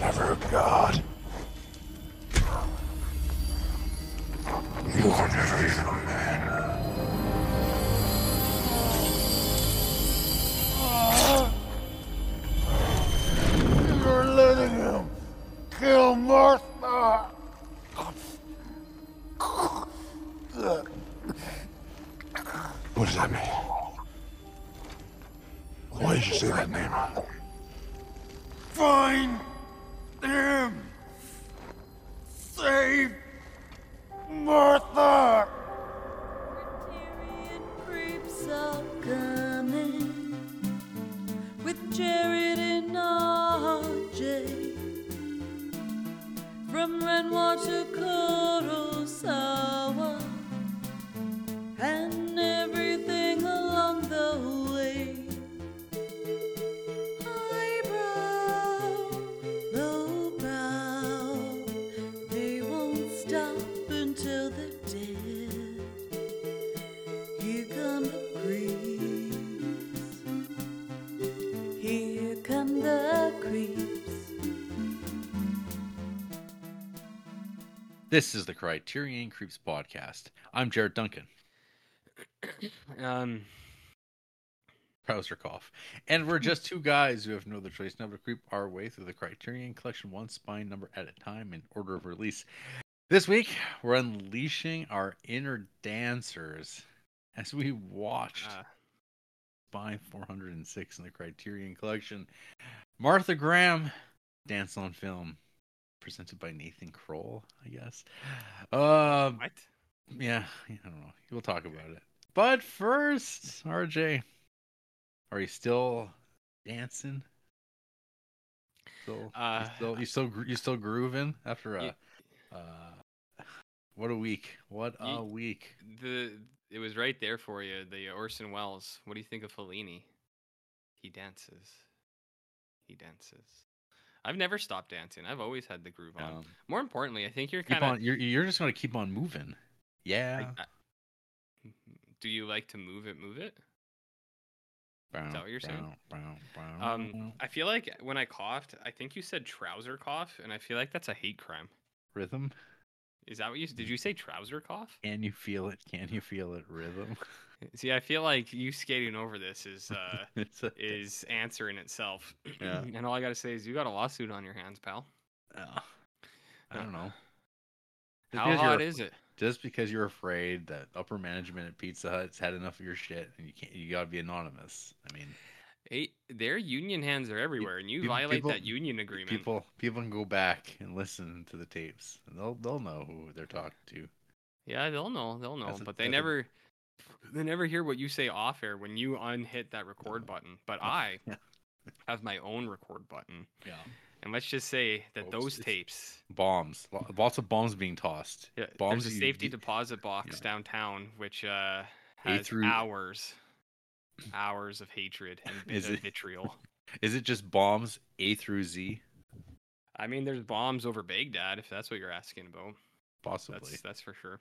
never god. This is the Criterion Creeps podcast. I'm Jared Duncan, Um, cough, and we're just two guys who have no other choice now to creep our way through the Criterion Collection one spine number at a time in order of release. This week, we're unleashing our inner dancers as we watched uh, Spine 406 in the Criterion Collection. Martha Graham, Dance on Film, presented by Nathan Kroll, I guess. Um, what? Yeah, I don't know. We'll talk about it. But first, RJ, are you still dancing? Still, Uh, you still, you still, you still grooving after a, Ye- uh, what a week! What a week! The it was right there for you. The Orson Welles. What do you think of Fellini? He dances. He dances. I've never stopped dancing. I've always had the groove on. Um, More importantly, I think you're kind of. You're, you're just gonna keep on moving. Yeah. do you like to move it? Move it. that what you're saying? Um, I feel like when I coughed, I think you said trouser cough, and I feel like that's a hate crime. rhythm. Is that what you did? You say trouser cough? Can you feel it? Can you feel it? Rhythm. See, I feel like you skating over this is uh, is answer in itself. Yeah. and all I gotta say is you got a lawsuit on your hands, pal. uh, I don't know. Just How hot is it? just because you're afraid that upper management at Pizza Hut's had enough of your shit and you can't you gotta be anonymous. I mean Hey, their union hands are everywhere, and you peop- violate people- that union agreement. people people can go back and listen to the tapes and they'll they'll know who they're talking to. Yeah, they'll know, they'll know, a- but they that's a- never, they never hear what you say off air when you unhit that record button. But I have my own record button, Yeah. and let's just say that Folks, those tapes. Bombs. Lots of bombs being tossed. Yeah, bombs there's a safety you- deposit box Yeah. downtown, which uh, has through- hours, hours of hatred and Is it- vitriol. Is it just bombs A through Z? I mean, there's bombs over Baghdad, if that's what you're asking about. Possibly. That's that's for sure.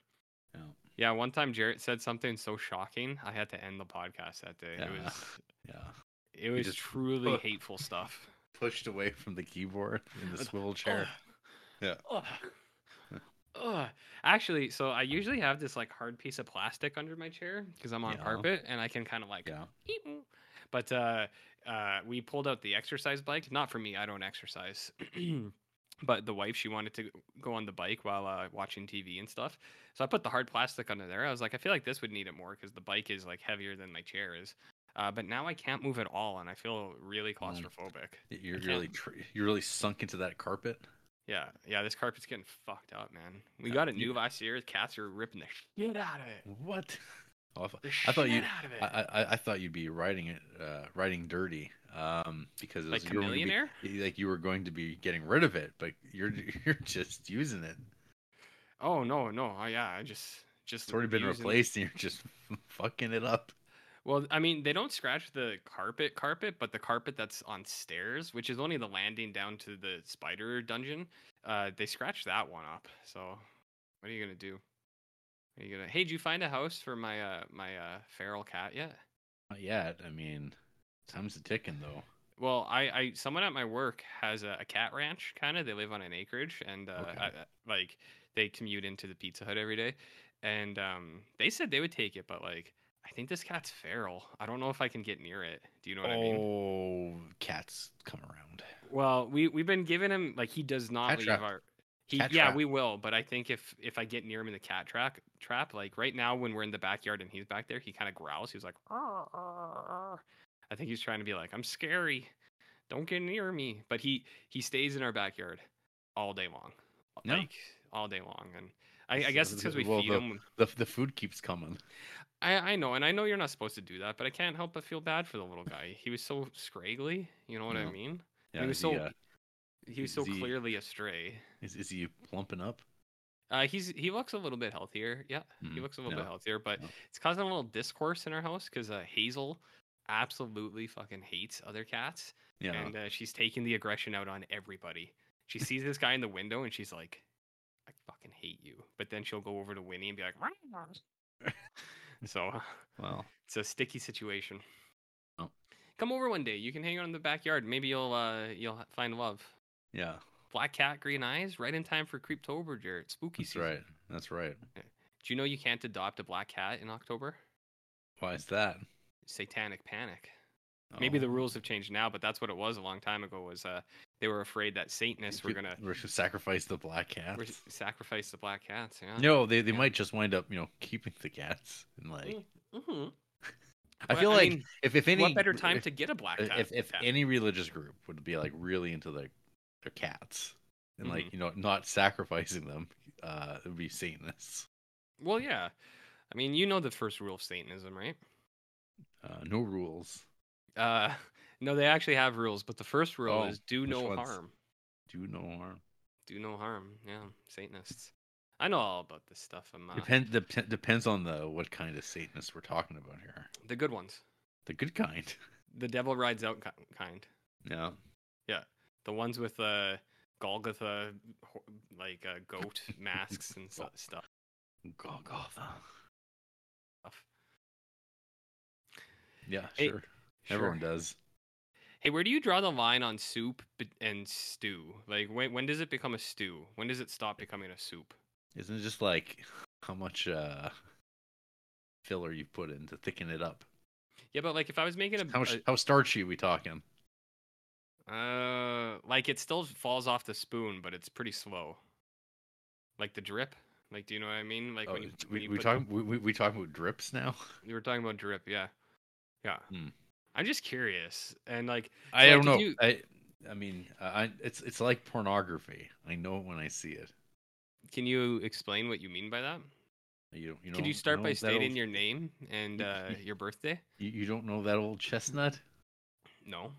Yeah. Yeah, one time Jarrett said something so shocking, I had to end the podcast that day. It was Yeah. it was just truly put- hateful stuff. Pushed away from the keyboard in the swivel chair. Yeah. Ugh. Ugh. Actually, so I usually have this like hard piece of plastic under my chair because I'm on Yeah. carpet and I can kind of like Yeah. eep. But uh, uh, we pulled out the exercise bike. Not for me. I don't exercise. but the wife, she wanted to go on the bike while uh, watching TV and stuff. So I put the hard plastic under there. I was like, I feel like this would need it more because the bike is like heavier than my chair is. Uh, but now I can't move at all, and I feel really claustrophobic. You're really tr- you're really sunk into that carpet. Yeah, yeah, this carpet's getting fucked up, man. We Yeah, got it you- new last year. Cats are ripping the shit out of it. What? Oh, I, th- The I thought you. shit out of it. I, I I thought you'd be writing it, uh, writing dirty, um, because it like was, you were gonna be- like you were going to be getting rid of it, but you're you're just using it. Oh no, no, oh, yeah, I just just It's already been replaced, and you're just fucking it up. Well, I mean, they don't scratch the carpet, carpet, but the carpet that's on stairs, which is only the landing down to the spider dungeon, uh, they scratch that one up. So, what are you gonna do? Are you gonna? Hey, did you find a house for my uh my uh feral cat yet? Not yet. I mean, time's a ticking though. Well, I, I someone at my work has a, a cat ranch, kind of. They live on an acreage, and uh, Okay. I, I- like they commute into the Pizza Hut every day, and um, they said they would take it, but like I think this cat's feral. I don't know if I can get near it. Do you know what I mean? oh, cats come around. Well, we we've been giving him like he does not Cat leave trap. our. He, Cat yeah, trap. we will, but I think if if I get near him in the cat trap, trap like right now when we're in the backyard and he's back there, he kind of growls. He's like, "Arr, arr, arr." I think he's trying to be like, I'm scary, don't get near me. But he he stays in our backyard all day long, Yeah. like all day long, and I, I guess it's because we well, feed the- him. The the food keeps coming. I I know, and I know you're not supposed to do that, but I can't help but feel bad for the little guy. He was so scraggly, you know what I mean? Yeah, he was so he, uh, he was so he- clearly astray. is, is he plumping up? Uh, he's he looks a little bit healthier. Yeah, he Mhm, looks a little yeah, bit healthier, but yeah. it's causing a little discourse in our house because uh, Hazel absolutely fucking hates other cats, Yeah. and uh, she's taking the aggression out on everybody. She sees this guy in the window and she's like, "I fucking hate you," but then she'll go over to Winnie and be like, "So well, it's a sticky situation." Oh. Come over one day. You can hang out in the backyard. Maybe you'll uh you'll find love. yeah. Black cat, green eyes, right in time for Creeptober, Jared. Spooky season. That's season. right. That's right. Do you know you can't adopt a black cat in October? Why is that? Satanic panic. Maybe Oh. the rules have changed now, but that's what it was a long time ago. Was uh, they were afraid that Satanists were gonna sacrifice the black cats. sacrifice the black cats. Yeah. No, they, they Yeah. might just wind up, you know, keeping the cats and like. Mm-hmm. I feel I like mean, if if any what better time if, to get a black cat? if if cat? any religious group would be like really into their their cats and like Mhm. you know not sacrificing them, uh, it would be Satanists. well, yeah. I mean, you know the first rule of Satanism, right? Uh, no rules, Uh, no, they actually have rules, but the first rule Oh, is do no ones? harm. do no harm. Do no harm. Yeah, Satanists. I know all about this stuff. I'm uh, Depend dep- depends on the what kind of Satanists we're talking about here. the good ones. The good kind. The devil rides out kind. Yeah. Yeah. The ones with uh, Golgotha, like uh, goat masks and stu- stuff. Golgotha. Yeah, Hey, sure. Everyone does. Hey, where do you draw the line on soup and stew? Like, when when does it become a stew? When does it stop becoming a soup? Isn't it just like how much uh filler you put in to thicken it up? Yeah, but like if I was making a, How much a- how starchy we talking? uh, like it still falls off the spoon, but it's pretty slow. Like the drip. Like, do you know what I mean? Like Oh, when you, when we you we talking we, we we talking about drips now? You were talking about drip, yeah, yeah. Hmm. I'm just curious, and like, I don't know. you- I I mean, I it's it's like pornography. I know it when I see it. can you explain what you mean by that? You you know. Can you start know by stating old- your name and uh, your birthday? You, you don't know that old chestnut? No.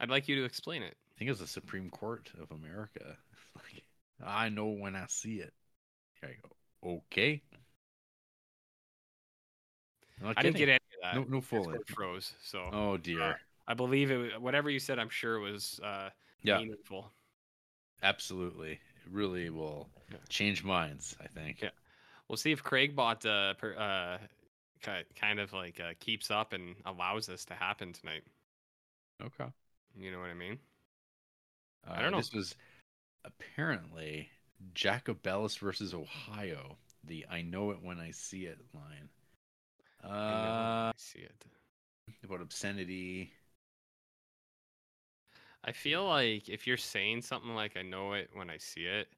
I'd like you to explain it. I think it was the Supreme Court of America. Like, I know when I see it. Here I go. Okay. I'm I didn't get any of that. no no full. Froze. So Oh dear. I believe it. Whatever you said, I'm sure it was uh, Yeah, meaningful. absolutely. It really will Yeah. change minds. I think. Yeah. We'll see if Craig bought uh, per, uh, kind of like uh, keeps up and allows this to happen tonight. Okay. You know what I mean? Uh, I don't know. This was apparently Jacobellis versus Ohio. The "I know it when I see it" line. I Uh, I see it. about obscenity. I feel like if you're saying something like "I know it when I see it,"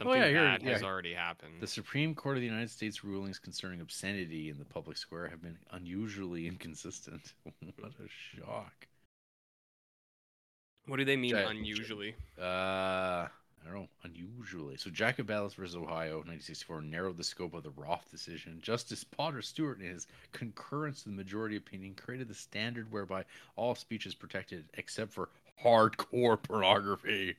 Oh, something yeah, you're- bad has already happened. The Supreme Court of the United States rulings concerning obscenity in the public square have been unusually inconsistent. what a shock. What do they mean Ja- unusually? Uh, I don't know, unusually. So Jacobellis versus Ohio, 1964, narrowed the scope of the Roth decision. Justice Potter Stewart, in his concurrence to the majority opinion, created the standard whereby all speech is protected except for hardcore pornography.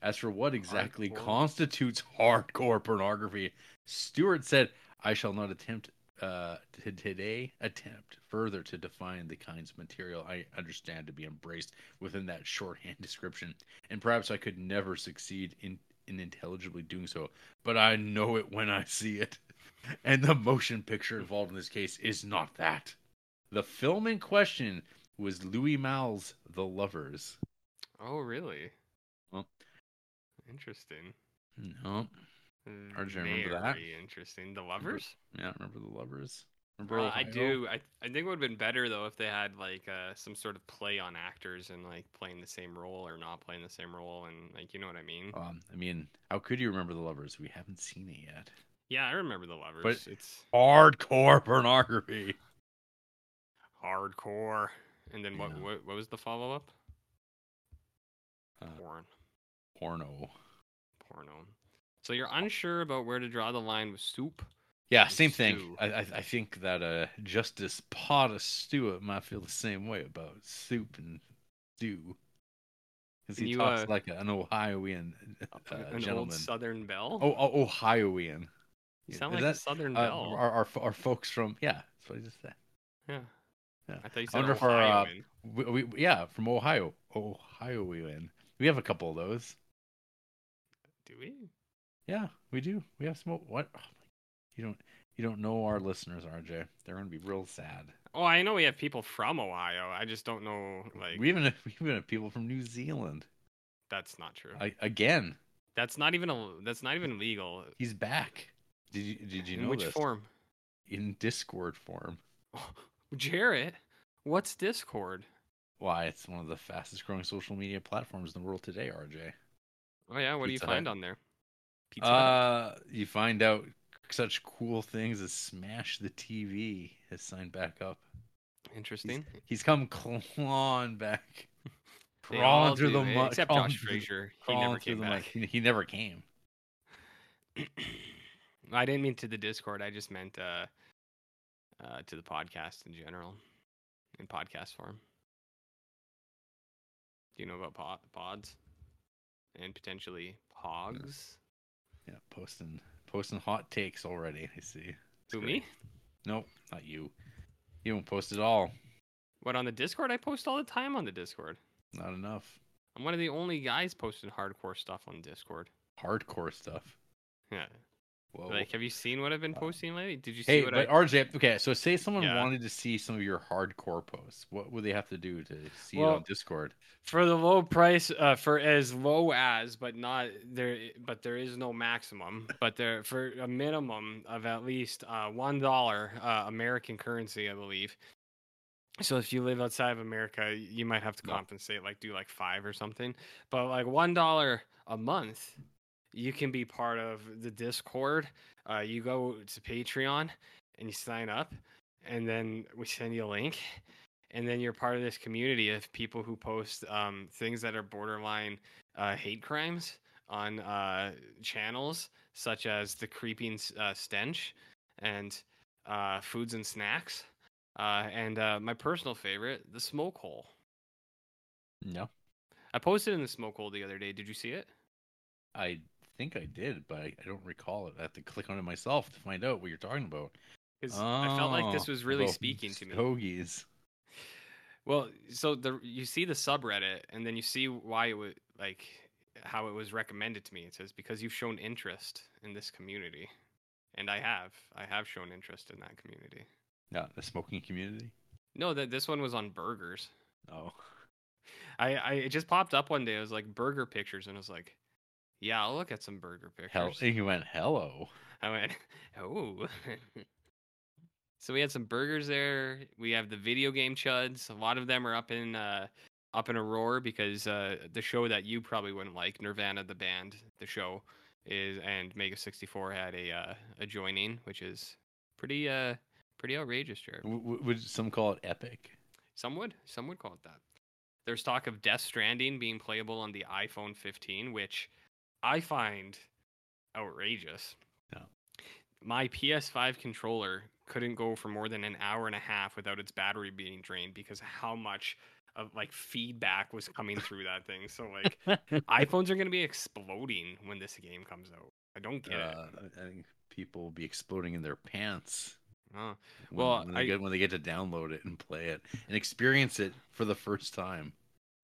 As for what exactly Hardcore? constitutes hardcore pornography, Stewart said, "I shall not attempt uh, to today attempt further to define the kinds of material I understand to be embraced within that shorthand description, and perhaps I could never succeed in in intelligibly doing so. But I know it when I see it, and the motion picture involved in this case is not that." The film in question was Louis Malle's The Lovers. Oh, really? Well. Interesting. No, Hard to remember that. Interesting. The lovers. yeah, remember The Lovers? Remember Well, I do. I I think it would have been better though if they had like uh, some sort of play on actors and like playing the same role or not playing the same role and like you know what I mean. Um, I mean, how could you remember The Lovers? We haven't seen it yet. Yeah, I remember the lovers. But it's Hardcore pornography. hardcore. And then what? Yeah. What, what was the follow up? Uh, Porn. porno. Porno. So you're unsure about where to draw the line with soup. Yeah, same thing. stew. I, I I think that uh Justice Potter Stewart might feel the same way about soup and stew. Because he you, talks uh, like an Ohioan uh, An gentleman. old Southern belle. oh, oh, Ohioan. you sound is like a Southern Uh, belle. our, our folks from yeah, that's what I just said. yeah. yeah. I thought you I said wonder if our, uh. We, we, yeah, from Ohio. Ohioan. We have a couple of those. Do we? Yeah, we do. We have some. What? Oh you don't. You don't know our listeners, RJ. They're gonna be real sad. Oh, I know we have people from Ohio. I just don't know. Like we even have, we even have people from New Zealand. that's not true. I, again, That's not even a. That's not even legal. he's back. Did you did you In know which this? form? In Discord form. Jarrett, what's Discord? Why? It's one of the fastest growing social media platforms in the world today, RJ. Oh yeah, what Pizza do you find Hut. on there? Pizza Hut? Uh, you find out such cool things as Smash the TV has signed back up. Interesting. He's come clawing back, They crawling through do, the eh? mud, except crawling Josh through- Frazier. He never through came the back. He, he never came. I didn't mean to the Discord. I just meant uh, uh, to the podcast in general, in podcast form. Do you know about pod- pods and potentially pogs? Yeah, posting posting hot takes already. I see. Who me? Nope, not you. You don't post at all. What on the Discord? I post all the time on the Discord. Not enough. I'm one of the only guys posting hardcore stuff on Discord. Hardcore stuff. Yeah. Whoa. Like, have you seen what I've been posting lately? Did you see hey, what but I? RJ, okay, so say someone Yeah. wanted to see some of your hardcore posts. What would they have to do to see it on Discord? for the low price uh, for as low as but not there but there is no maximum but there for a minimum of at least uh, one dollar uh, american currency i believe so if you live outside of america you might have to No. compensate like do like five or something but like one dollar a month you can be part of the discord uh, you go to patreon and you sign up and then we send you a link and then you're part of this community of people who post um, things that are borderline uh, hate crimes on uh, channels such as the creeping uh, stench and uh, foods and snacks uh, and uh, my personal favorite the smoke hole. No, i posted in the smoke hole the other day. Did you see it? I think I did, but I, I don't recall it. I have to click on it myself to find out what you're talking about. because i felt like this Oh, was really speaking to me Stogies. Well, so the you see the subreddit, and then you see why it would like how it was recommended to me. It says because you've shown interest in this community, and I have. I have shown interest in that community. Yeah, the smoking community. No, that this one was on burgers. Oh, I, I it just popped up one day. It was like burger pictures, and I was like, yeah, I'll look at some burger hell! pictures. He went hello. I went, oh. so we had some burgers there. We have the video game chuds. A lot of them are up in uh, up in Aurora because uh, the show that you probably wouldn't like, Nirvana the band, the show is, and Mega sixty four had a uh, a joining, which is pretty uh pretty outrageous, Jared. W- would some call it epic? Some would, some would call it that. There's talk of Death Stranding being playable on the iPhone 15, which I find outrageous. No. My PS5 controller couldn't go for more than an hour and a half without its battery being drained because how much of like feedback was coming through that thing. So like iPhones are going to be exploding when this game comes out. I don't get it. Uh, I think people will be exploding in their pants. When, Well, when they I- get when they get to download it and play it and experience it for the first time.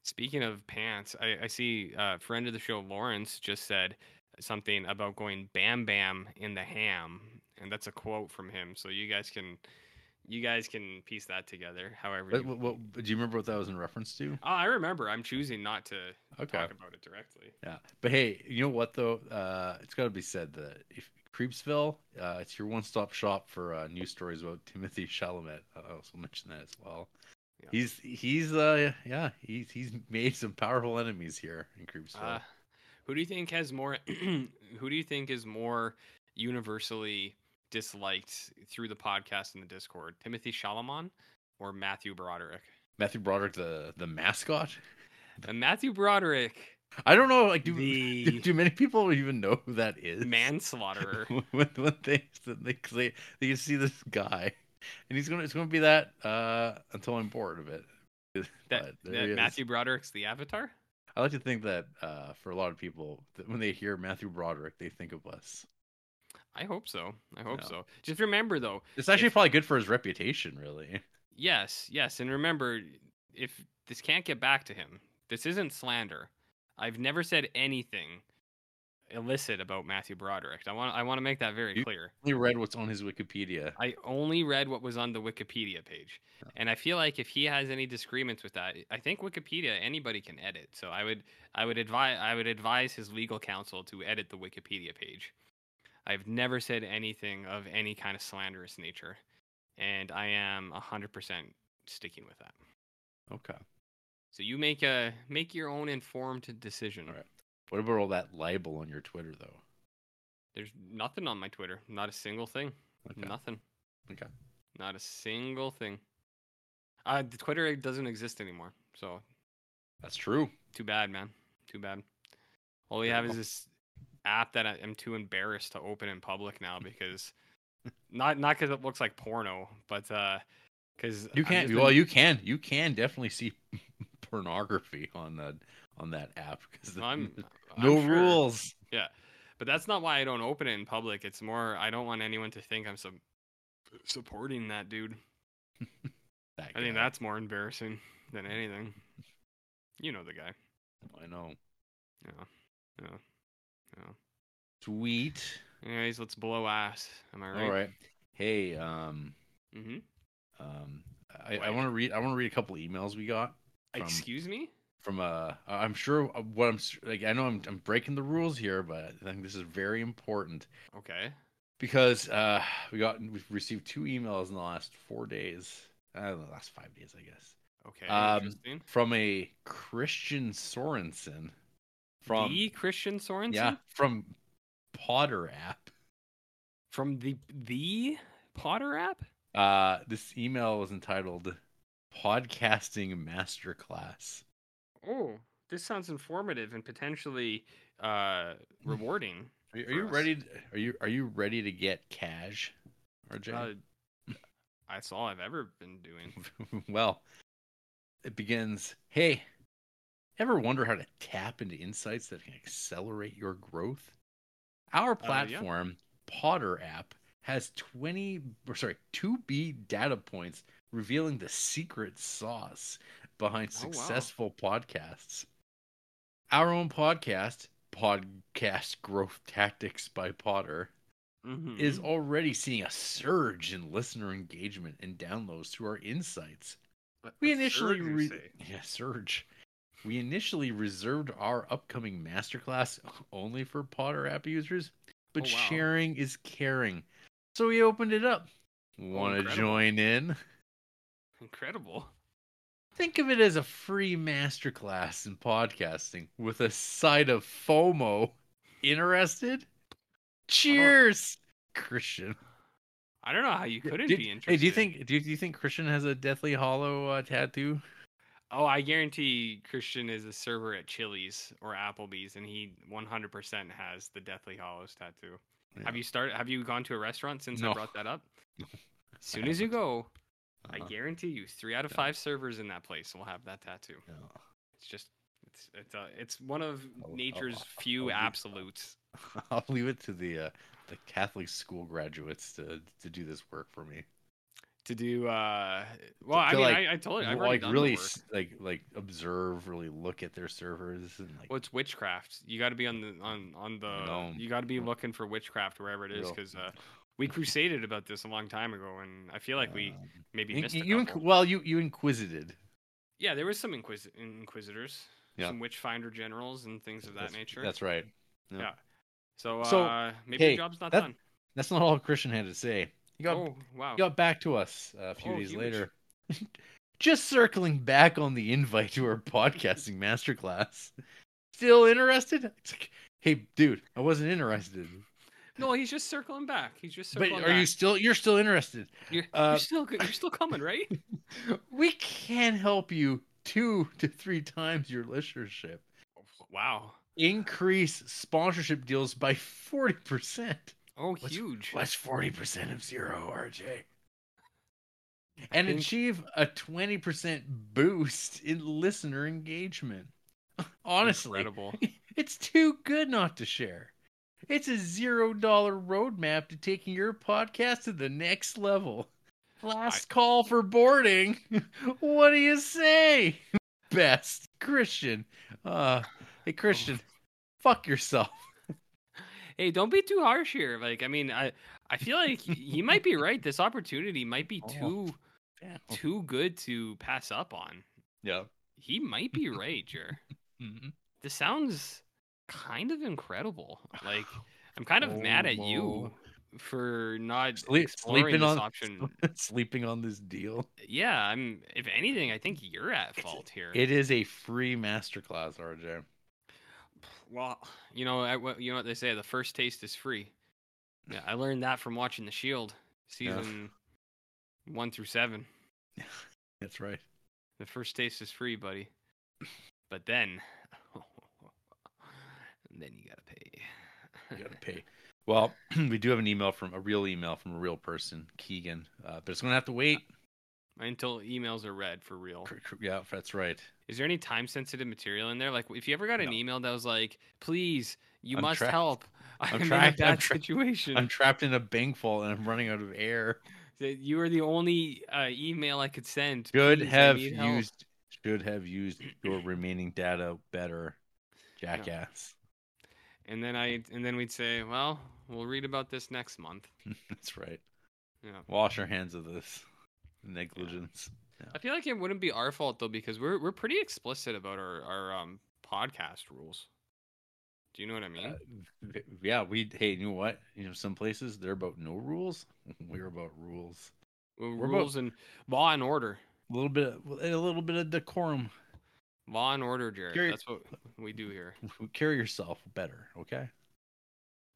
Speaking of pants, I, I see uh, friend of the show Lawrence just said something about going bam bam in the ham, and that's a quote from him. So you guys can you guys can piece that together. However, you, what, what, do you remember what that was in reference to? oh, I remember. I'm choosing not to Okay. talk about it directly. Yeah, but hey, you know what though? Uh, it's got to be said that if Creepsville, uh, it's your one-stop shop for uh, news stories about Timothée Chalamet. I also mention that as well. Yeah. He's he's uh yeah he's he's made some powerful enemies here in Creepsville. Uh, who do you think has more? who do you think is more universally disliked through the podcast and the Discord? Timothée Chalamet or Matthew Broderick? Matthew Broderick, the the mascot. And Matthew Broderick, I don't know. Like, do, the do, many people even know who that is? manslaughterer. when, when they, they, they, they see this guy, and he's gonna it's gonna be that uh, until I'm bored of it. That, that. Matthew Broderick's the Avatar. I like to think that uh, for a lot of people, that when they hear Matthew Broderick, they think of us. I hope so. I hope so. Just remember though, It's actually If- probably good for his reputation, really. yes, yes, and remember, if this can't get back to him, this isn't slander. I've never said anything illicit about Matthew Broderick. I want I want to make that very You- clear. Only read what's on his Wikipedia. I only read what was on the Wikipedia page. And I feel like if he has any disagreements with that, I think Wikipedia anybody can edit. So I would I would advise I would advise his legal counsel to edit the Wikipedia page. I've never said anything of any kind of slanderous nature, and I am 100% sticking with that. Okay. So you make a make your own informed decision. All right. What about all that libel on your Twitter, though? There's nothing on my Twitter, not a single thing. Okay. Nothing. Okay. Not a single thing. Uh, the Twitter doesn't exist anymore, so That's true. too bad, man. Too bad. All we have is this app that I am too embarrassed to open in public now because not not because it looks like porno, but uh, because You can't. Well, you can. You can definitely see pornography on that on that app because I'm, no I'm sure. rules. Yeah, but that's not why I don't open it in public. It's more I don't want anyone to think I'm sub- supporting that dude. That I think that's more embarrassing than anything. You know the guy. I know. Yeah. Yeah. Yeah. Sweet. Anyways, let's blow ass. Am I right? All right. Hey, um, Mm-hmm. um, I, I want to read. I want to read a couple emails we got from Excuse me? From uh. I'm sure what I'm like. I know I'm I'm breaking the rules here, but I think this is very important Okay. because uh we got we've received two emails in the last four days. Uh, the last five days, I guess, Okay. Um, interesting. from a Christian Sorensen. From the Christian Sorensen? yeah, from Potter app. From the the Potter app? Uh, this email was entitled "Podcasting Masterclass." Oh, this sounds informative and potentially uh rewarding. Are you, are you us. ready? to- Are you are you ready to get cash, RJ? Uh, that's all I've ever been doing. well, it begins. Hey, ever wonder how to tap into insights that can accelerate your growth? Our Uh, yeah. platform, Potter app, has 20 or sorry, 2B data points revealing the secret sauce behind Oh, wow. successful podcasts. Our own podcast, Podcast Growth Tactics by Potter, Mhm. is already seeing a surge in listener engagement and downloads through our insights. But We initially re- yeah, surge. We initially reserved our upcoming masterclass only for Potter app users, but Oh, wow. sharing is caring. So we opened it up. Want to join in? incredible. Think of it as a free masterclass in podcasting with a side of FOMO. Interested? Cheers, Christian. I don't know how you couldn't be Hey, interested. do you think do you, do you think Christian has a Deathly Hallow uh, tattoo? Oh, I guarantee Christian is a server at Chili's or Applebee's, and he 100% has the Deathly Hallows tattoo. Have you started? Have you gone to a restaurant since No. I brought that up? As soon as you go, I Uh-huh. guarantee you, three out of Yeah. five servers in that place will have that tattoo. Yeah. It's just, it's it's uh, it's one of I'll- nature's I'll- few I'll leave- absolutes. I'll leave it to the uh, the Catholic school graduates to to do this work for me. To do, uh, well, I to, mean, like, I, I told you, like really the work. s- like like observe, really look at their servers and like Well, it's witchcraft. You got to be on the on on the. No. You got to be looking for witchcraft wherever it is, because uh, we crusaded about this a long time ago, and I feel like we Um, maybe you, missed a you inqu- well, you you inquisited. Yeah, there was some inquis- inquisitors, Yeah. some witchfinder generals, and things of that That's- nature. That's right. yeah. Yeah. So, So, uh, maybe hey, the job's not that- done. That's not all Christian had to say. He got Oh wow! he got back to us a few Oh, days huge. later. Just circling back on the invite to our podcasting masterclass. Still interested? It's like, hey, dude, I wasn't interested. No, he's just circling back. He's just circling. But are you still? You're still interested? You're, uh, you're still. You're still coming, right? We can help you two to three times your listenership. wow. Increase sponsorship deals by forty percent. Oh, What's- huge. What's forty percent of zero, RJ? And think- achieve a twenty percent boost in listener engagement. Honestly, Incredible. it's too good not to share. It's a zero dollar roadmap to taking your podcast to the next level. Last call for boarding. what do you say? Best Christian. Uh, hey Christian, fuck yourself. Hey, don't be too harsh here. Like, I mean, I I feel like y- you might be right. This opportunity might be Oh. too too good to pass up on. Yeah. He might be right, Jer. Mhm. This sounds kind of incredible. Like, I'm kind of mad at you oh, for not Sleep, sleeping this on option. sleeping on this deal. Yeah, I'm. If anything, I think you're at fault here. It is a free masterclass, RJ. Well, you know, I, you know what they say: the first taste is free. Yeah, I learned that from watching The Shield, Yeah. season one through seven. That's right. The first taste is free, buddy. But then, then you gotta pay. You gotta pay. Well, we do have an email from a real email from a real person, Keegan, uh, but it's gonna have to wait. Until emails are read for real. Cr- cr- Yeah, that's right. Is there any time sensitive material in there? Like, if you ever got an No. email that was like, "Please, you I'm must trapped. help. I'm, in a trapped. I'm tra- situation." I'm trapped in a bank vault and I'm running out of air. You are the only uh, email I could send. Should Please, have need help." used should have used your remaining data better, jackass. And then I and then we'd say, well, we'll read about this next month. That's right. Yeah. Wash our hands of this negligence. I feel like it wouldn't be our fault though because we're we're pretty explicit about our our um podcast rules. Do you know what I mean? Uh, yeah, we. Hey, you know what? You know, some places they're about no rules. We're about rules. Well, we're about- rules and law and order. A little bit, a little bit of decorum. Law and order, Jared. Gary- That's what we do here. Carry yourself better, okay?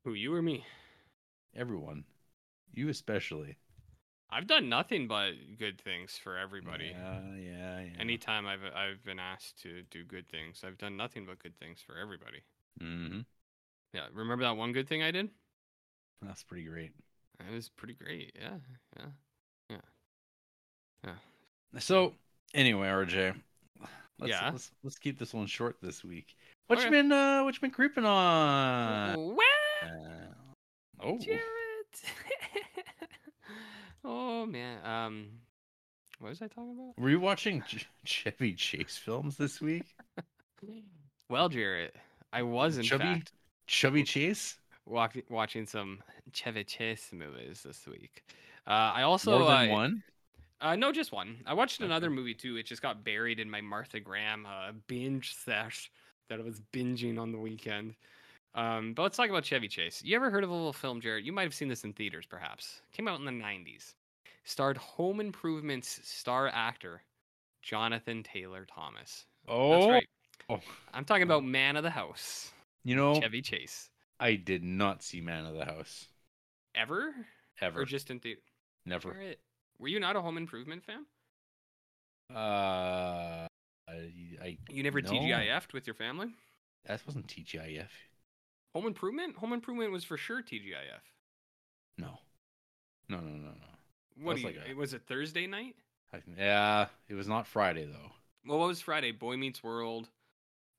Who you or me? Everyone, you especially. I've done nothing but good things for everybody. Yeah, yeah, yeah. Anytime I've I've been asked to do good things, I've done nothing but good things for everybody. Mm-hmm. Yeah, remember that one good thing I did? That's pretty great. It was pretty great. Yeah. Yeah. Yeah, yeah. So, anyway, RJ, let's, Yeah? let's let's keep this one short this week. What you Okay. been uh what you been creeping on? well, Uh, oh, Jarrett. oh man. Um, what was I talking about? were you watching Ch- Chevy Chase films this week? Well, Jared, I was in Chubby, fact Chubby Chase. walk- watching some Chevy Chase movies this week. Uh, I also More than uh, one. Uh, no, just one. I watched another movie too. It just got buried in my Martha Graham uh, binge sesh that I was binging on the weekend. Um, but let's talk about Chevy Chase. You ever heard of a little film, Jared? You might have seen this in theaters, perhaps. Came out in the '90s. Starred Home Improvement's star actor Jonathan Taylor Thomas. Oh, That's right. Oh. I'm talking about Man of the House, you know, Chevy Chase. I did not see Man of the House Ever ever. or just in theater? Never. Were you not a Home Improvement fan? Uh, I, I You never no, TGIF'd with your family? That wasn't TGIF. Home Improvement? Home Improvement was for sure TGIF. No, no, no, no, no. What you, like a- it was it Thursday night? I, yeah, it was not Friday though. Well, what was Friday? Boy Meets World.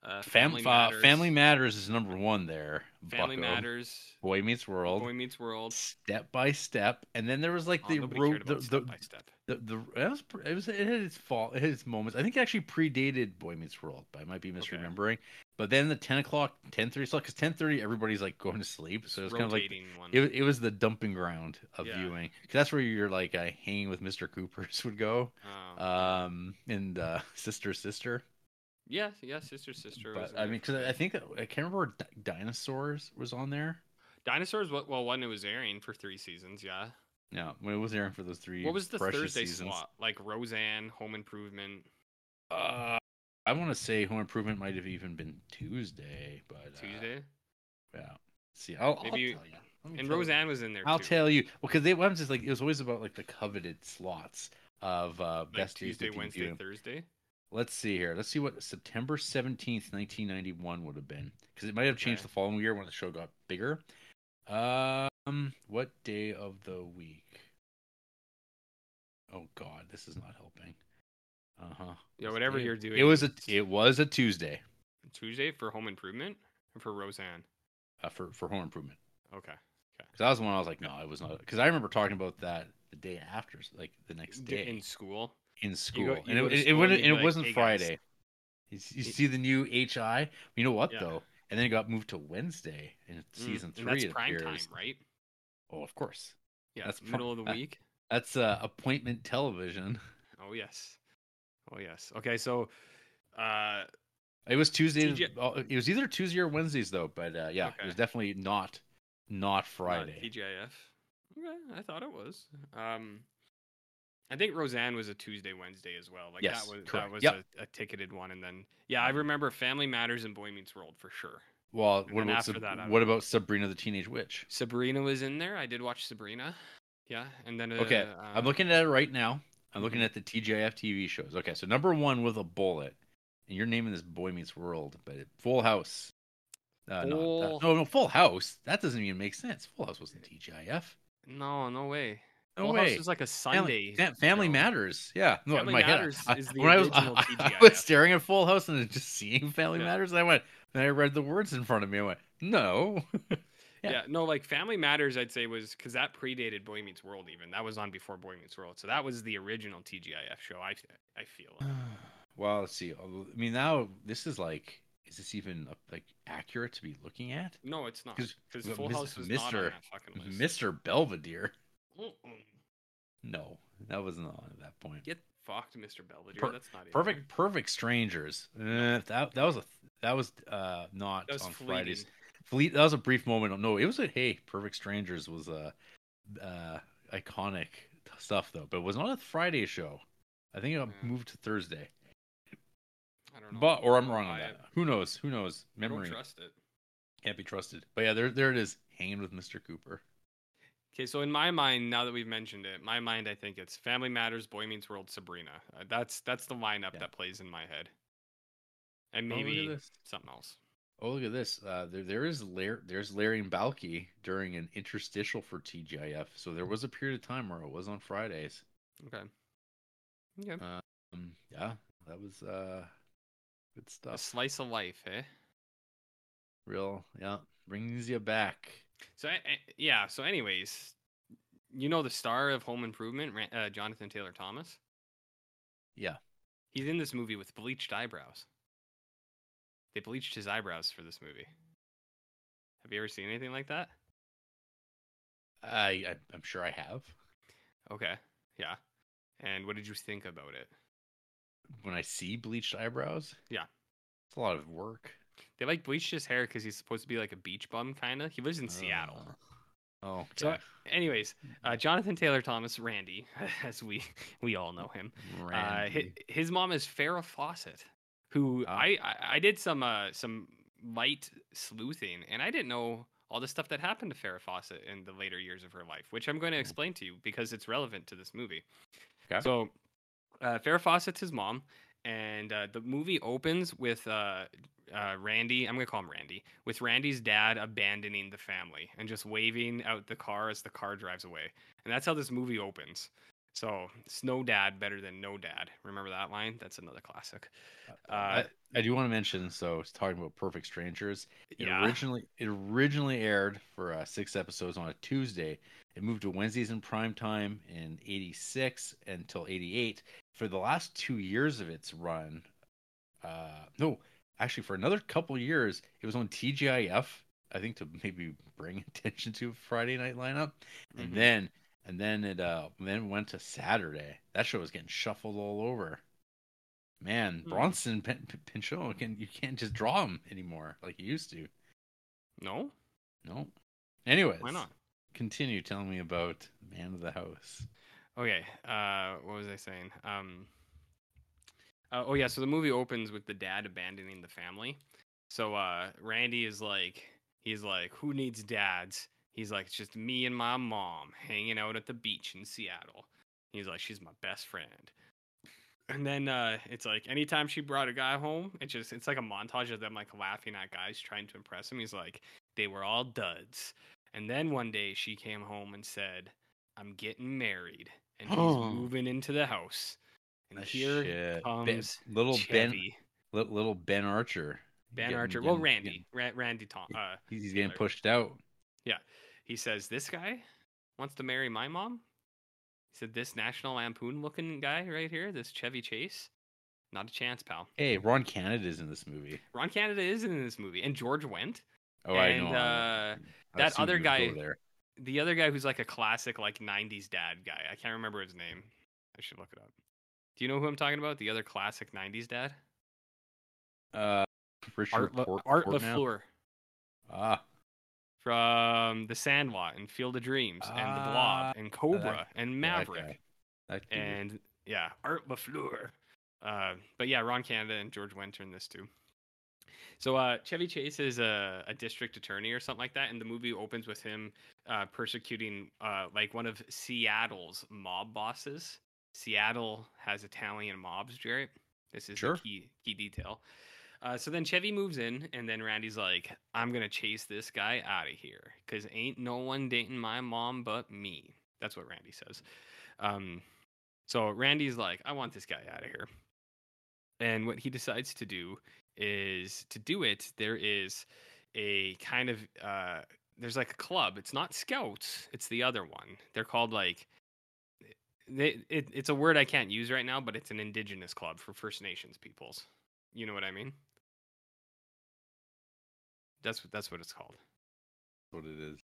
Uh, Fam- Family uh, Matters. Family Matters is number one there. Family bucko. Matters. Boy Meets World. Boy Meets World. Step by Step, and then there was like Oh, the nobody road. cared The, the, step by step. The, the it was it was it had its fault, it had its moments. I think it actually predated Boy Meets World, but I might be misremembering. But then the ten o'clock, ten thirty slot, because ten thirty everybody's like going to sleep, so it's kind of like one. it, it was the dumping ground of Yeah. viewing. that's where you're like uh, hanging with Mr. Cooper's would go, Oh. um, and uh, sister sister. Yeah, yeah, sister, sister. But I mean, because. I think I can't remember Di- dinosaurs was on there. dinosaurs. Well, when it was airing for three seasons, yeah. Yeah, when it was airing for those three. What was the Thursday seasons. slot? Like Roseanne, Home Improvement, Uh, I want to say Home Improvement might have even been Tuesday, but uh, Tuesday, yeah. See, I'll, Maybe I'll you- tell you. And tell you. Roseanne was in there. I'll too. tell you. Well, because they what I'm just like it was always about like the coveted slots of uh, Like best Tuesday, Wednesday, view. Thursday. Let's see here. Let's see what September 17th, 1991 would have been. Because it might have changed the following year when the show got bigger. Um, what day of the week? Oh God, this is not helping. Uh huh. Yeah, whatever you're doing. It was a it was a Tuesday Tuesday for Home Improvement or for Roseanne. uh, for for Home Improvement. Okay. Okay. Because that was the one I was like, no, it was not. Because I remember talking about that the day after, like the next day in school. In school, you and go it, to it, school and and it like, wasn't "Hey. Friday. You, you see the new HI. You know what Yeah. though? And then it got moved to Wednesday in Mm, season and three. that's prime time, right? Oh, of course. Yeah, That's middle of the that- week. That's uh, appointment television. Oh yes. Oh yes. Okay, so uh It was Tuesday. TJ oh, It was either Tuesday or Wednesdays though. But uh, yeah, it was definitely not not not Friday. TGIF. Okay, I thought it was. Um I think Roseanne was a Tuesday, Wednesday as well. Like Yes, that was correct. that was Yep. a, a ticketed one, and then yeah, I remember Family Matters and Boy Meets World for sure. Well, And what about Sab- that, what know. about Sabrina the Teenage Witch? Sabrina was in there. I did watch Sabrina. Yeah, and then uh, Okay, I'm uh, looking at it right now. I'm looking Mhm. at the TGIF TV shows. Okay, so number one with a bullet, and you're naming this Boy Meets World, but Full House. Uh, Full- that- no, no, Full House. That doesn't even make sense. Full House wasn't TGIF. No, no way. No Full way. House was like a Family, Sunday. Fa- Family. Matters. Yeah. No, Family head, Matters I- is the when I was, original I, I was staring at Full House and just seeing Family Yeah. Matters, and I went, then I read the words in front of me. I went, no. Yeah. Yeah. no, like Family Matters, I'd say was because that predated Boy Meets World. Even that was on before Boy Meets World, so that was the original TGIF show. I I feel. well, let's see. I mean, now this is like, is this even uh, like accurate to be looking at? No, it's not. because Full House was not on Mr. that fucking list. Mr. Belvedere. Mm-mm. No, that wasn't on at that point. Get fucked, Mr. Belvedere. Per- That's not Perfect, perfect strangers. Eh, that that was a that was uh not That was on fleeting. Fridays. Fleet. That was a brief moment. No, it was a hey. Perfect strangers was a uh, iconic stuff though, but it was not a Friday show. I think it Yeah. moved to Thursday. I don't know. But or I'm wrong on that. Who knows? Who knows? Memory trust it. can't be trusted. But yeah, there there it is, hanging with Mr. Cooper. Okay, so in my mind, now that we've mentioned it, my mind, I think it's Family Matters, Boy Meets World, Sabrina. Uh, that's that's the lineup Yeah. that plays in my head, and Oh, maybe this. something else. Oh, look at this. Uh, there, there is Lar- there's Larry and Balki during an interstitial for TGIF. So there was a period of time where it was on Fridays. Okay. Okay. Um, yeah, that was uh, good A stuff. slice of life, eh? Real, yeah, brings you back. So, yeah. So, anyways, you know the star of Home Improvement, uh, Jonathan Taylor Thomas. Yeah. He's in this movie with bleached eyebrows. They bleached his eyebrows for this movie. Have you ever seen anything like that? I, I I'm sure I have. Okay. Yeah. And what did you think about it? When I see bleached eyebrows, Yeah. it's a lot of work. They like bleached his hair because he's supposed to be like a beach bum, kind of. He lives in Seattle. Uh, Oh, So, anyways, uh, Jonathan Taylor Thomas, Randy, as we we all know him. Uh, his, his mom is Farrah Fawcett, who Ah. I, I I did some uh some light sleuthing, and I didn't know all the stuff that happened to Farrah Fawcett in the later years of her life, which I'm going to explain to you because it's relevant to this movie. Okay. So, uh, Farrah Fawcett's his mom, and uh, the movie opens with uh, uh, Randy. I'm gonna call him Randy. With Randy's dad abandoning the family and just waving out the car as the car drives away, and that's how this movie opens. So Snow Dad better than No Dad. Remember that line? That's another classic. Uh, I, I do want to mention. So, it's talking about Perfect Strangers. It yeah. originally it originally aired for uh, six episodes on a Tuesday. It moved to Wednesdays in prime time in '86 until '88. For the last two years of its run, uh, no, actually for another couple years, it was on TGIF. I think to maybe bring attention to Friday night lineup, and Mhm. then and then it uh then went to Saturday. That show was getting shuffled all over. Man, Hmm. Bronson Pin- Pin- Pinchot can you can't just draw him anymore like you used to. no, No. Anyways, why not? Continue telling me about Man of the House. Okay. Uh, what was I saying? Um. Uh, oh yeah. So the movie opens with the dad abandoning the family. So uh, Randy is like, he's like, who needs dads? He's like, it's just me and my mom hanging out at the beach in Seattle. He's like, she's my best friend. And then uh, it's like anytime she brought a guy home, it just it's like a montage of them like laughing at guys trying to impress him. He's like, they were all duds. And then one day she came home and said, I'm getting married and he's Oh. moving into the house. And here shit. Ben- comes little Ben, Chevy. li- little Ben Archer. Ben Getting- Archer. Well, Randy. Randy Tom. Uh, he's, he's getting pushed out. Yeah, he says, This guy wants to marry my mom? He said, This National Lampoon looking guy right here, this Chevy Chase? Not a chance, pal. Hey, Ron Canada is in this movie. Ron Canada is in this movie, and George Wendt. Oh, I And, know. uh, that other guy- there. The other guy who's like a classic, like 90s dad guy. I can't remember his name. I should look it up. Do you know who I'm talking about? The other classic 90s dad? Uh, Richard Art, Port- Art? LaFleur. Ah, from The Sandlot and Field of Dreams and The Ah, Blob and Cobra and yeah, that Maverick guy. That dude. and yeah, Art LaFleur. Uh, but yeah, Ron Canada and George Wendt in this too. So uh, Chevy Chase is a, a district attorney or something like that, and the movie opens with him uh, persecuting uh, like one of Seattle's mob bosses. Seattle has Italian mobs, Jarrett. This is Sure. the key key detail. Uh, so then Chevy moves in, and then Randy's like, "I'm gonna chase this guy out of here, cause ain't no one dating my mom but me." That's what Randy says. Um, so Randy's like, "I want this guy out of here," and what he decides to do is to do it. There is a kind of uh, there's like a club. It's not Scouts. It's the other one. They're called like. They, it, it's a word I can't use right now, but it's an indigenous club for First Nations peoples. You know what I mean? That's what that's what it's called. That's what it is.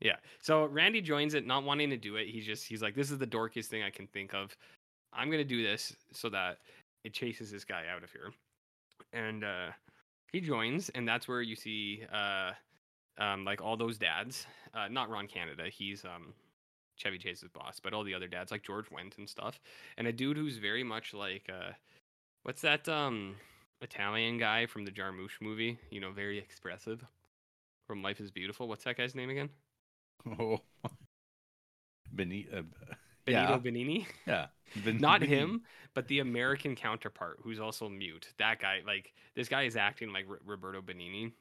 Yeah. So Randy joins it, not wanting to do it. He's just he's like, this is the dorkiest thing I can think of. I'm gonna do this so that it chases this guy out of here. And uh he joins, and that's where you see uh um like all those dads. Uh not Ron Canada, he's um Chevy Chase's boss, but all the other dads like George Wendt and stuff. And a dude who's very much like uh what's that um Italian guy from the Jarmusch movie, you know, very expressive from Life is Beautiful. What's that guy's name again? Oh, Benito. Uh, Benito yeah, Benigni. yeah. Ben- Not Ben- him, but the American counterpart who's also mute. That guy, like this guy is acting like R- Roberto Benigni.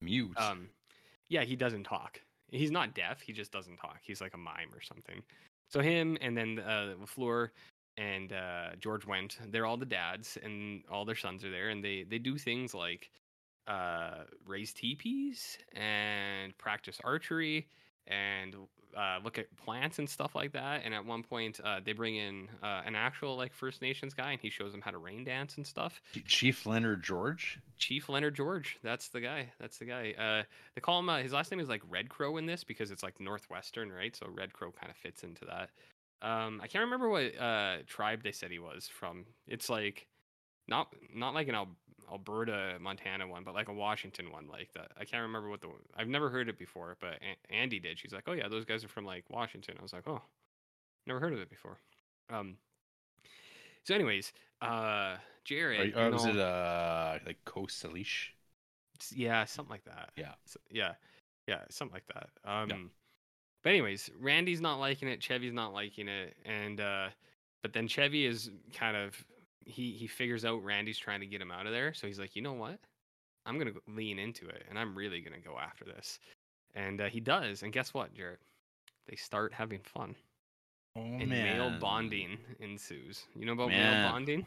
Mute. Um, yeah, he doesn't talk. He's not deaf. He just doesn't talk. He's like a mime or something. So him and then uh, Lafleur and uh, George Wendt, they're all the dads, and all their sons are there, and they they do things like uh, raise teepees and practice archery and uh, look at plants and stuff like that. And at one point, uh, they bring in uh, an actual like First Nations guy, and he shows them how to rain dance and stuff. Chief Leonard George. Chief Leonard George. That's the guy. That's the guy. Uh, they call him. Uh, his last name is like Red Crow in this because it's like Northwestern, right? So Red Crow kind of fits into that. Um, I can't remember what uh, tribe they said he was from. It's like not not like an Al- Alberta, Montana one, but like a Washington one, like that. I can't remember what the. I've never heard it before, but A- Andy did. She's like, "Oh yeah, those guys are from like Washington." I was like, "Oh, never heard of it before." Um. So, anyways, uh, Jared, Or, you or was know- it uh like Coast Salish? Yeah, something like that. Yeah. S- yeah, yeah, something like that. Um, but anyways, Randy's not liking it. Chevy's not liking it, and uh, but then Chevy is kind of he he figures out Randy's trying to get him out of there, so he's like, you know what? I'm gonna lean into it, and I'm really gonna go after this, and uh, he does. And guess what, Jarrett? They start having fun. Oh and man. male bonding ensues. You know about Man. male bonding?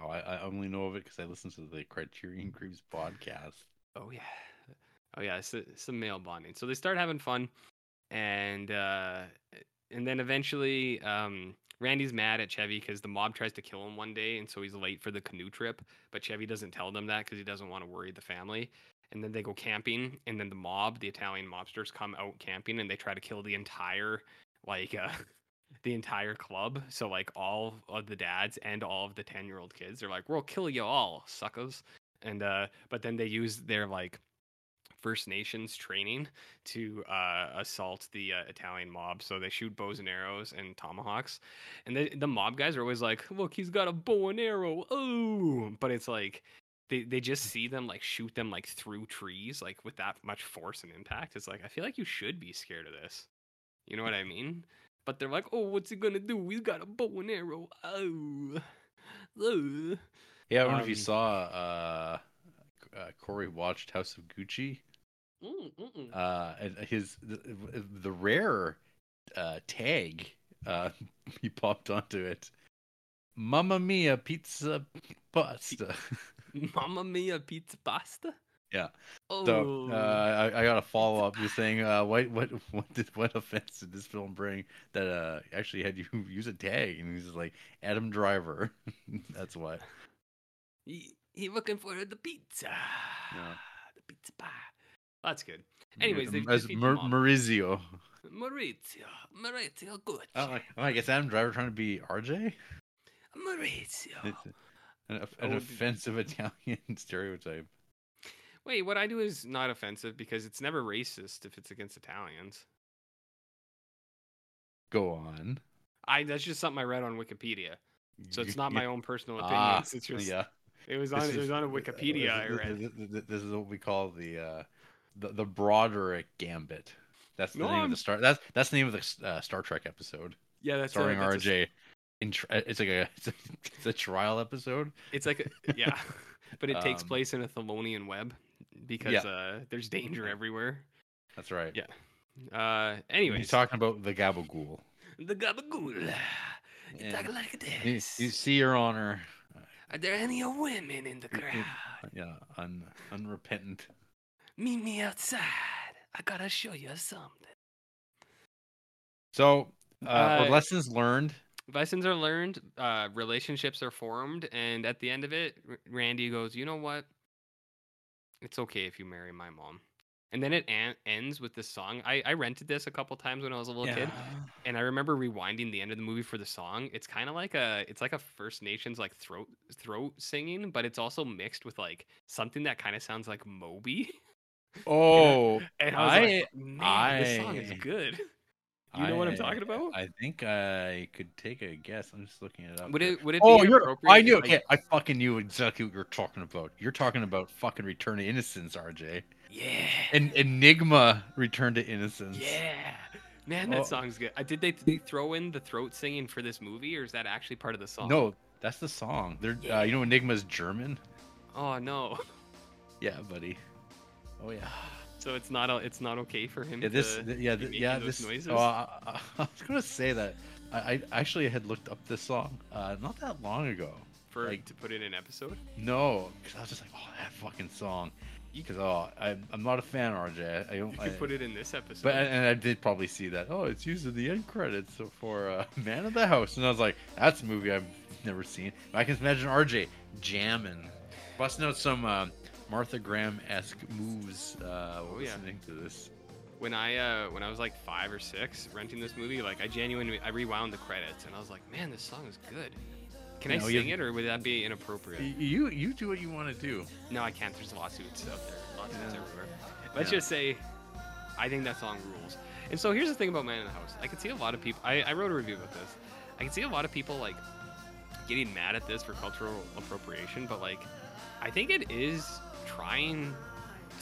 Oh, I, I only know of it because I listen to the Criterion Creeps podcast. Oh yeah, oh yeah. It's, a- male bonding. So they start having fun, and uh, and then eventually, um, Randy's mad at Chevy because the mob tries to kill him one day, and so he's late for the canoe trip. But Chevy doesn't tell them that because he doesn't want to worry the family. And then they go camping, and then the mob, the Italian mobsters, come out camping, and they try to kill the entire like uh, the entire club. So like all of the dads and all of the ten year old kids, they're like, "We'll kill you all, suckers." And uh, but then they use their like First Nations training to uh, assault the uh, Italian mob. So they shoot bows and arrows and tomahawks, and the the mob guys are always like, "Look, he's got a bow and arrow." Oh, but it's like. They, they just see them like shoot them like through trees like with that much force and impact it's like i feel like you should be scared of this you know what i mean but they're like, "Oh, what's he gonna do? He's got a bow and arrow." Oh, oh. Yeah, I wonder if you Um, saw uh, uh, Corey watched House of Gucci. Mm. Uh, and his the, the rare uh, tag uh, he popped onto it. Mamma mia, pizza pasta. Mamma mia, pizza pasta. Yeah. Oh, So uh, I, I got a follow up just saying, uh, what what what did what offense did this film bring that uh actually had you use a tag? And he's like Adam Driver. That's what. he, he looking for the pizza. Yeah. The pizza pie. That's good. Anyways, they as defeat the Mar- Maurizio. Maurizio, Maurizio, good. Oh, oh, I guess Adam Driver trying to be RJ. Maurizio. It's an, an Oh, offensive Italian stereotype. Wait, what I do is not offensive because it's never racist if it's against Italians. Go on. I that's just something I read on Wikipedia. So it's not my own personal opinion. Ah, it's just yeah. it was on it was on a Wikipedia I this- read. This, this- this is what we call the uh, the the Broderick Gambit. That's the No, name of I'm- the star. That's that's the name of the uh, Star Trek episode Yeah, that's a- starring that's a- RJ. In tr- uh, it's like a it's, a it's a trial episode. it's like a, yeah, but it takes Um, place in a Tholian web because Yeah. uh, there's danger everywhere. That's right. Yeah. Uh, He's talking about the Gabagool. the gabagool. You talk like You, this. you see, Your Honor. Are there any women in the Mm, mm. crowd? Yeah, un, unrepentant. Meet me outside. I gotta show you something. So, uh, Uh, lessons learned. lessons are learned uh relationships are formed and at the end of it randy goes you know what it's okay if you marry my mom and then it an- ends with this song I, I rented this a couple times when i was a little kid and i remember rewinding the end of the movie for the song it's kind of like a it's like a first nations like throat throat singing but it's also mixed with like something that kind of sounds like moby Oh, and i was I- like man this song is good you know what i'm talking about I think I could take a guess. I'm just looking it up. would it would it Oh, be you're. I knew. like- Okay, I fucking knew exactly what you're talking about. You're talking about fucking Return to Innocence, RJ. yeah En- Enigma, Return to Innocence. Yeah, man, that Oh. song's good. Uh, did they, they throw in the throat singing for this movie, or is that actually part of the song? No, that's the song. They're. Uh, you know, Enigma's German. Oh no. Yeah, buddy. Oh yeah. So it's not it's not okay for him. Yeah, this. to yeah, th- yeah. those This. noises? Oh, I, I, I was gonna say that. I, I actually had looked up this song uh, not that long ago. for like- to put it in an episode. No, because I was just like, oh, that fucking song. Because oh, I, I'm not a fan, RJ. I don't. You I, put it in this episode. But and I did probably see that. Oh, it's used in the end credits for uh, Man of the House, and I was like, that's a movie I've never seen. But I can imagine RJ jamming, busting out some uh, Martha Graham esque moves. Uh, Oh, yeah. to this. when I uh when I was like five or six renting this movie, like I genuinely I rewound the credits and I was like, man, this song is good. Can I No, you- sing it or would that be inappropriate? You you do what you want to do. No, I can't. There's lawsuits out there. Lawsuits Yeah. everywhere. Let's Yeah. just say, I think that song rules. And so here's the thing about Man in the House. I can see a lot of people. I, I wrote a review about this. I can see a lot of people like getting mad at this for cultural appropriation, but like, I think it is trying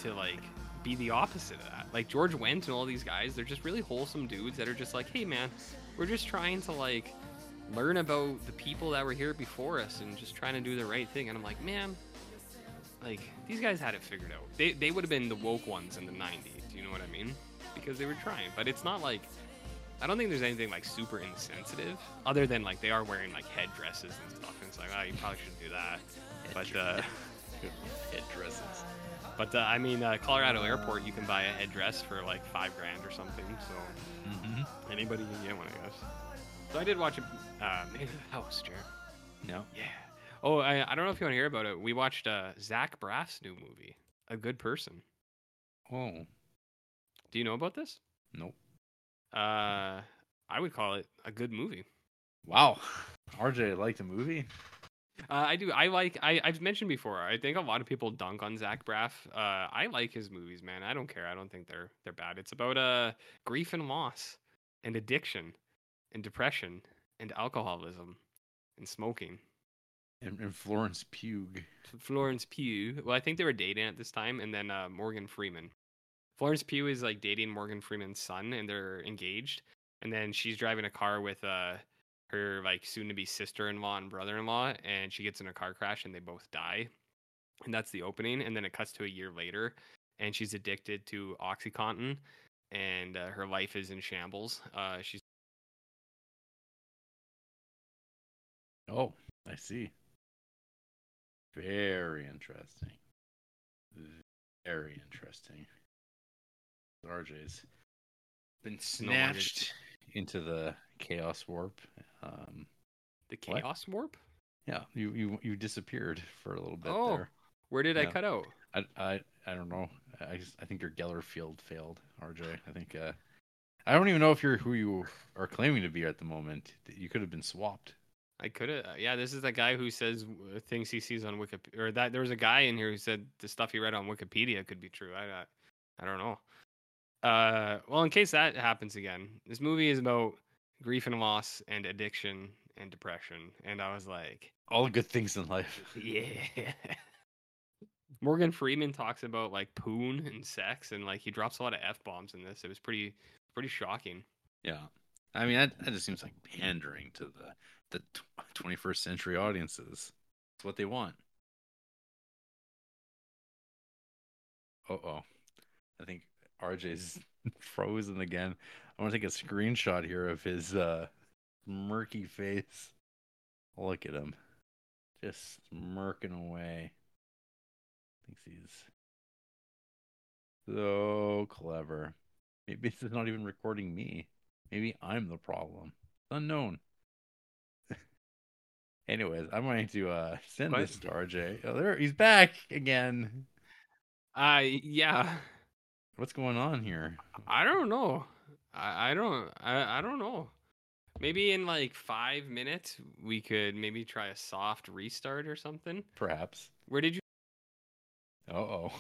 to like be the opposite of that. Like George Wendt and all these guys, they're just really wholesome dudes that are just like, hey man, we're just trying to like learn about the people that were here before us and just trying to do the right thing. And I'm like, man, like these guys had it figured out. They they would have been the woke ones in the '90s. You know what I mean? Because they were trying. But it's not like I don't think there's anything like super insensitive, other than like they are wearing like headdresses and stuff. And it's like, oh, you probably shouldn't do that. But uh, Headdresses. but uh, I mean, uh, Colorado Airport, you can buy a headdress for like five grand or something. So Mm-hmm. anybody can get one, I guess. So I did watch a uh, Man of the House, Jared. No. Yeah. Oh, I, I don't know if you want to hear about it. We watched uh, Zach Braff's new movie, A Good Person. Oh. Do you know about this? Nope. Uh, I would call it a good movie. Wow. RJ liked the movie. Uh, I do. I like. I, I've mentioned before. I think a lot of people dunk on Zach Braff. Uh, I like his movies, man. I don't care. I don't think they're they're bad. It's about uh grief and loss, and addiction, and depression, and alcoholism, and smoking. And, and Florence Pugh. Florence Pugh. Well, I think they were dating at this time, and then uh, Morgan Freeman. Florence Pugh is like dating Morgan Freeman's son, and they're engaged. And then she's driving a car with uh her like soon-to-be sister-in-law and brother-in-law, and she gets in a car crash, and they both die. And that's the opening. And then it cuts to a year later, and she's addicted to OxyContin, and uh, her life is in shambles. Uh, she's Oh, I see. Very interesting. Very interesting. RJ's been No snatched into the chaos warp. Um, the What? chaos warp. yeah, you, you you disappeared for a little bit Oh. there. Where did I cut out? I, I I don't know. I just, I think your Geller field failed, RJ. I think uh, I don't even know if you're who you are claiming to be at the moment. You could have been swapped. I could have. Yeah, this is the guy who says uh, things he sees on Wikipedia, or that there was a guy in here who said the stuff he read on Wikipedia could be true. I, I, I don't know. Uh, well, in case that happens again, this movie is about grief and loss and addiction and depression, and I was like, All the good things in life. yeah. Morgan Freeman talks about like poon and sex, and like he drops a lot of f bombs in this. It was pretty, pretty shocking. Yeah, I mean that, that just seems like pandering to the the twenty first century audiences. It's what they want. Uh oh, I think RJ's frozen again. I want to take a screenshot here of his uh murky face. Look at him, just smirking away. Thinks he's so clever. Maybe this is not even recording me. Maybe I'm the problem. It's Unknown. Anyways, I'm going to uh send What? this to RJ. Oh, there he's back again. Uh, yeah. What's going on here? I don't know. I, I don't I, I don't know. Maybe in like five minutes we could maybe try a soft restart or something. Perhaps. Where did you Uh oh.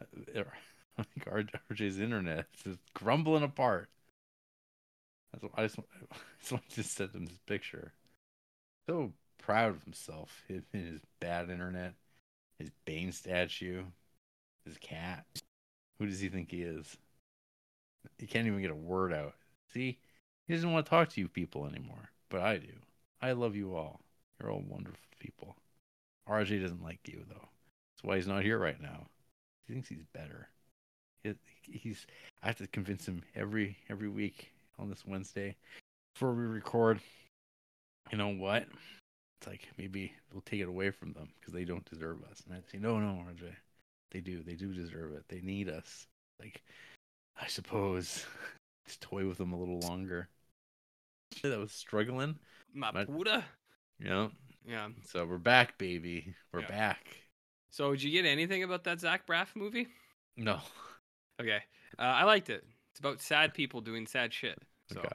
I think RJ's internet is just crumbling apart. That's what I just, want- I just want to send him this picture. So proud of himself. His, his bad internet, his Bane statue, his cat. Who does he think he is? He can't even get a word out. See, he doesn't want to talk to you people anymore, but I do. I love you all. You're all wonderful people. RJ doesn't like you though. That's why he's not here right now. He thinks he's better. He, he's. I have to convince him every every week on this Wednesday before we record. You know what? It's like maybe we'll take it away from them because they don't deserve us. And I'd say, no, no, RJ, they do. They do deserve it. They need us. Like, I suppose, just toy with them a little longer. That was struggling. Buddha? You. Yeah. So we're back, baby. We're Yeah. back. So did you get anything about that Zach Braff movie? No. Okay. Uh, I liked it. It's about sad people doing sad shit. So Okay.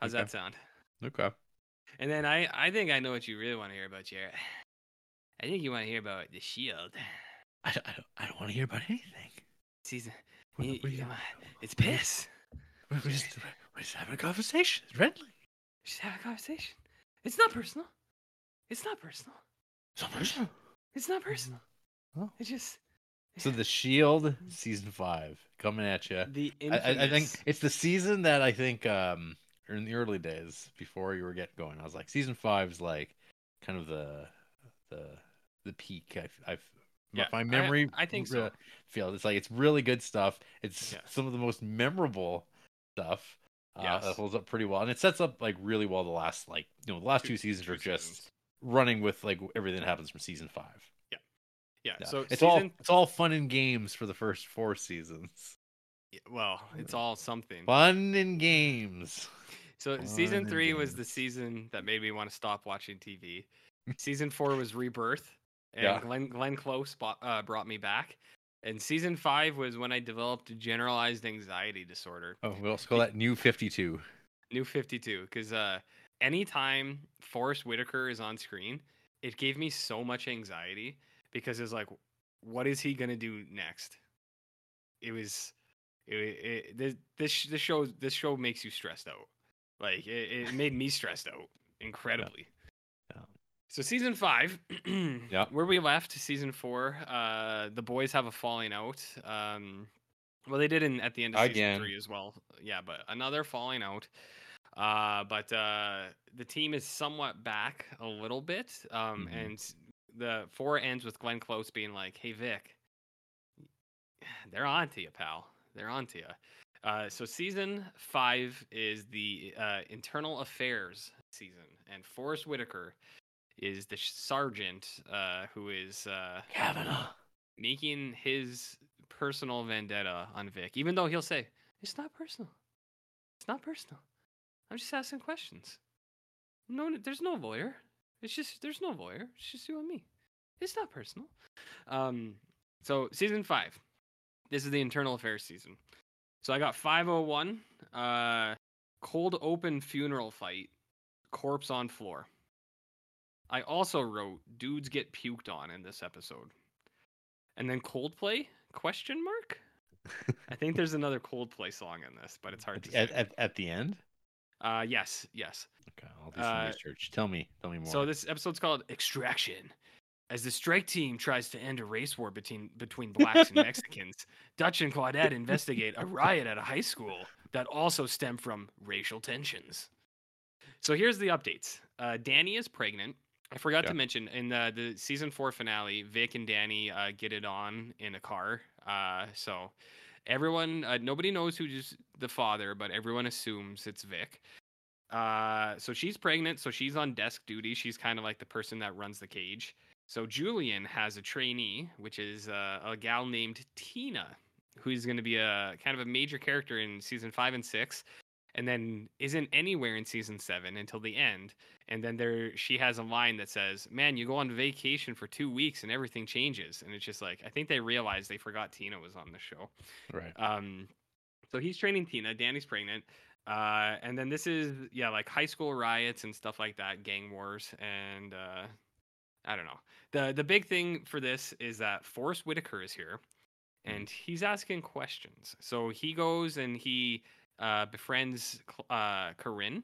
how's Okay. that sound? Okay. And then I I think I know what you really want to hear about, Jared. I think you want to hear about the Shield I, don't- I don't. I don't want to hear about anything. season. What- You- what you you- It's piss. We're, we're just we're just having a conversation. It's friendly. Just have a conversation. It's not personal. It's not personal. So personal. It's not personal. Oh. It just So the Shield season five coming at you. the I, I, I think it's the season that I think um in the early days before you were getting going. I was like season five is like kind of the the the peak. I've, I've Yeah, my memory. I think so. Feel it's like it's really good stuff. It's Yeah. some of the most memorable stuff. Uh, Yes. that holds up pretty well, and it sets up like really well the last like you know the last two, seasons two are just seasons. running with like everything that happens from season five. Yeah. Yeah. So it's season, all it's all fun and games for the first four seasons. yeah, well, it's all something. Fun and games. So Fun season three was the season that made me want to stop watching TV. season four was Rebirth, and Yeah. Glenn Glenn Close bought, uh, brought me back. And season five was when I developed generalized anxiety disorder, Oh, we'll call that New Fifty Two. New Fifty Two, because uh, anytime Forest Whitaker is on screen, it gave me so much anxiety because it's like, what is he gonna do next? It was, it, it this this this show this show makes you stressed out. Like it, it made me stressed out incredibly. So season five, Yeah. where we left, season four, uh, the boys have a falling out. Um, well, they did in at the end of Again. season three as well. Yeah, but another falling out. Uh, but uh, the team is somewhat back a little bit. Um, Mhm. and the four ends with Glenn Close being like, "Hey Vic, they're on to you, pal. They're on to you." Uh, so season five is the uh, internal affairs season, and Forest Whitaker is the sergeant uh, who is uh, Kavanaugh. making his personal vendetta on Vic, even though he'll say it's not personal. It's not personal. I'm just asking questions. No, there's no lawyer. It's just there's no lawyer. It's just you and me. It's not personal. Um, so season five. This is the internal affairs season. So I got 501. Uh, cold open funeral fight. Corpse on floor. I also wrote dudes get puked on in this episode. And then Coldplay? Question mark? I think there's another Coldplay song in this, but it's hard At, to the- at, at, at the end. Uh, yes, yes. Okay, I'll do some Uh, research. Tell me. Tell me more. So this episode's called Extraction. As the strike team tries to end a race war between between blacks and Mexicans, Dutch and Claudette investigate a riot at a high school that also stemmed from racial tensions. So here's the updates. Uh, Danny is pregnant. I forgot Yeah. to mention in the, the season four finale, Vic and Danny uh, get it on in a car. Uh, so everyone, uh, nobody knows who's the father, but everyone assumes it's Vic. Uh, so she's pregnant, so she's on desk duty. She's kind of like the person that runs the cage. So Julian has a trainee, which is uh, a gal named Tina, who's going to be a kind of a major character in season five and six, and then isn't anywhere in season seven until the end. And then there, she has a line that says, "Man, you go on vacation for two weeks and everything changes." And it's just like I think they realized they forgot Tina was on the show. right. Um, so he's training Tina. Danny's pregnant. Uh, and then this is yeah, like high school riots and stuff like that, gang wars, and uh, I don't know. the The big thing for this is that Forest Whitaker is here, and he's asking questions. So he goes and he uh, befriends uh, Corinne,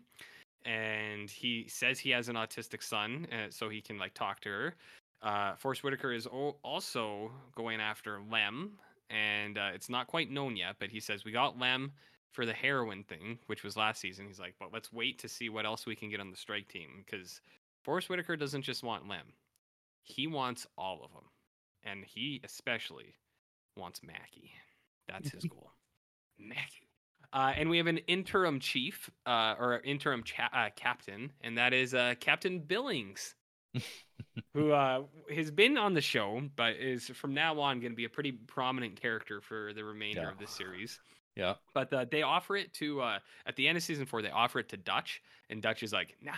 and he says he has an autistic son, uh, so he can like talk to her. Uh, Forest Whitaker is o- also going after Lem, and uh, it's not quite known yet, but he says we got Lem for the heroin thing, which was last season. He's like, but let's wait to see what else we can get on the strike team because Forest Whitaker doesn't just want Lem, he wants all of them, and he especially wants Mackey. That's his goal, Mackey. Uh, and we have an interim chief, uh, or interim cha- uh, captain, and that is uh, Captain Billings, who uh, has been on the show, but is from now on going to be a pretty prominent character for the remainder Yeah. of the series. Yeah. But uh, they offer it to uh, at the end of season four. They offer it to Dutch, and Dutch is like, "Nah."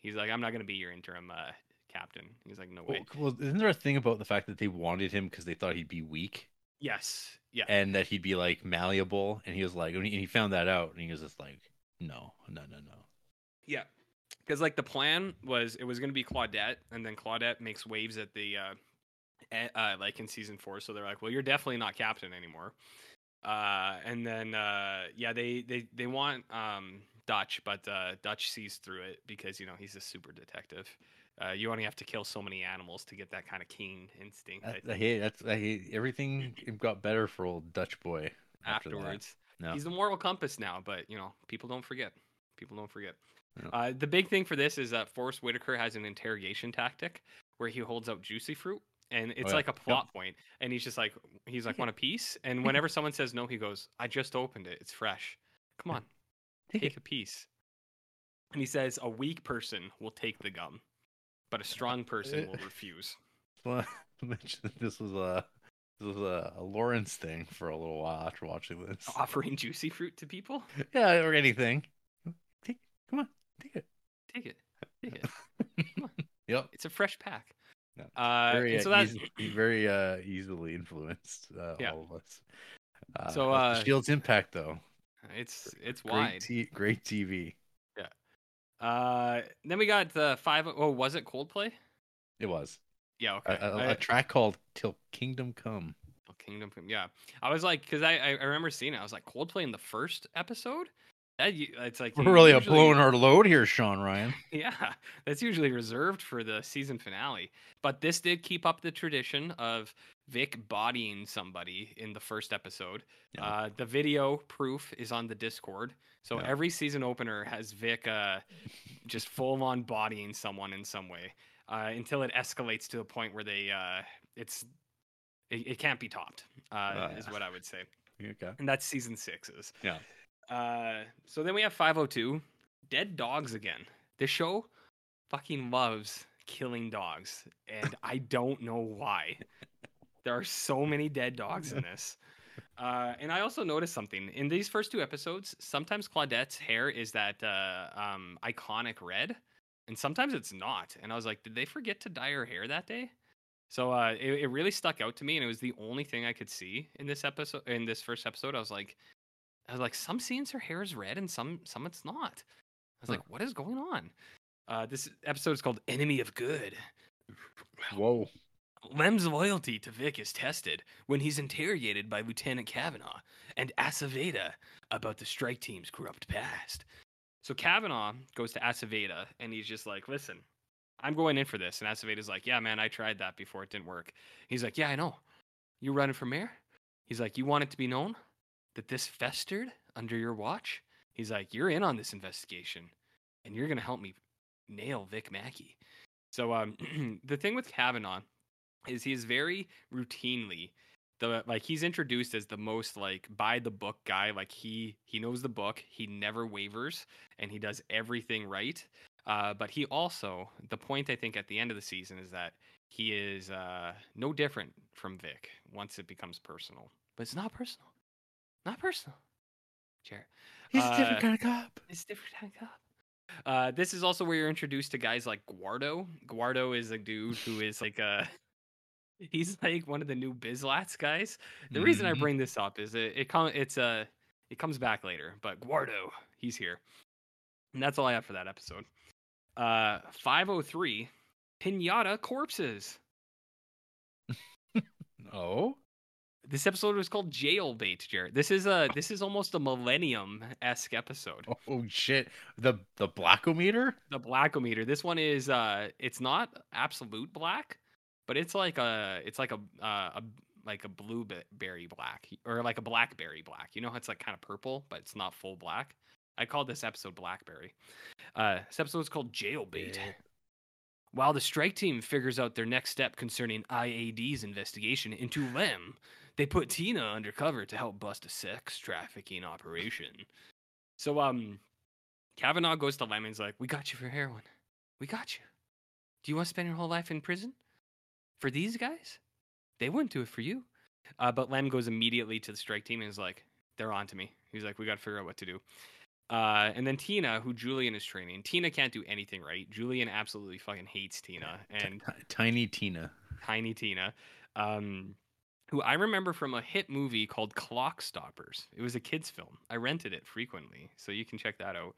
He's like, "I'm not going to be your interim uh, captain." He's like, "No way." Well, well, isn't there a thing about the fact that they wanted him because they thought he'd be weak Yes. Yeah. and that he'd be like malleable? And he was like, and he, found that out, and he was just like, no, no, no, no. Yeah. Because like the plan was it was going to be Claudette, and then Claudette makes waves at the uh, uh, like in season four. So they're like, "Well, you're definitely not captain anymore." Uh, and then uh, yeah, they they they want um, Dutch, but uh, Dutch sees through it because you know he's a super detective. Uh, you only have to kill so many animals to get that kind of keen instinct. I I, I hate that's I hate everything got better for old Dutch boy after that. afterwards. No. He's the moral compass now, but you know, people don't forget. People don't forget. Yeah. Uh, the big thing for this is that Forest Whitaker has an interrogation tactic where he holds out juicy fruit, and it's yeah. like a Yep. plot point, and he's just like, he's like, want a piece? And whenever someone says no, he goes, I just opened it. It's fresh. Come on, take a piece. And he says a weak person will take the gum, but a strong person will refuse. Well, this was a this was a, a Lawrence thing for a little while after watching this. Offering juicy fruit to people? Yeah, or anything. Take, come on, take it. Take it. Take it. Yep. It's a fresh pack. Yeah. Uh, Very, uh, so that, easy- very uh, easily influenced. Uh, Yeah. All of us. Uh, So, uh, Shield's impact though. it's it's Great, wide. t- great TV. Uh, then we got the five oh was it Coldplay? It was Yeah, okay. a, track called "Till Kingdom Come." Oh, Kingdom Come. Yeah, I was like, because I I I remember seeing it. I was like, Coldplay in the first episode. That it's like We're really usually- blowing our load here, Shawn Ryan. Yeah, that's usually reserved for the season finale. But this did keep up the tradition of Vic bodying somebody in the first episode. Yeah. Uh, the video proof is on the Discord. So Yeah. every season opener has Vic uh, just full on bodying someone in some way uh, until it escalates to a point where they uh, it's it, it can't be topped. Uh, Ah, is what I would say Okay. and that's season sixes. Yeah. Uh, so then we have 502, Dead Dogs again. This show fucking loves killing dogs, and I don't know why. There are so many dead dogs in this. Uh, and I also noticed something in these first two episodes. Sometimes Claudette's hair is that uh, um, iconic red, and sometimes it's not. And I was like, did they forget to dye her hair that day? So uh, it, it really stuck out to me, and it was the only thing I could see in this episode. In this first episode, I was like, I was like, some scenes her hair is red, and some some it's not. I was Huh. like, what is going on? Uh, this episode is called "Enemy of Good." Whoa. Lem's loyalty to Vic is tested when he's interrogated by Lieutenant Kavanaugh and Aceveda about the strike team's corrupt past. So Kavanaugh goes to Aceveda and he's just like, listen, I'm going in for this. And Aceveda's like, yeah, man, I tried that before. It didn't work. He's like, yeah, I know. You're running for mayor? He's like, you want it to be known that this festered under your watch? He's like, you're in on this investigation and you're going to help me nail Vic Mackey. So um, the thing with Kavanaugh is he is very routinely the like he's introduced as the most like by the book guy like he he knows the book he never wavers and he does everything right uh, but he also the point i think at the end of the season is that he is uh, no different from vic once it becomes personal but it's not personal not personal Jared. He's a Uh, different kind of cop. It's different kind of cop. Uh, this is also where you're introduced to guys like Guardo. Guardo is a dude who is like a. He's like one of the new Byz-Lats guys. The reason I Mhm. bring this up is it, it com- it's uh, it comes back later, but Guardo, he's here. And that's all I have for that episode. Uh 503 Pinata Corpses. Oh. This episode was called Jailbait, Jared. This is a this is almost a millennium esque episode. Oh shit. The the blackometer? the blackometer. This one is uh it's not absolute black, but it's like a it's like a uh, a like a blueberry black or like a blackberry black. You know, it's like kind of purple, but it's not full black. I called this episode Blackberry. Uh, this episode is called Jailbait. Yeah. While the strike team figures out their next step concerning IAD's investigation into Lem, they put Tina undercover to help bust a sex trafficking operation. So, um, Kavanaugh goes to Lem and's like, "We got you for heroin. We got you. Do you want to spend your whole life in prison for these guys? They wouldn't do it for you." Uh, but Lem goes immediately to the strike team and is like, "They're on to me." He's like, "We got to figure out what to do." Uh, and then Tina, who Julian is training, Tina can't do anything right. Julian absolutely fucking hates Tina, and Tiny Tina. Tiny Tina, um, who I remember from a hit movie called Clock Stoppers. It was a kids' film. I rented it frequently, so you can check that out.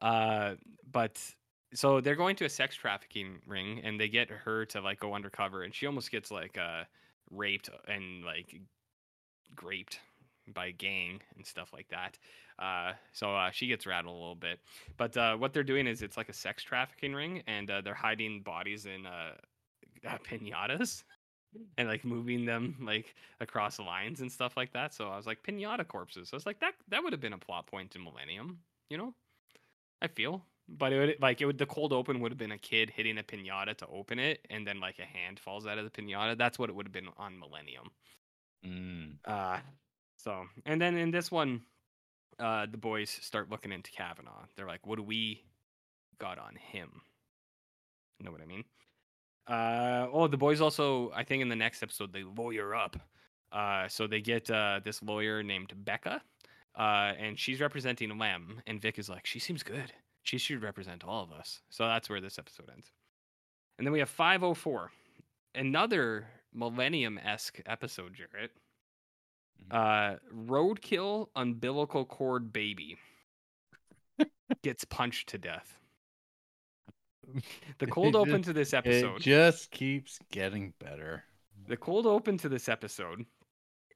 Uh, but so they're going to a sex trafficking ring, and they get her to like go undercover, and she almost gets like uh, raped and like graped by a gang and stuff like that. Uh, so uh, she gets rattled a little bit. But uh, what they're doing is it's like a sex trafficking ring, and uh, they're hiding bodies in uh, uh, pinatas and like moving them like across lines and stuff like that. So I was like pinata corpses. So I was like that that would have been a plot point in Millennium, you know? I feel. But it would like it would the cold open would have been a kid hitting a pinata to open it and then like a hand falls out of the pinata. That's what it would have been on Millennium. Mm. Uh so and then in this one uh, the boys start looking into Kavanaugh. They're like, "What do we got on him?" You Know what I mean? Uh, oh, the boys also, I think in the next episode, they lawyer up. Uh, so they get uh, this lawyer named Becca, uh, and she's representing Lem. And Vic is like, she seems good. She should represent all of us. So that's where this episode ends. And then we have 504, another Millennium esque episode, Jarrett. Uh, roadkill umbilical cord baby gets punched to death. The cold It open to this It episode. just keeps getting better. The cold open to this episode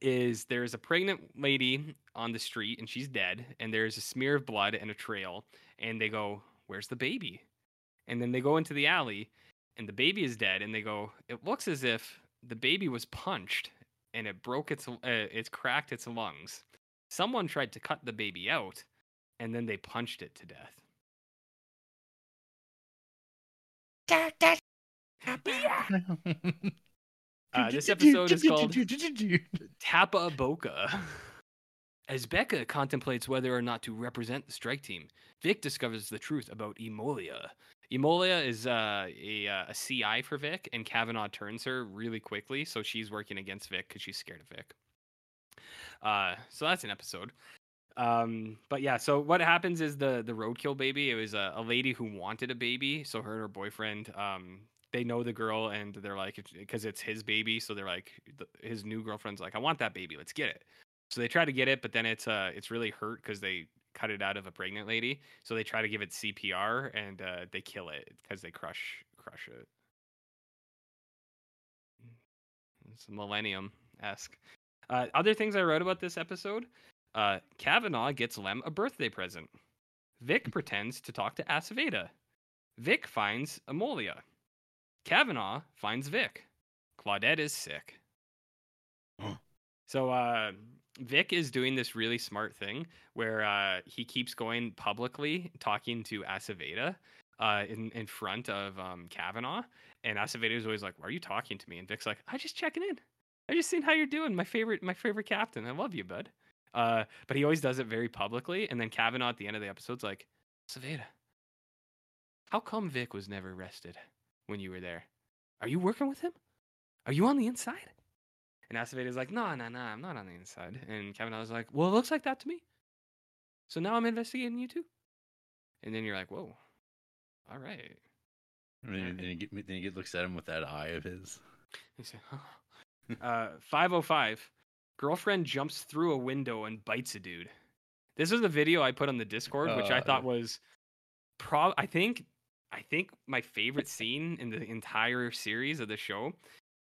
is there's a pregnant lady on the street and she's dead, and there's a smear of blood and a trail, and they go, "Where's the baby?" And then they go into the alley, and the baby is dead, and they go, "It looks as if the baby was punched, and it broke its, uh, it's cracked its lungs. Someone tried to cut the baby out, and then they punched it to death." Uh, this episode is called Tapa Boca. As Becca contemplates whether or not to represent the strike team, Vic discovers the truth about Emolia. Emolia is uh, a, uh, a CI for Vic, and Kavanaugh turns her really quickly, so she's working against Vic because she's scared of Vic. Uh, so that's an episode. Um, but yeah, so what happens is the the roadkill baby. It was a, a lady who wanted a baby, so her and her boyfriend um, they know the girl and they're like because it's his baby so they're like his new girlfriend's like i want that baby let's get it so they try to get it but then it's uh it's really hurt because they cut it out of a pregnant lady. So they try to give it cpr and uh they kill it because they crush crush it. It's millennium-esque. Uh, other things i wrote about this episode uh kavanaugh gets lem a birthday present. Vic pretends to talk to aceveda vic finds emolia Kavanaugh finds Vic. Claudette is sick. Huh. So uh, Vic is doing this really smart thing where uh, he keeps going publicly talking to Aceveda uh, in in front of um, Kavanaugh, and Aceveda is always like, "Why are you talking to me?" And Vic's like, "I just checking in. I just seeing how you're doing. My favorite, my favorite captain. I love you, bud." Uh, but he always does it very publicly, and then Kavanaugh at the end of the episode's like, "Aceveda, how come Vic was never arrested?" when you were there. Are you working with him? Are you on the inside? And Aceveda's like, no, no, no, I'm not on the inside. And Kavanaugh was like, well, it looks like that to me. So now I'm investigating you too. And then you're like, whoa, all right. And then, then, he get, then he looks at him with that eye of his. He said, huh. uh, 505. Girlfriend jumps through a window and bites a dude. This was the video I put on the Discord, which I Uh. thought was pro. I think I think my favorite scene in the entire series of the show.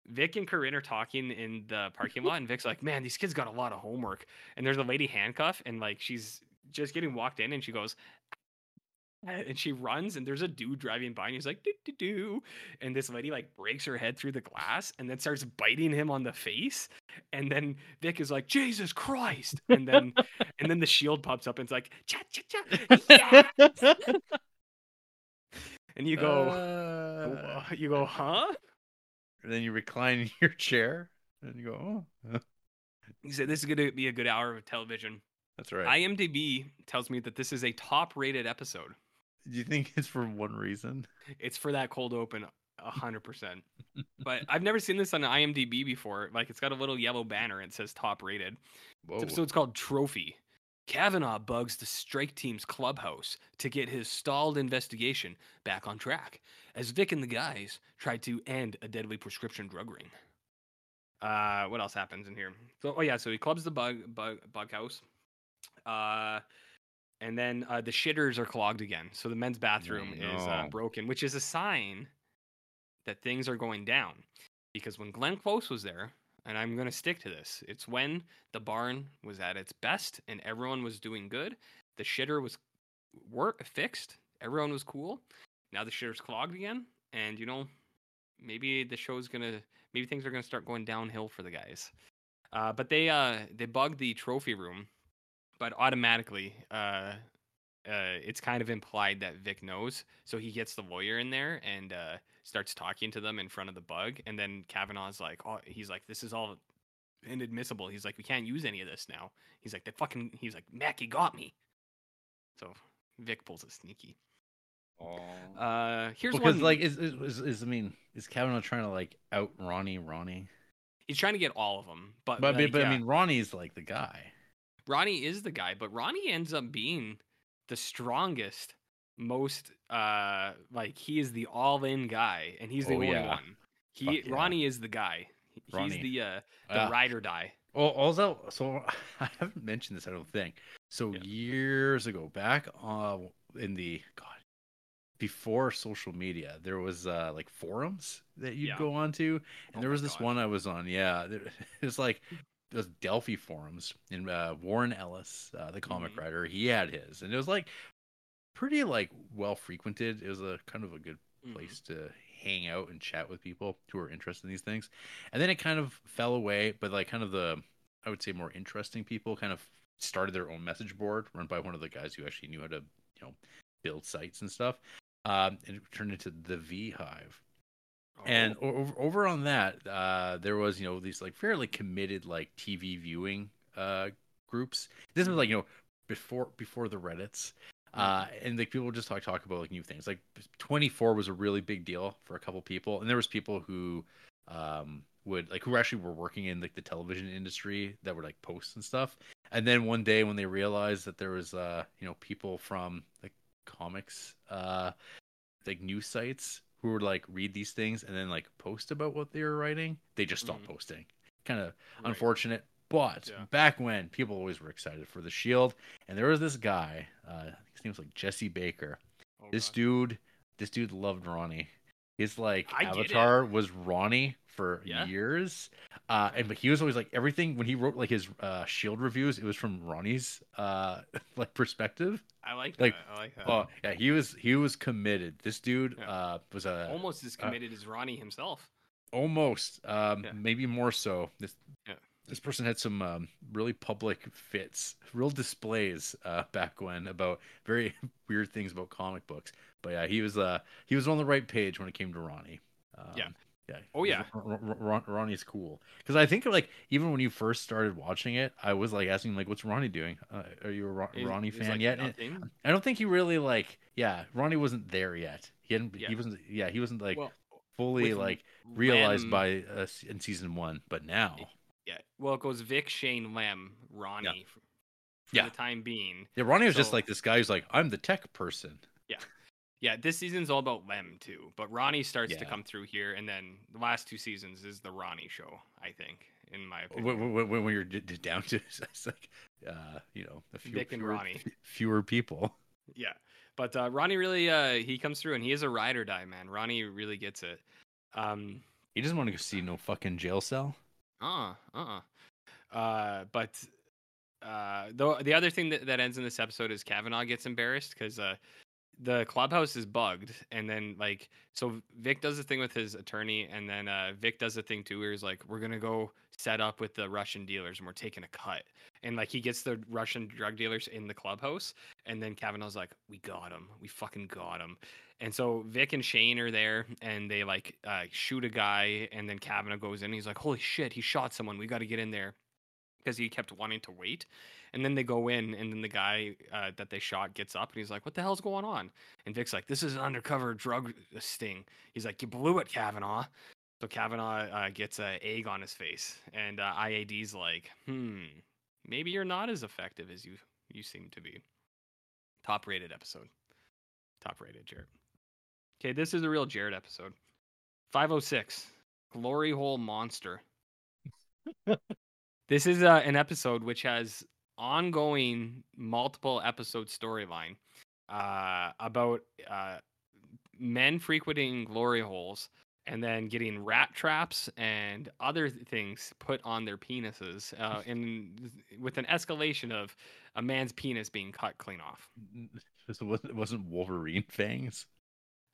Vic and Corinne are talking in the parking lot, and Vic's like, "Man, these kids got a lot of homework." And there's a lady handcuff, and like she's just getting walked in, and she goes, and she runs, and there's a dude driving by, and he's like, "Do do do," and this lady like breaks her head through the glass, and then starts biting him on the face, and then Vic is like, "Jesus Christ!" and then and then the shield pops up, and it's like, "Cha cha cha!" And you go, Uh, you go, huh? And then you recline in your chair, and you go, oh, He said, "This is going to be a good hour of television." that's right. IMDb tells me that this is a top-rated episode. Do you think it's for one reason? It's for that cold open, a hundred percent. But I've never seen this on IMDb before. Like, it's got a little yellow banner and it says top-rated. Whoa. This episode's called Trophy. Kavanaugh bugs the strike team's clubhouse to get his stalled investigation back on track as Vic and the guys try to end a deadly prescription drug ring. Uh, what else happens in here? So, oh yeah, so he clubs the bug bug bug house. Uh, and then uh, the shitters are clogged again. So the men's bathroom is uh, broken, which is a sign that things are going down. Because when Glenn Close was there, and I'm going to stick to this, it's when the barn was at its best and everyone was doing good. The shitter was work fixed. Everyone was cool. Now the shitter's clogged again, and you know, maybe the show's gonna, maybe things are gonna start going downhill for the guys. Uh, but they uh they bug the trophy room, but automatically uh. Uh, it's kind of implied that Vic knows, so he gets the lawyer in there and uh, starts talking to them in front of the bug, and then Kavanaugh's like, "Oh, he's like, this is all inadmissible. He's like, we can't use any of this now. He's like, the fucking. He's like, Mac, you got me. So Vic pulls a sneaky. Uh, here's because one. like is, is is is I mean is Kavanaugh trying to like out Ronnie Ronnie? he's trying to get all of them, but But like, but yeah, I mean Ronnie's like the guy. Ronnie is the guy, but Ronnie ends up being the strongest, most uh like he is the all in guy, and he's the Oh, only yeah. one. He yeah. Ronnie is the guy. He's Ronnie. the uh the Ah. ride or die. Well, also, so I haven't mentioned this, I don't think. So Yeah. years ago, back uh, in the God, before social media, there was uh, like forums that you'd Yeah. go on to, and Oh there was this God. one I was on. Yeah, it was like those Delphi forums, and uh, Warren Ellis, uh, the comic Mhm. writer, he had his, and it was like pretty like well frequented. It was a kind of a good Mhm. place to hang out and chat with people who are interested in these things. And then it kind of fell away, but like kind of the I would say more interesting people kind of started their own message board run by one of the guys who actually knew how to, you know, build sites and stuff. Um, and it turned into the V Hive. And Oh, over, over on that, uh, there was you know these like fairly committed like TV viewing uh, groups. This was like you know before before the Reddits, uh, and like people would just talk talk about like new things. Like 24 was a really big deal for a couple people, and there was people who um, would like who actually were working in like the television industry that were like posts and stuff. And then one day when they realized that there was uh you know people from like comics uh like news sites who would like read these things and then like post about what they were writing, they just stopped Mhm. posting. Kind of right. unfortunate. But Yeah. back when people always were excited for the Shield, and there was this guy, uh, his name was like Jesse Baker. Oh, This God. dude, this dude loved Ronnie. His like I avatar was Ronnie for Yeah. years, uh, and but he was always like everything when he wrote like his uh, Shield reviews, it was from Ronnie's uh, like perspective. I like like, that. I like that. Oh yeah, he was he was committed. This dude Yeah. uh, was a Almost as committed as Ronnie himself. almost um, Yeah. maybe more so. This Yeah. this person had some um, really public fits, real displays uh, back when about very weird things about comic books. But yeah, he was uh he was on the right page when it came to Ronnie. Um, Yeah. Yeah. Oh, yeah. R- R- Ron- Ronnie's cool because I think like even when you first started watching it, I was like asking like, "What's Ronnie doing? Uh, are you a Ron- Is- Ronnie fan like, yet?" I don't think he really like. Yeah, Ronnie wasn't there yet. He hadn't. Yeah. He wasn't. Yeah, he wasn't like well, fully like realized Lem- by uh, in season one, but now, Yeah. Well, it goes Vic, Shane, Lem, Ronnie. For, for Yeah. the time being. yeah, Ronnie was just like this guy who's like, I'm the tech person. Yeah, this season's all about Lem too, but Ronnie starts to come through here, and then the last two seasons is the Ronnie show. I think, in my opinion. When, when, when you're down to it's like, uh, you know, a few, Vic and fewer, Ronnie. fewer people. Yeah, but uh, Ronnie really uh, he comes through, and he is a ride or die man. Ronnie really gets it. Um, He doesn't want to go see no fucking jail cell. uh, uh, uh, but uh, the the other thing that, that ends in this episode is Kavanaugh gets embarrassed because uh, the clubhouse is bugged, and then like so Vic does the thing with his attorney, and then uh, Vic does the thing too, where he's like, "We're gonna go set up with the Russian dealers, and we're taking a cut." And like he gets the Russian drug dealers in the clubhouse, and then Kavanaugh's like, "We got him, we fucking got him." And so Vic and Shane are there, and they like uh, shoot a guy, and then Kavanaugh goes in. He's like, "Holy shit, he shot someone. We got to get in there," because he kept wanting to wait. And then they go in, and then the guy uh, that they shot gets up, and he's like, "What the hell's going on?" And Vic's like, "This is an undercover drug sting." He's like, "You blew it, Kavanaugh." So Kavanaugh uh, gets a egg on his face, and uh, IAD's like, "Hmm, maybe you're not as effective as you you seem to be." Top rated episode. Top rated, Jared. Okay, this is a real Jared episode. 506, Glory Hole Monster. this is uh, an episode which has ongoing multiple episode storyline uh, about uh, men frequenting glory holes and then getting rat traps and other things put on their penises uh, in with an escalation of a man's penis being cut clean off. This wasn't, it wasn't Wolverine fangs.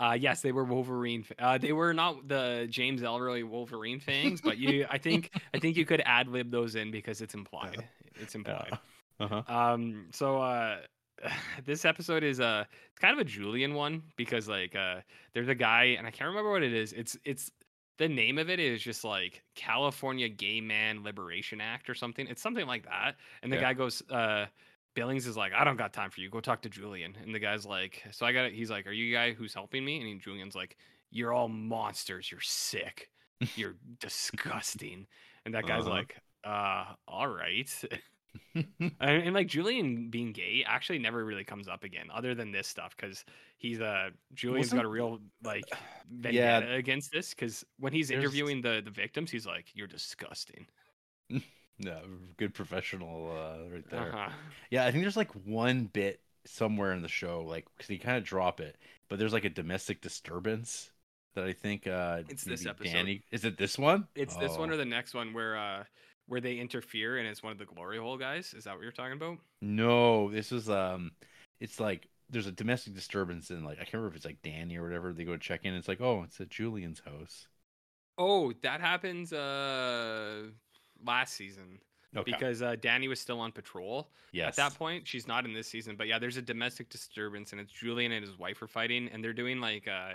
Uh, yes, they were Wolverine. Uh, they were not the James Elroy Wolverine fangs, but you, I think, I think you could ad lib those in because it's implied. It's implied. Uh huh. Um, so uh, this episode is uh, it's kind of a Julian one because like uh, there's a guy and I can't remember what it is. It's it's the name of it is just like California Gay Man Liberation Act or something. It's something like that. And the Yeah. guy goes, uh, Billings is like, I don't got time for you. Go talk to Julian. And the guy's like, so I got it. He's like, Are you the guy who's helping me? And he- Julian's like, You're all monsters. You're sick. You're disgusting. And that guy's Uh-huh. like, uh, all right. and, and like Julian being gay actually never really comes up again, other than this stuff, because he's uh Julian's Wasn't- got a real like Yeah. against this. Because when he's There's- interviewing the the victims, he's like, "You're disgusting." no, good professional uh, right there. Uh-huh. Yeah, I think there's like one bit somewhere in the show, like because he kind of drop it, but there's like a domestic disturbance that I think uh It's this episode. Danny is it this one? It's this one or the next one where uh where they interfere and it's one of the glory hole guys. Is that what you're talking about? No, this was um, it's like there's a domestic disturbance in like I can't remember if it's like Danny or whatever. They go check in. It's like oh, it's at Julian's house. Oh, that happens uh last season because uh, Danny was still on patrol. yes, At that point, she's not in this season, but yeah, there's a domestic disturbance, and it's Julian and his wife are fighting, and they're doing like uh,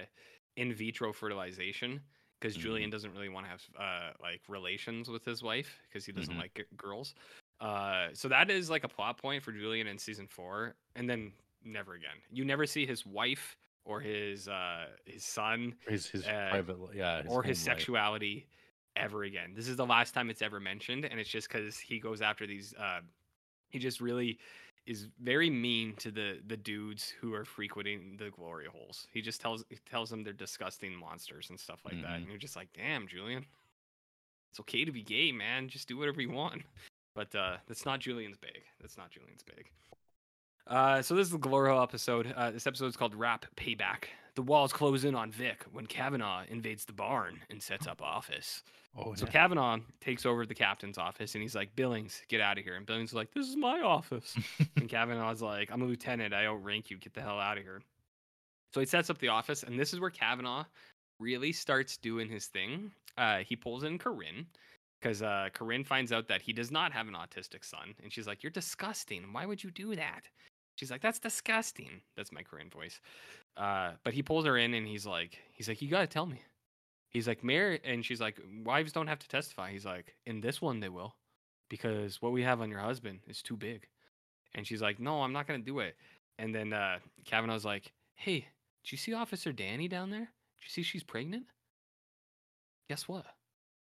in vitro fertilization because Mhm. Julian doesn't really want to have uh, like relations with his wife because he doesn't Mhm. like g- girls. Uh, so that is like a plot point for Julian in season four, and then never again. You never see his wife or his uh, his son his his private yeah or his life. sexuality ever again. This is the last time it's ever mentioned, and it's just because he goes after these. Uh, he just really is very mean to the the dudes who are frequenting the glory holes. He just tells he tells them they're disgusting monsters and stuff like that, Mhm. and you're just like, damn, Julian, it's okay to be gay, man. Just do whatever you want. But uh, that's not Julian's big. That's not Julian's big. Uh, so this is the Glory Hole episode. Uh, this episode is called Rap Payback. The walls close in on Vic when Kavanaugh invades the barn and sets up office. Oh, So yeah. Kavanaugh takes over the captain's office and he's like, Billings, get out of here. And Billings is like, This is my office. and Kavanaugh's like, I'm a lieutenant. I outrank you. Get the hell out of here. So he sets up the office, and this is where Kavanaugh really starts doing his thing. Uh, he pulls in Corinne because uh, Corinne finds out that he does not have an autistic son, and she's like, "You're disgusting. Why would you do that?" She's like, "That's disgusting." That's my Korean voice. Uh, but he pulls her in, and he's like, "He's like, you gotta tell me." He's like, "Mayor," and she's like, "Wives don't have to testify." He's like, "In this one, they will, because what we have on your husband is too big." And she's like, "No, I'm not gonna do it." And then uh, Kavanaugh's like, "Hey, did you see Officer Danny down there? Did you see she's pregnant? Guess what?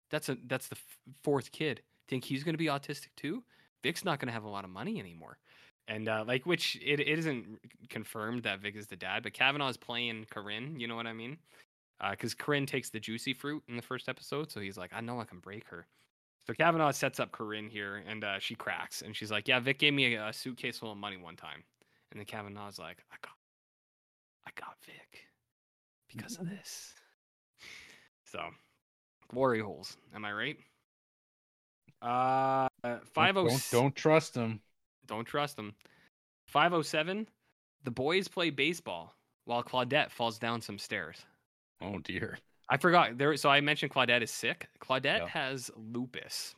That's a that's the f- fourth kid. Think he's gonna be autistic too? Vic's not gonna have a lot of money anymore." And uh, like, which it, it isn't confirmed that Vic is the dad, but Kavanaugh's playing Corinne. You know what I mean? Because Corinne takes the juicy fruit in the first episode, so he's like, "I know I can break her." So Kavanaugh sets up Corinne here, and uh, she cracks, and she's like, "Yeah, Vic gave me a, a suitcase full of money one time." And then Kavanaugh's like, "I got, I got Vic because of this." So, glory holes. Am I right? Uh, five oh. Don't, don't trust him. Don't trust them. 507. The boys play baseball while Claudette falls down some stairs. Oh dear. I forgot there. So I mentioned Claudette is sick. Claudette Yeah. has lupus,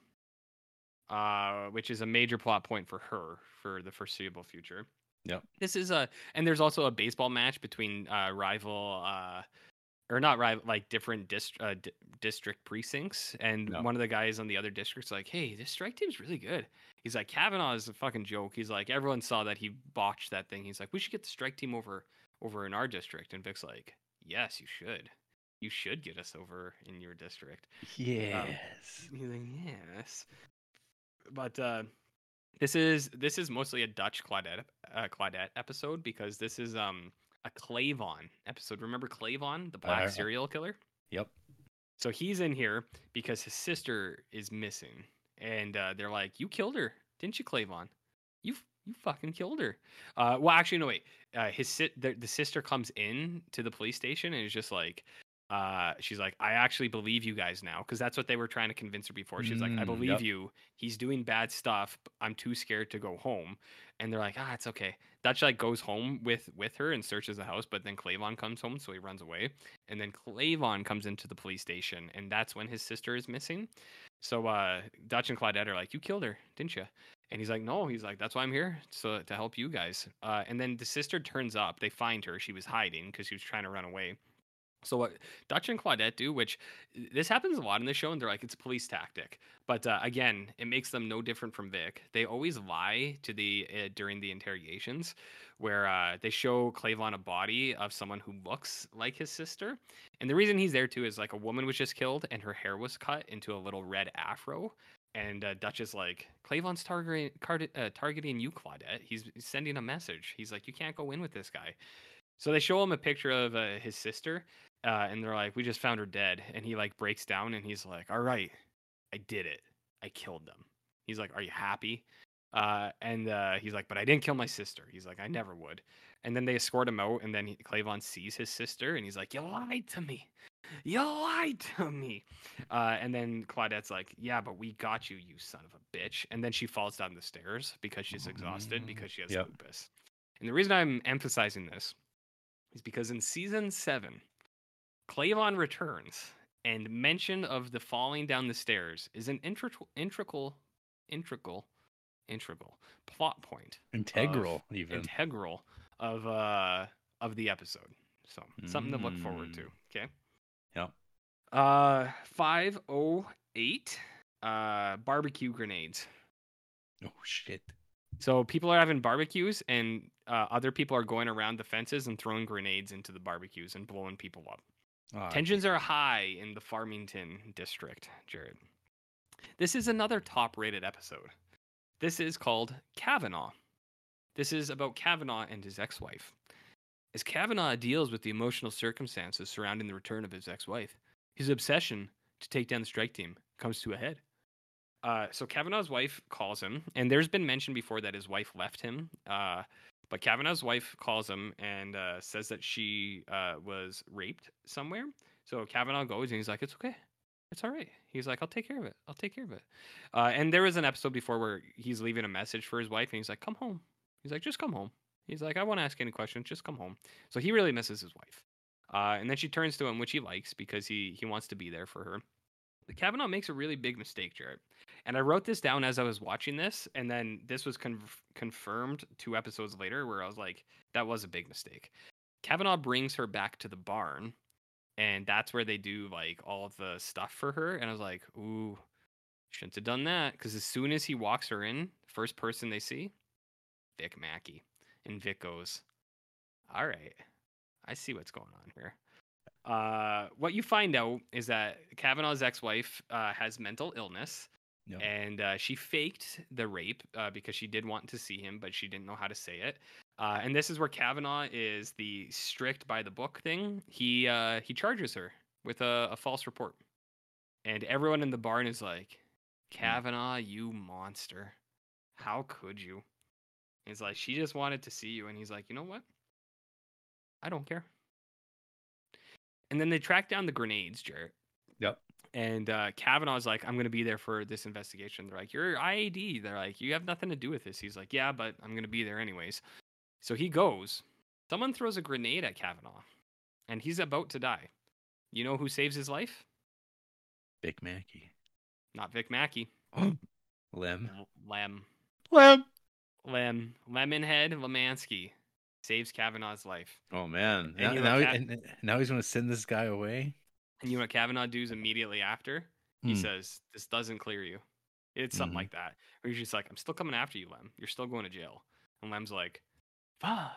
uh, which is a major plot point for her for the foreseeable future. Yep. This is a, and there's also a baseball match between uh, rival, uh, or not rival, like different dist- uh, d- district precincts, and Yeah. one of the guys on the other district's like, "Hey, this strike team's really good." He's like, "Kavanaugh is a fucking joke." He's like, "Everyone saw that he botched that thing." He's like, "We should get the strike team over over in our district," and Vic's like, "Yes, you should." you should get us over in your district. Yes. He's like, yes. But uh, this is this is mostly a Dutch Claudette uh, Claudette episode because this is um a Clavon episode. Remember Clavon, the black Uh, serial killer? Yep. So he's in here because his sister is missing, and uh, they're like, "You killed her, didn't you, Clavon? You you fucking killed her." Uh, well, actually, no, wait. Uh, his si- the, the sister comes in to the police station and is just like, uh, she's like, "I actually believe you guys now," because that's what they were trying to convince her before. She's like, "I Mm, believe yep. you. He's doing bad stuff. but I'm too scared to go home." And they're like, "Ah, it's okay." Dutch like goes home with with her and searches the house, but then Clavon comes home, so he runs away. And then Clavon comes into the police station, and that's when his sister is missing. So uh, Dutch and Claudette are like, "You killed her, didn't you?" And he's like, "No." He's like, "That's why I'm here, so to help you guys." Uh, and then the sister turns up. They find her. She was hiding because she was trying to run away. So what Dutch and Claudette do, which uh, this happens a lot in the show, and they're like it's police tactic. But uh, again, it makes them no different from Vic. They always lie to the uh, during the interrogations, where uh, they show Clavon a body of someone who looks like his sister, and the reason he's there too is like a woman was just killed and her hair was cut into a little red afro. And uh, Dutch is like, Clavon's targeting, uh, targeting you, Claudette. He's he's sending a message. He's like, you can't go in with this guy. So they show him a picture of uh, his sister, uh, and they're like, "We just found her dead." And he like breaks down, and he's like, "All right, I did it. I killed them." He's like, "Are you happy?" Uh, and uh, he's like, "But I didn't kill my sister." He's like, "I never would." And then they escort him out, and then he, Clavon sees his sister, and he's like, "You lied to me. You lied to me." Uh, and then Claudette's like, "Yeah, but we got you, you son of a bitch." And then she falls down the stairs because she's exhausted Mm, because she has yep. lupus. And the reason I'm emphasizing this is because in season seven, Clavon returns, and mention of the falling down the stairs is an integral, integral, integral, integral plot point, Integral, even. integral of uh of the episode. So something to look forward to. Mm. Okay. Yep. Uh, five oh eight. Uh, barbecue grenades. oh shit. So people are having barbecues, and uh, other people are going around the fences and throwing grenades into the barbecues and blowing people up. Ah, Tensions are high in the Farmington district, Jared. This is another top rated episode. This is called Kavanaugh. This is about Kavanaugh and his ex wife. As Kavanaugh deals with the emotional circumstances surrounding the return of his ex wife, his obsession to take down the strike team comes to a head. Uh, so Kavanaugh's wife calls him, and there's been mention before that his wife left him. Uh, but Kavanaugh's wife calls him and uh, says that she uh, was raped somewhere. So Kavanaugh goes and he's like, "It's okay, it's all right." He's like, "I'll take care of it. I'll take care of it." Uh, and there was an episode before where he's leaving a message for his wife, and he's like, "Come home." He's like, "Just come home." He's like, "I won't ask any questions. Just come home." So he really misses his wife. Uh, and then she turns to him, which he likes because he he wants to be there for her. But Kavanaugh makes a really big mistake, Jared. And I wrote this down as I was watching this, and then this was conf- confirmed two episodes later, where I was like, "That was a big mistake." Kavanaugh brings her back to the barn, and that's where they do like all of the stuff for her. And I was like, "Ooh, shouldn't have done that." Because as soon as he walks her in, first person they see, Vic Mackey, and Vic goes, "All right, I see what's going on here." Uh, what you find out is that Kavanaugh's ex-wife uh, has mental illness, Yep. and uh, she faked the rape uh, because she did want to see him, but she didn't know how to say it. Uh, and this is where Kavanaugh is the strict by the book thing. He uh, he charges her with a, a false report, and everyone in the barn is like, "Kavanaugh, you monster! How could you?" It's like she just wanted to see you, and he's like, "You know what? I don't care." And then they track down the grenades, Jarrett. Yep. And uh, Kavanaugh's like, I'm going to be there for this investigation. They're like, You're IAD. They're like, You have nothing to do with this. He's like, Yeah, but I'm going to be there anyways. So he goes. Someone throws a grenade at Kavanaugh, and he's about to die. You know who saves his life? Vic Mackey. Not Vic Mackey. Lem. Lem. Lem. Lem. Lemonhead Lemansky saves Kavanaugh's life. Oh man. And Now, now, and now he's gonna send this guy away. And you know what Kavanaugh does immediately after? He Hmm. says, This doesn't clear you. It's something Mhm. like that. Where he's just like, I'm still coming after you, Lem. You're still going to jail. And Lem's like, Fuck.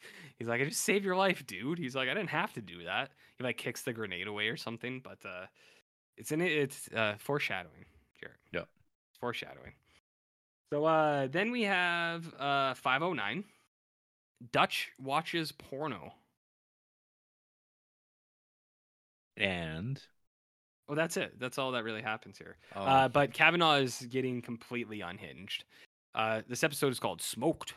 He's like, I just saved your life, dude. He's like, I didn't have to do that. He like kicks the grenade away or something, but uh it's in it it's uh foreshadowing, Jared. Yep. It's foreshadowing. So uh then we have uh 509. Dutch watches porno. And Well, that's it. That's all that really happens here. oh, Uh, but Kavanaugh is getting completely unhinged. Uh, this episode is called Smoked.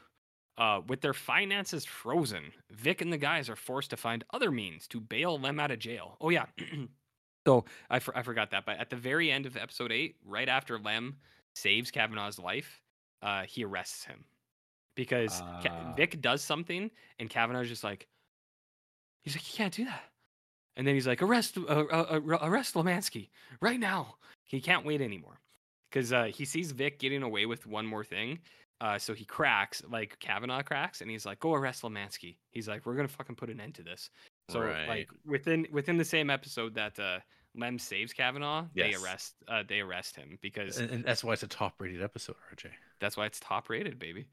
Uh, with their finances frozen, Vic and the guys are forced to find other means to bail Lem out of jail. Oh, yeah. so I, for- I forgot that. But at the very end of episode eight, right after Lem saves Kavanaugh's life, uh, he arrests him. Because Ka- Ah. Vic does something, and Kavanaugh's just like, he's like, you can't do that. And then he's like, arrest, uh, uh, uh, arrest Lemansky right now. He can't wait anymore because uh, he sees Vic getting away with one more thing. Uh, so he cracks, like Kavanaugh cracks, and he's like, "Go arrest Lemansky." He's like, "We're gonna fucking put an end to this." So Right. like within within the same episode that uh, Lem saves Kavanaugh, they arrest uh, they arrest him because and, and that's why it's a top rated episode, RJ. that's why it's top rated, baby.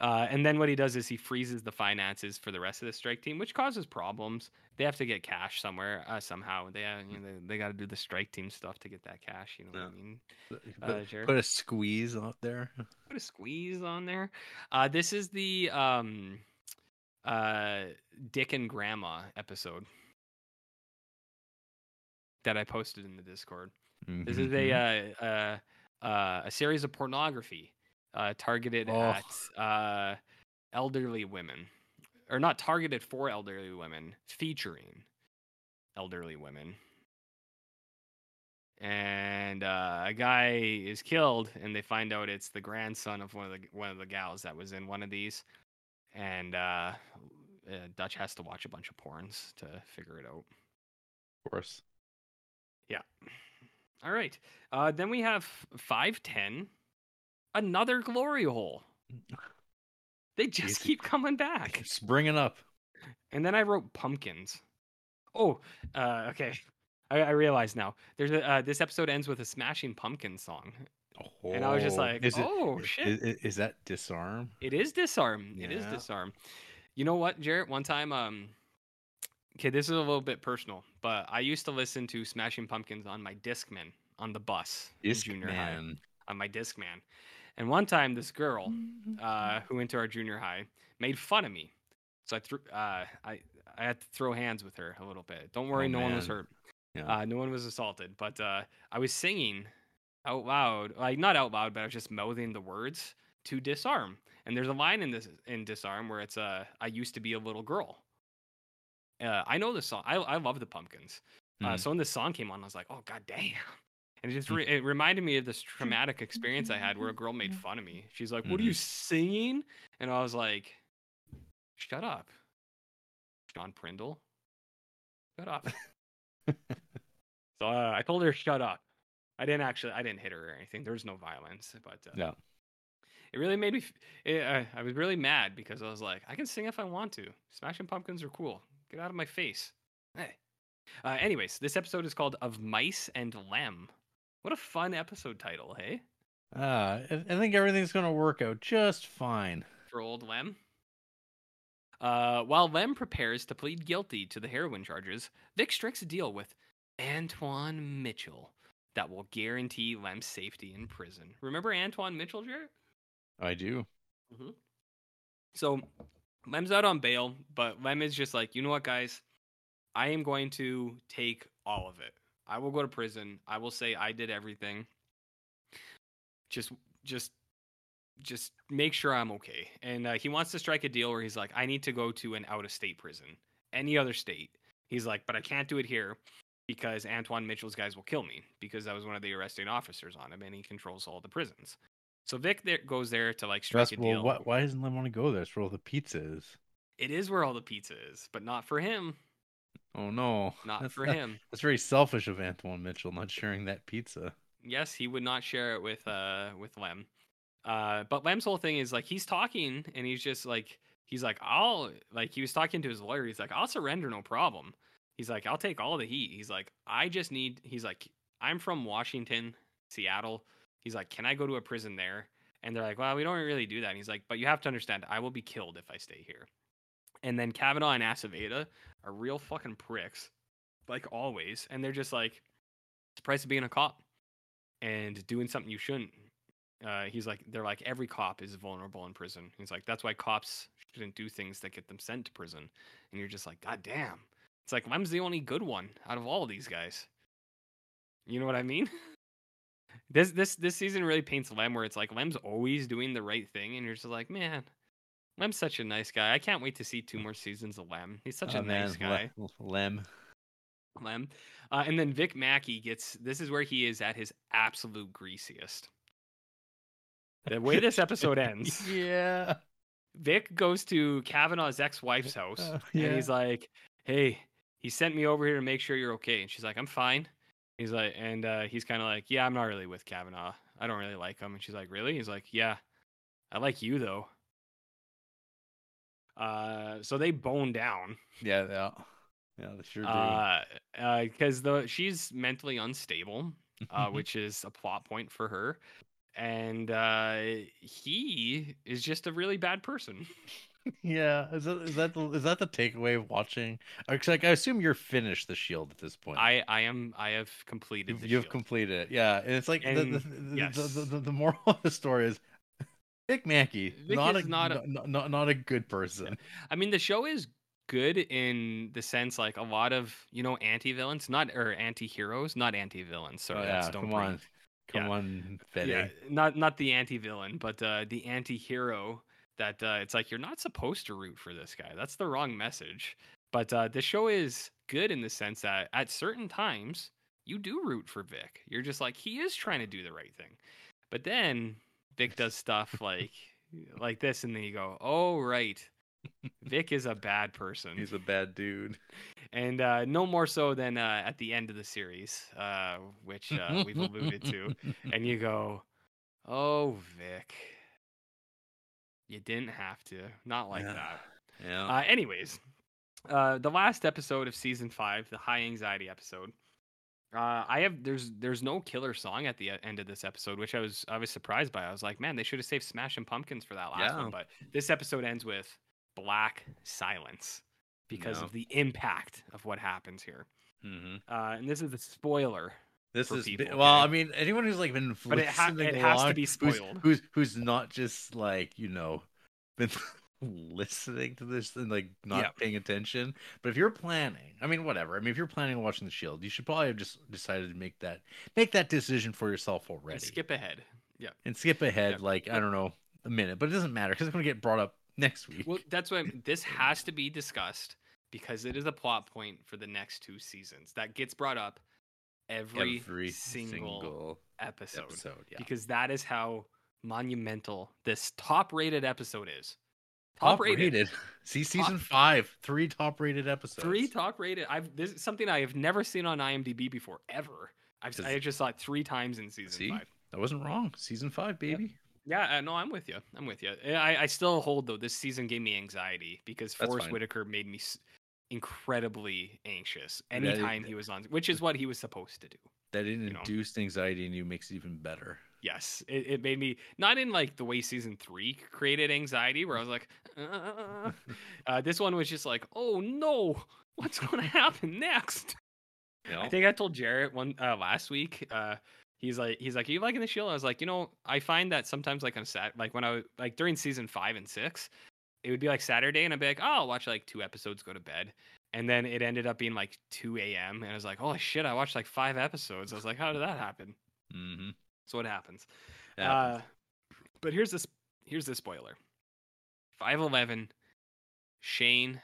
Uh, and then what he does is he freezes the finances for the rest of the strike team, which causes problems. They have to get cash somewhere uh, somehow. They uh, you know, they, they got to do the strike team stuff to get that cash. You know what I mean? Put, Uh, Jared? put a squeeze out there. Put a squeeze on there. Uh, this is the um, uh, Dick and Grandma episode that I posted in the Discord. This is a Mhm. uh, uh, uh, a series of pornography uh, targeted Oh. at uh, elderly women, or not targeted for elderly women, featuring elderly women. And uh, a guy is killed, and they find out it's the grandson of one of the one of the gals that was in one of these. And uh, uh, Dutch has to watch a bunch of porns to figure it out. of course. Yeah. All right. Uh, then we have 510, another glory hole. They just keep coming back. Keeps bringing up. And then I wrote pumpkins. Oh, uh, okay. I, I realize now. There's a, uh, this episode ends with a Smashing Pumpkins song. And I was just like, is oh, shit. Is, is that disarm? It is disarm. It is disarm. You know what, Jarrett? One time, um, okay, this is a little bit personal, but I used to listen to Smashing Pumpkins on my Discman on the bus in junior high. on my Discman. And one time, this girl uh, who went to our junior high made fun of me. So I threw, uh, I, I had to throw hands with her a little bit. Don't worry, Oh, no one was hurt. Yeah. Uh, no one was assaulted. But uh, I was singing out loud, like not out loud, but I was just mouthing the words to disarm. And there's a line in this in disarm where it's uh, I used to be a little girl. Uh, I know this song. I I love the Pumpkins. Uh, Mhm. so when this song came on, I was like, oh god damn. And it just re- it reminded me of this traumatic experience I had where a girl made fun of me. She's like, "What are you singing?" And I was like, "Shut up, John Prindle. Shut up." so uh, I told her, "Shut up." I didn't actually, I didn't hit her or anything. There was no violence, but uh, Yeah. it really made me. It, uh, I was really mad because I was like, I can sing if I want to. Smashing Pumpkins are cool. Get out of my face. Hey. Uh, anyways, this episode is called "Of Mice and Lem." What a fun episode title, hey? Ah, I think everything's gonna work out just fine. For old Lem. Uh, while Lem prepares to plead guilty to the heroin charges, Vic strikes a deal with Antoine Mitchell that will guarantee Lem's safety in prison. Remember Antoine Mitchell, Jarrett? I do. So Lem's out on bail, but Lem is just like, you know what, guys? I am going to take all of it. I will go to prison. I will say I did everything. Just, just, just make sure I'm okay. And uh, he wants to strike a deal where he's like, I need to go to an out-of-state prison, any other state. He's like, but I can't do it here because Antoine Mitchell's guys will kill me because I was one of the arresting officers on him, and he controls all the prisons. So Vic there goes there to like strike That's a well. deal. Why, why doesn't Lim want to go there? It's where all the pizza is. It is where all the pizza is, but not for him. Oh no, Not That's for not- him. That's very selfish of Antoine Mitchell not sharing that pizza. Yes, he would not share it with uh with Lem. Uh, but Lem's whole thing is like he's talking and he's just like he's like I'll like he was talking to his lawyer. He's like I'll surrender, no problem. He's like I'll take all the heat. He's like I just need. He's like I'm from Washington, Seattle. He's like can I go to a prison there? And they're like well we don't really do that. And he's like but you have to understand I will be killed if I stay here. And then Kavanaugh and Aceveda are real fucking pricks, like always. And they're just like, it's the price of being a cop and doing something you shouldn't. Uh, he's like, they're like, every cop is vulnerable in prison. He's like, that's why cops shouldn't do things that get them sent to prison. And you're just like, God damn. It's like, Lem's the only good one out of all of these guys. You know what I mean? This this this season really paints Lem where it's like Lem's always doing the right thing, and you're just like, man, Lem's such a nice guy. I can't wait to see two more seasons of Lem. He's such Oh, a nice guy. Lem. Lem. Uh, and then Vic Mackey gets this is where he is at his absolute greasiest. The way this episode ends, yeah. Vic goes to Kavanaugh's ex-wife's house, Uh, and he's like, "Hey, he sent me over here to make sure you're okay." And she's like, "I'm fine." He's like, and uh, he's kind of like, "Yeah, I'm not really with Kavanaugh. I don't really like him." And she's like, "Really?" He's like, "Yeah, I like you though." Uh, so they bone down. yeah, yeah. Yeah, they sure do. Uh, because the she's mentally unstable, uh, which is a plot point for her, and uh, he is just a really bad person. yeah, is that is that the, is that the takeaway of watching? 'cause, like, I assume you're finished the Shield at this point. I I am I have completed. You've, the you've Shield. completed it, yeah. And it's like And- the, the, yes. the, the, the moral of the story is Vic Mackey, Vic not is a not a- not, not not a good person. I mean, the show is good in the sense like a lot of you know anti-villains, not or anti-heroes, not anti-villains. Sorry, Oh, that's yeah, don't come bring- on, come Yeah. on, Betty. Yeah, not not the anti-villain, but uh, the anti-hero. That uh, it's like you're not supposed to root for this guy. That's the wrong message. But uh, the show is good in the sense that at certain times you do root for Vic. You're just like he is trying to do the right thing, but then Vic does stuff like like this, and then you go, "Oh right, Vic is a bad person." He's a bad dude. and uh, no more so than uh, at the end of the series, uh, which uh, we've alluded to. And you go, "Oh, Vic, you didn't have to, not like Yeah. that." Yeah. Uh, anyways, uh, the last episode of season five, the high anxiety episode. Uh, I have there's there's no killer song at the e- end of this episode, which I was I was surprised by. I was like, man, they should have saved Smashing Pumpkins for that last Yeah. one. But this episode ends with black silence because Yeah. of the impact of what happens here. hmm Uh, and this is a spoiler. This is people, well. I mean, anyone who's like been But it ha- it has to along, be who's- spoiled. Who's, who's not just like you know been listening to this and like not Yeah. paying attention. But if you're planning, I mean, whatever. I mean, if you're planning on watching the Shield, you should probably have just decided to make that make that decision for yourself and already. skip ahead. Yeah. and skip ahead Yeah. like I don't know a minute, but it doesn't matter because it's going to get brought up next week. Well, that's why this has to be discussed because it is a plot point for the next two seasons that gets brought up every, Every single, single episode, episode, yeah. because that is how monumental this top-rated episode is. Top Top-rated. rated. See season five, three top rated episodes. Three top rated. I've this is something I have never seen on IMDb before ever. I've I just saw it three times in season See? five. I wasn't wrong. Season five, baby. Yeah, uh, no, I'm with you. I'm with you. I, I still hold though. This season gave me anxiety because That's Forest fine. Whitaker made me s- incredibly anxious Yeah, anytime he was on, which is what he was supposed to do. That know. induced anxiety in you makes it even better. Yes, it, it made me not in like the way season three created anxiety, where I was like, uh, uh, this one was just like, oh no, what's going to happen next? I think I told Jarrett one uh, last week. Uh, he's like, he's like, Are you liking the shield? I was like, you know, I find that sometimes like on sat, like when I was like during season five and six, it would be like Saturday, and I'd be like, oh, I'll watch like two episodes, go to bed, and then it ended up being like two a.m. and I was like, oh shit, I watched like five episodes. I was like, how did that happen? mm-hmm. So what happens? Uh, but here's this here's the spoiler. Five eleven, Shane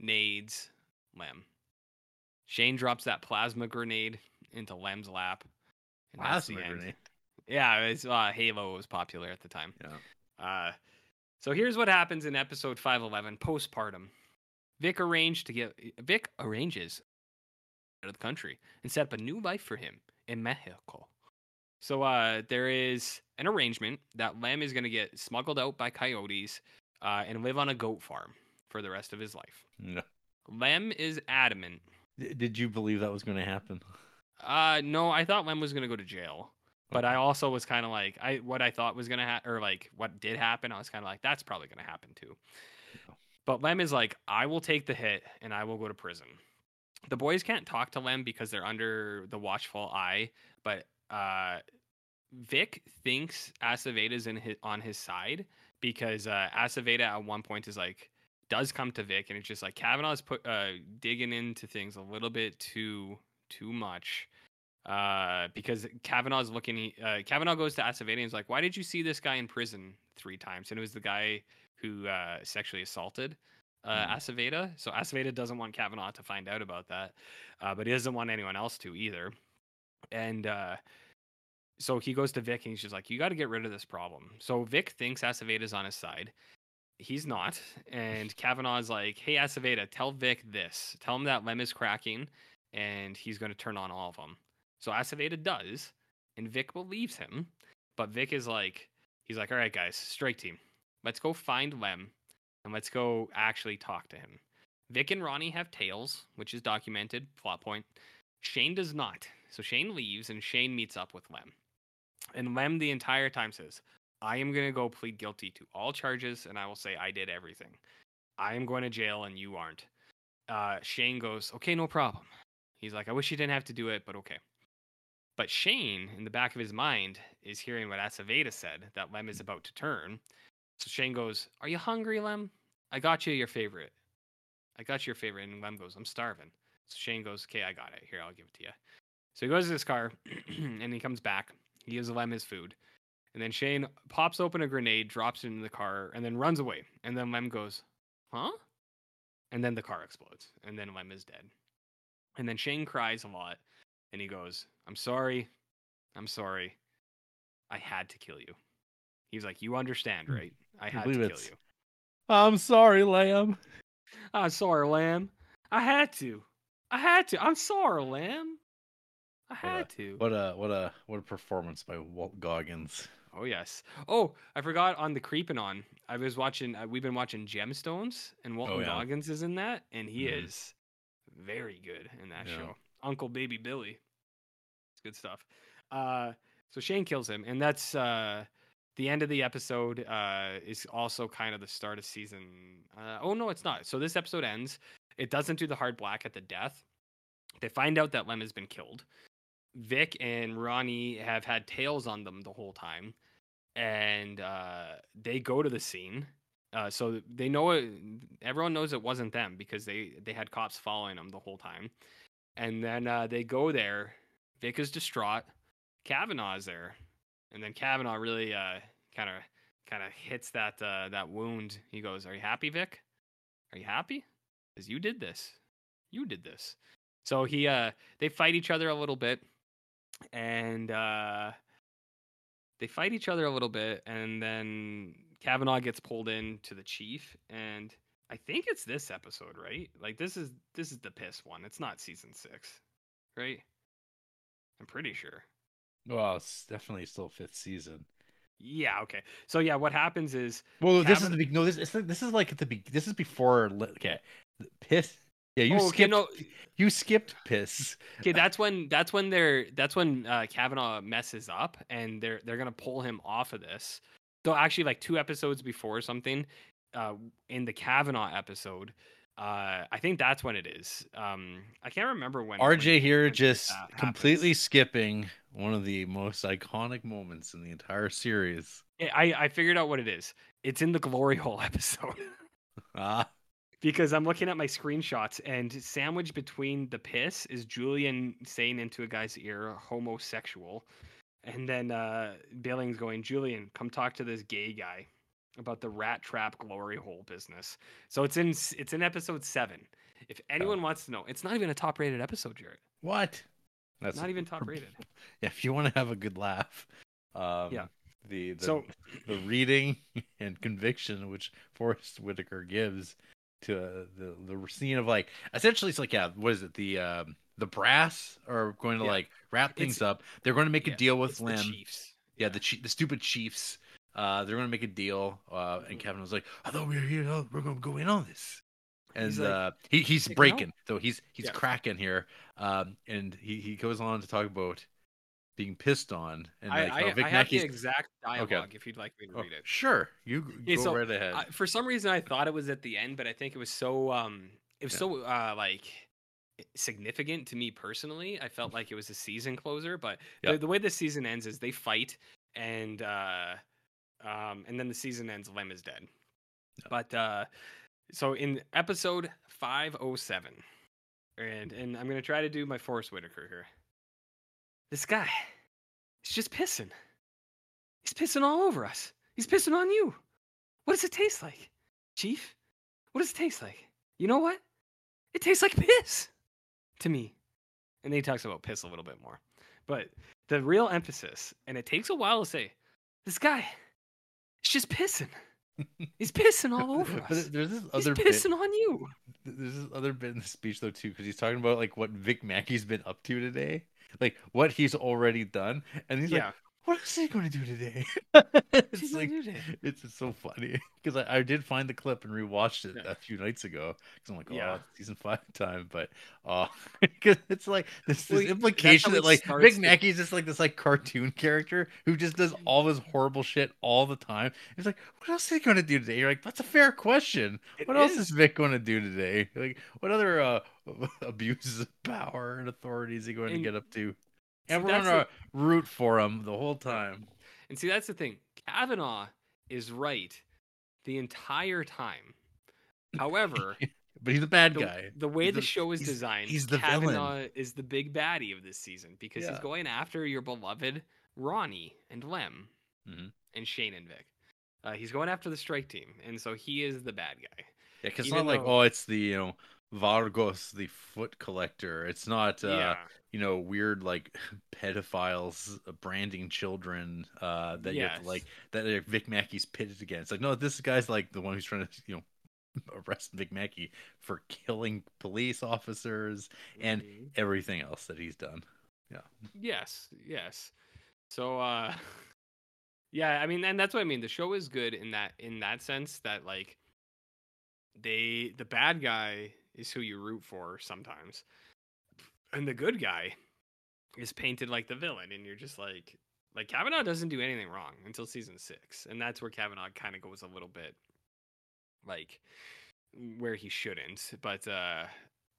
nades Lem. Shane drops that plasma grenade into Lem's lap. and Plasma end. grenade. Yeah, it's uh, Halo was popular at the time. Yeah. Uh, so here's what happens in episode 511, postpartum. Vic arranged to get Vic arranges out of the country and set up a new life for him in Mexico. So uh, there is an arrangement that Lem is going to get smuggled out by coyotes uh, and live on a goat farm for the rest of his life. No. Lem is adamant. D- Did you believe that was going to happen? Uh, no, I thought Lem was going to go to jail. But I also was kind of like, I what I thought was gonna happen, or like what did happen. I was kind of like, that's probably gonna happen too. But Lem is like, I will take the hit and I will go to prison. The boys can't talk to Lem because they're under the watchful eye. But uh, Vic thinks Aceveda's in his, on his side because uh, Aceveda at one point is like does come to Vic and it's just like Kavanaugh's put uh, digging into things a little bit too too much uh, because Kavanaugh's looking. he, Uh, Kavanaugh goes to Aceveda and is like, "Why did you see this guy in prison three times?" And it was the guy who uh, sexually assaulted uh, Mhm. Aceveda. So Aceveda doesn't want Kavanaugh to find out about that, uh, but he doesn't want anyone else to either. And uh, so he goes to Vic and he's just like, "You got to get rid of this problem." So Vic thinks Aceveda's on his side. He's not, and Kavanaugh's like, "Hey, Aceveda, tell Vic this. Tell him that Lem is cracking, and he's going to turn on all of them." So Aceveda does, and Vic believes him. But Vic is like, he's like, all right, guys, strike team, let's go find Lem, and let's go actually talk to him. Vic and Ronnie have tails, which is documented. Plot point. Shane does not. So Shane leaves, and Shane meets up with Lem. And Lem the entire time says, "I am gonna go plead guilty to all charges, and I will say I did everything. I am going to jail, and you aren't." Uh, Shane goes, "Okay, no problem." He's like, "I wish you didn't have to do it, but okay." But Shane, in the back of his mind, is hearing what Aceveda said that Lem is about to turn. So Shane goes, Are you hungry, Lem? I got you your favorite. I got you your favorite. And Lem goes, I'm starving. So Shane goes, Okay, I got it. Here, I'll give it to you. So he goes to his car and he comes back. He gives Lem his food. And then Shane pops open a grenade, drops it in the car, and then runs away. And then Lem goes, Huh? And then the car explodes. And then Lem is dead. And then Shane cries a lot and he goes, I'm sorry. I'm sorry. I had to kill you. He's like, You understand, Hmm. right? I I had to believe kill it's- you. I'm sorry, Lamb. I'm sorry, Lamb. I had to. I had to. I'm sorry, Lamb. I What a- had to. What a what a what a performance by Walt Goggins. Oh yes. Oh, I forgot on the creeping on. I was watching. Uh, we've been watching Gemstones, and Walton Oh, yeah. Goggins is in that, and he Mhm. is very good in that Yeah. show. Uncle Baby Billy. It's good stuff. Uh, so Shane kills him, and that's uh, the end of the episode. Uh, is also kind of the start of season. Uh, oh no, it's not. So this episode ends. It doesn't do the hard black at the death. They find out that Lem has been killed. Vic and Ronnie have had tails on them the whole time, and uh, they go to the scene. Uh, so they know it. Everyone knows it wasn't them because they they had cops following them the whole time. And then uh, they go there. Vic is distraught. Kavanaugh is there, and then Kavanaugh really kind of kind of hits that uh, that wound. He goes, "Are you happy, Vic? Are you happy? Because you did this. You did this." So he uh they fight each other a little bit, and uh they fight each other a little bit, and then Kavanaugh gets pulled in to the chief, and I think it's this episode, right? Like this is this is the piss one. It's not season six, right? I'm pretty sure. Well, it's definitely still fifth season. Yeah. Okay. So yeah, what happens is Well, this is the big. No, this this is like at the be- This is before. Okay, piss. Yeah, you oh, okay, skipped. no, You skipped piss. okay, that's when that's when they're that's when uh, Kavanaugh messes up, and they're they're gonna pull him off of this. So actually, like two episodes before something, uh, in the Kavanaugh episode, uh, I think that's when it is. Um, I can't remember when. when- RJ here when just completely skipping one of the most iconic moments in the entire series. Yeah, I I figured out what it is. It's in the glory hole episode. Ah, because I'm looking at my screenshots and sandwiched between the piss is Julian saying into a guy's ear homosexual and then uh Billings going Julian come talk to this gay guy about the rat trap glory hole business. So it's in it's in episode 7. If anyone wants to know, it's not even a top rated episode, Jared. what? That's Not even top rated. Yeah, if you want to have a good laugh, um, Yeah. The, the So the reading and conviction which Forest Whitaker gives to uh, the the scene of like essentially it's like yeah what is it? The um the brass are going to Yeah. like wrap It's- things up. They're going to make a deal with it's the Chiefs. yeah the chi- the stupid chiefs. Uh they're going to make a deal uh and Kevin was like I thought we were here no, we're going to go in on this. And He's like, uh he, he's breaking so he's he's Yeah. cracking here. Um and he he goes on to talk about being pissed on and I, like I, Vic I have the exact dialogue if you'd like me to Oh, read it. Sure, you go so, right ahead. I, for some reason I thought it was at the end, but I think it was so um it was Yeah. so uh like significant to me personally. I felt like it was a season closer, but Yeah. the, the way the season ends is they fight and uh um and then the season ends Lem is dead. But uh so in episode 507 and and I'm going to try to do my Forest Whitaker here. This guy is just pissing. He's pissing all over us. He's pissing on you. What does it taste like, Chief? What does it taste like? You know what? It tastes like piss to me. And then he talks about piss a little bit more. But the real emphasis, and it takes a while to say, this guy is just pissing. He's pissing all over us. there's this He's other bit. pissing on you. There's this other bit in the speech though too, because he's talking about like what Vic Mackey's been up to today, like what he's already done, and he's Yeah. like, what is he going to do today? It's like today? it's so funny because I, I did find the clip and rewatched it Yeah. a few nights ago because I'm like, oh, Yeah. it's season five time, but oh, because it's like this, this that's implication that like Big to- Mackey's just like this like cartoon character who just does all this horrible shit all the time. It's like, what else is he going to do today? You're like, that's a fair question. It what else is. is Vic going to do today? Like, what other uh, abuses of power and authority is he going And- to get up to? And we're gonna root for him the whole time. And see, that's the thing. Kavanaugh is right the entire time. However, But he's a bad the, guy. the way the the- show is he's- designed, he's the villain. Kavanaugh is the big baddie of this season because he's going after your beloved Ronnie and Lem Mhm. and Shane and Vic. Uh, he's going after the strike team, and so he is the bad guy. Yeah, because it's not like oh, it's the you know Vargos, the foot collector. It's not uh, yeah, you know weird like pedophiles uh, branding children uh, that you have to like that Vic Mackey's pitted against. Like no, this guy's like the one who's trying to you know arrest Vic Mackey for killing police officers and Mhm. everything else that he's done. Yeah. Yes, yes. So uh yeah, I mean and that's what I mean. The show is good in that in that sense that like they the bad guy is who you root for sometimes. And the good guy is painted like the villain and you're just like like Kavanaugh doesn't do anything wrong until season 6 and that's where Kavanaugh kind of goes a little bit like where he shouldn't. But uh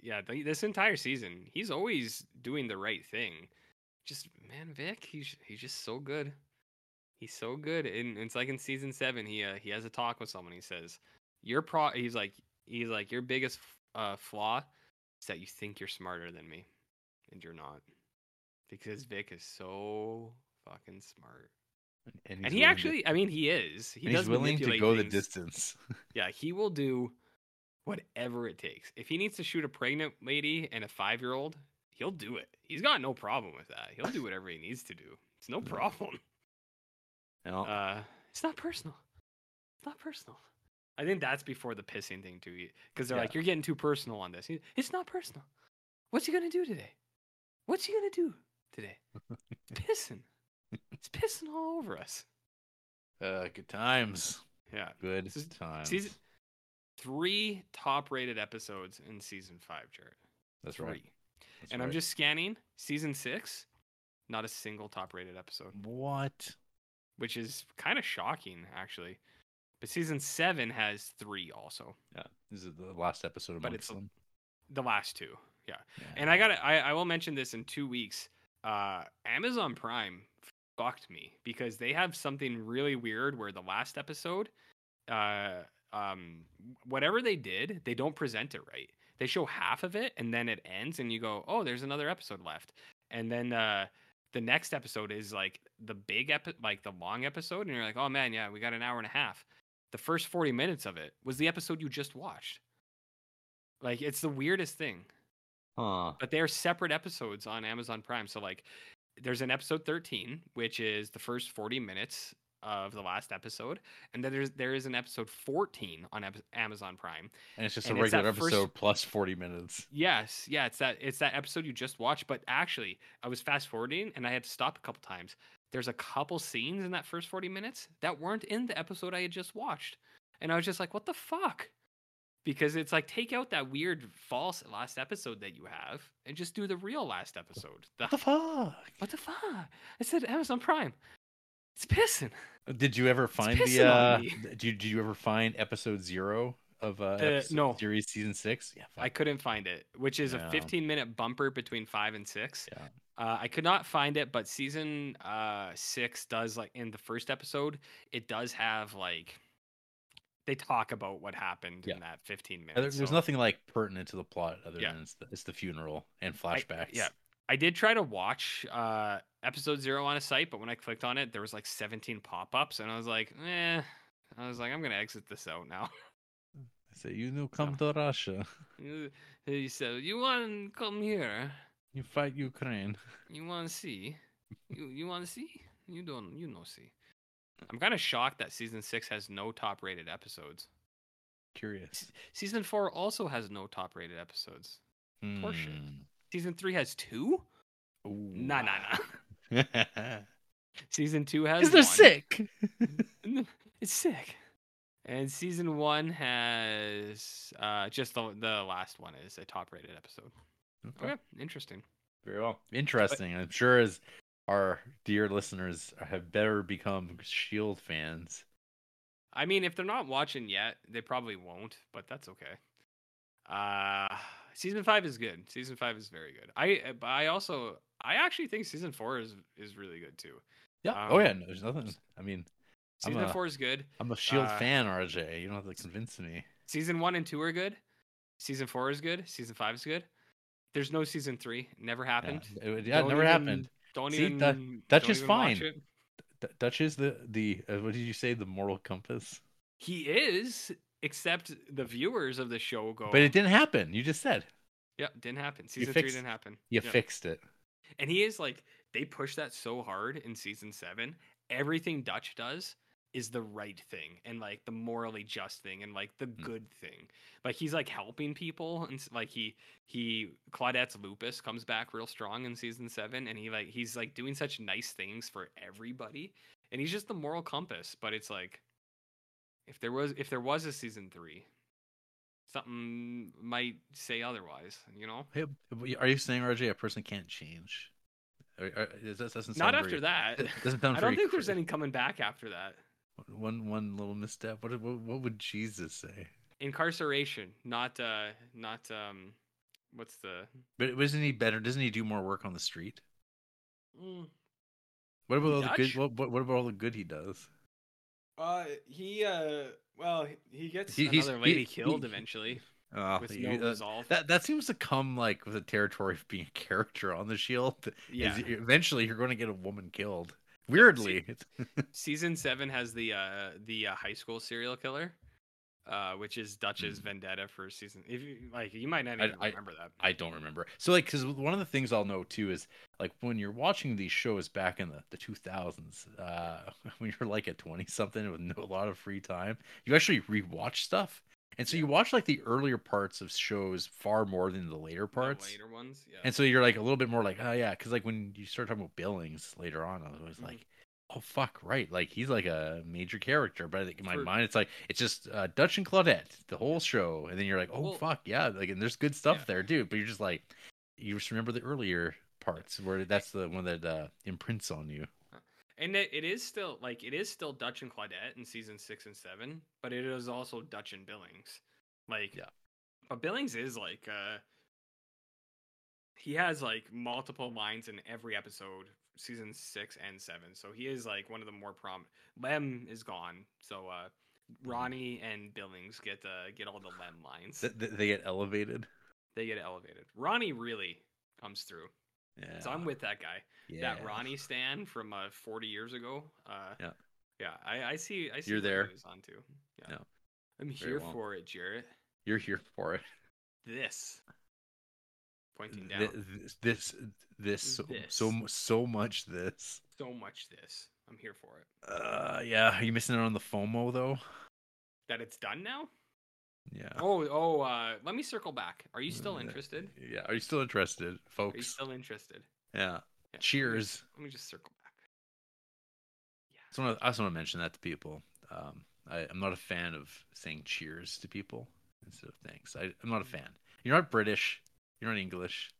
yeah, th- this entire season, he's always doing the right thing just man, Vic, he's he's just so good. He's so good, and it's like in season seven, he uh, he has a talk with someone. He says, "Your pro," he's like, he's like, your biggest uh, flaw is that you think you're smarter than me, and you're not, because Vic is so fucking smart, And, and he willing to- actually, I mean, he is. He does he's willing to go the distance. Yeah, he will do whatever it takes. If he needs to shoot a pregnant lady and a five year old, he'll do it. He's got no problem with that. He'll do whatever he needs to do. It's no problem. Know? Uh, it's not personal. It's not personal. I think that's before the pissing thing too, because they're Yeah. like, "You're getting too personal on this." It's not personal. What's he gonna do today? What's he gonna do today? pissing. It's pissing all over us. uh, good times. Yeah. Good This is- times. Season three top-rated episodes in season five, Jared. That's three. right. That's and I'm just scanning season six. Not a single top-rated episode. what? which is kind of shocking actually. But season seven has three also, Yeah, this is the last episode of But it's them. the last two. Yeah, Yeah. and I got I, I will mention this in two weeks. Uh, Amazon Prime fucked me because they have something really weird where the last episode, uh, um, whatever they did, they don't present it right. They show half of it and then it ends, and you go, oh, there's another episode left, and then uh, the next episode is like the big epi- like the long episode, and you're like, oh man, yeah, we got an hour and a half. The first 40 minutes of it was the episode you just watched. Like it's the weirdest thing Huh. but they're separate episodes on Amazon Prime. So like there's an episode 13 which is the first 40 minutes of the last episode and then there's there is an episode 14 on Ep- Amazon Prime. And it's just And a regular first- episode plus 40 minutes. Yes, yeah, it's that it's that episode you just watched, but actually I was fast forwarding and I had to stop a couple times. There's a couple scenes in that first 40 minutes that weren't in the episode I had just watched. And I was just like, what the fuck? Because it's like take out that weird false last episode that you have and just do the real last episode. The What the fuck? What the fuck? I said Amazon Prime. It's pissing. Did you ever find the pissing uh did you, did you ever find episode 0 of uh, episode, no. series season 6? Yeah, I couldn't find it, which is Yeah. a 15 minute bumper between five and six. Yeah. Uh, I could not find it, but season uh, six does like in the first episode, it does have like they talk about what happened Yeah. in that 15 Uh, minutes. there- There's so nothing like pertinent to the plot other Yeah. than it's the, it's the funeral and I- flashbacks. yeah. I did try to watch uh, episode zero on a site, but when I clicked on it, there was like 17 pop ups, and I was like, eh. I was like, I'm gonna exit this out now. I say you know come to Russia. You- he said, "You want to come here? You fight Ukraine. You want to see? You you want to see? You don't. You know see." I'm kind of shocked that season six has no top rated episodes. Curious. Season four also has no top rated episodes. Horseshit. Hmm. Season three has two? Ooh. Nah, nah, nah. Season two has Because they're sick. It's sick. And season one has uh, just the the last one is a top rated episode. Okay, interesting. Very well. Interesting. I'm sure as our dear listeners have better become Shield fans. I mean, if they're not watching yet, they probably won't, but that's okay. Uh season five is good. Season five is very good. I but I also I actually think season four is is really good too. Yeah. oh yeah. Um, No, there's nothing. I mean, Season a- four is good. I'm a Shield Uh, fan, RJ. You don't have to convince me. Season one and two are good. Season four is good. Season five is good. There's no season three. Never Yeah, happened. it, yeah, it Don't never even- happened. Don't See, even. that- that's don't just even fine. Dutch is the the uh, what did you say? The moral compass. He is, except the viewers of the show go. But it didn't happen. You just said Yeah, didn't happen. Season three didn't happen. you Yep. fixed it. And he is like they push that so hard in season seven. Everything Dutch does is the right thing and like the morally just thing and like the Mm. good thing. Like he's like helping people and like he he Claudette's lupus comes back real strong in season seven and he like he's like doing such nice things for everybody and he's just the moral compass. But it's like if there was if there was a season three, something might say otherwise. You know. Hey, Are you saying RJ a person can't change? Or- or- That doesn't Not sound after that. doesn't sound I don't very think there's any coming back after that. One one little misstep. What what, what would Jesus say? Incarceration, not uh not um what's the But isn't he better? Doesn't he do more work on the street? mm, What about all the good? What, what, what about all the good he does? uh he uh well he gets He- he's- another lady he- killed he- eventually Oh, with you- no uh, resolve. that that seems to come like with the territory of being a character on the Shield. yeah. you- eventually you're going to get a woman killed. Weirdly, Season 7 has the uh the uh, high school serial killer uh which is Dutch's vendetta for season if you like you might not. I- even I- remember that. I don't remember. So like, because one of the things I'll know too is like when you're watching these shows back in the the 2000s, uh, when you're like a 20 something with no, a lot of free time, you actually rewatch stuff. And so you watch like the earlier parts of shows far more than the later The parts. later ones, yeah. And so you're like a little bit more like, oh yeah, because like when you start talking about Billings later on, I was always Mhm. like, oh fuck, right, like he's like a major character. But I think in my For- mind, it's like it's just uh, Dutch and Claudette the whole show, and then you're like, oh Well- fuck, yeah, like and there's good stuff Yeah. there, dude. But you're just like, you just remember the earlier parts where that's the one that uh, imprints on you. And it, it is still like it is still Dutch and Claudette in season six and seven, but it is also Dutch and Billings. Like Yeah. But Billings is like uh he has like multiple lines in every episode, season six and seven. So he is like one of the more prom Lem is gone. So uh Ronnie and Billings get uh get all the Lem lines. Th- th- they get elevated. They get elevated. Ronnie really comes through. Yeah, So I'm with that guy yeah. that Ronnie stand from uh, 40 years ago. Uh, Yeah. yeah, I, I see. I see. You're there. on too. Yeah, Yeah. I'm here well. for it, Jarrett. You're here for it. This pointing down. Th- This, this, this, so, so, so much this. so much. This. I'm here for it. Uh, yeah. Are you missing out on the FOMO though? That it's done now. Yeah. Oh, oh. Uh, let me circle back. Are you still interested? Yeah. Are you still interested, folks? Are you still interested? Yeah. Yeah, let me Cheers. Let me just circle back. Yeah. So I just want to mention that to people. Um, I, I'm not a fan of saying cheers to people instead of thanks. I, I'm not a fan. You're not British. You're not English.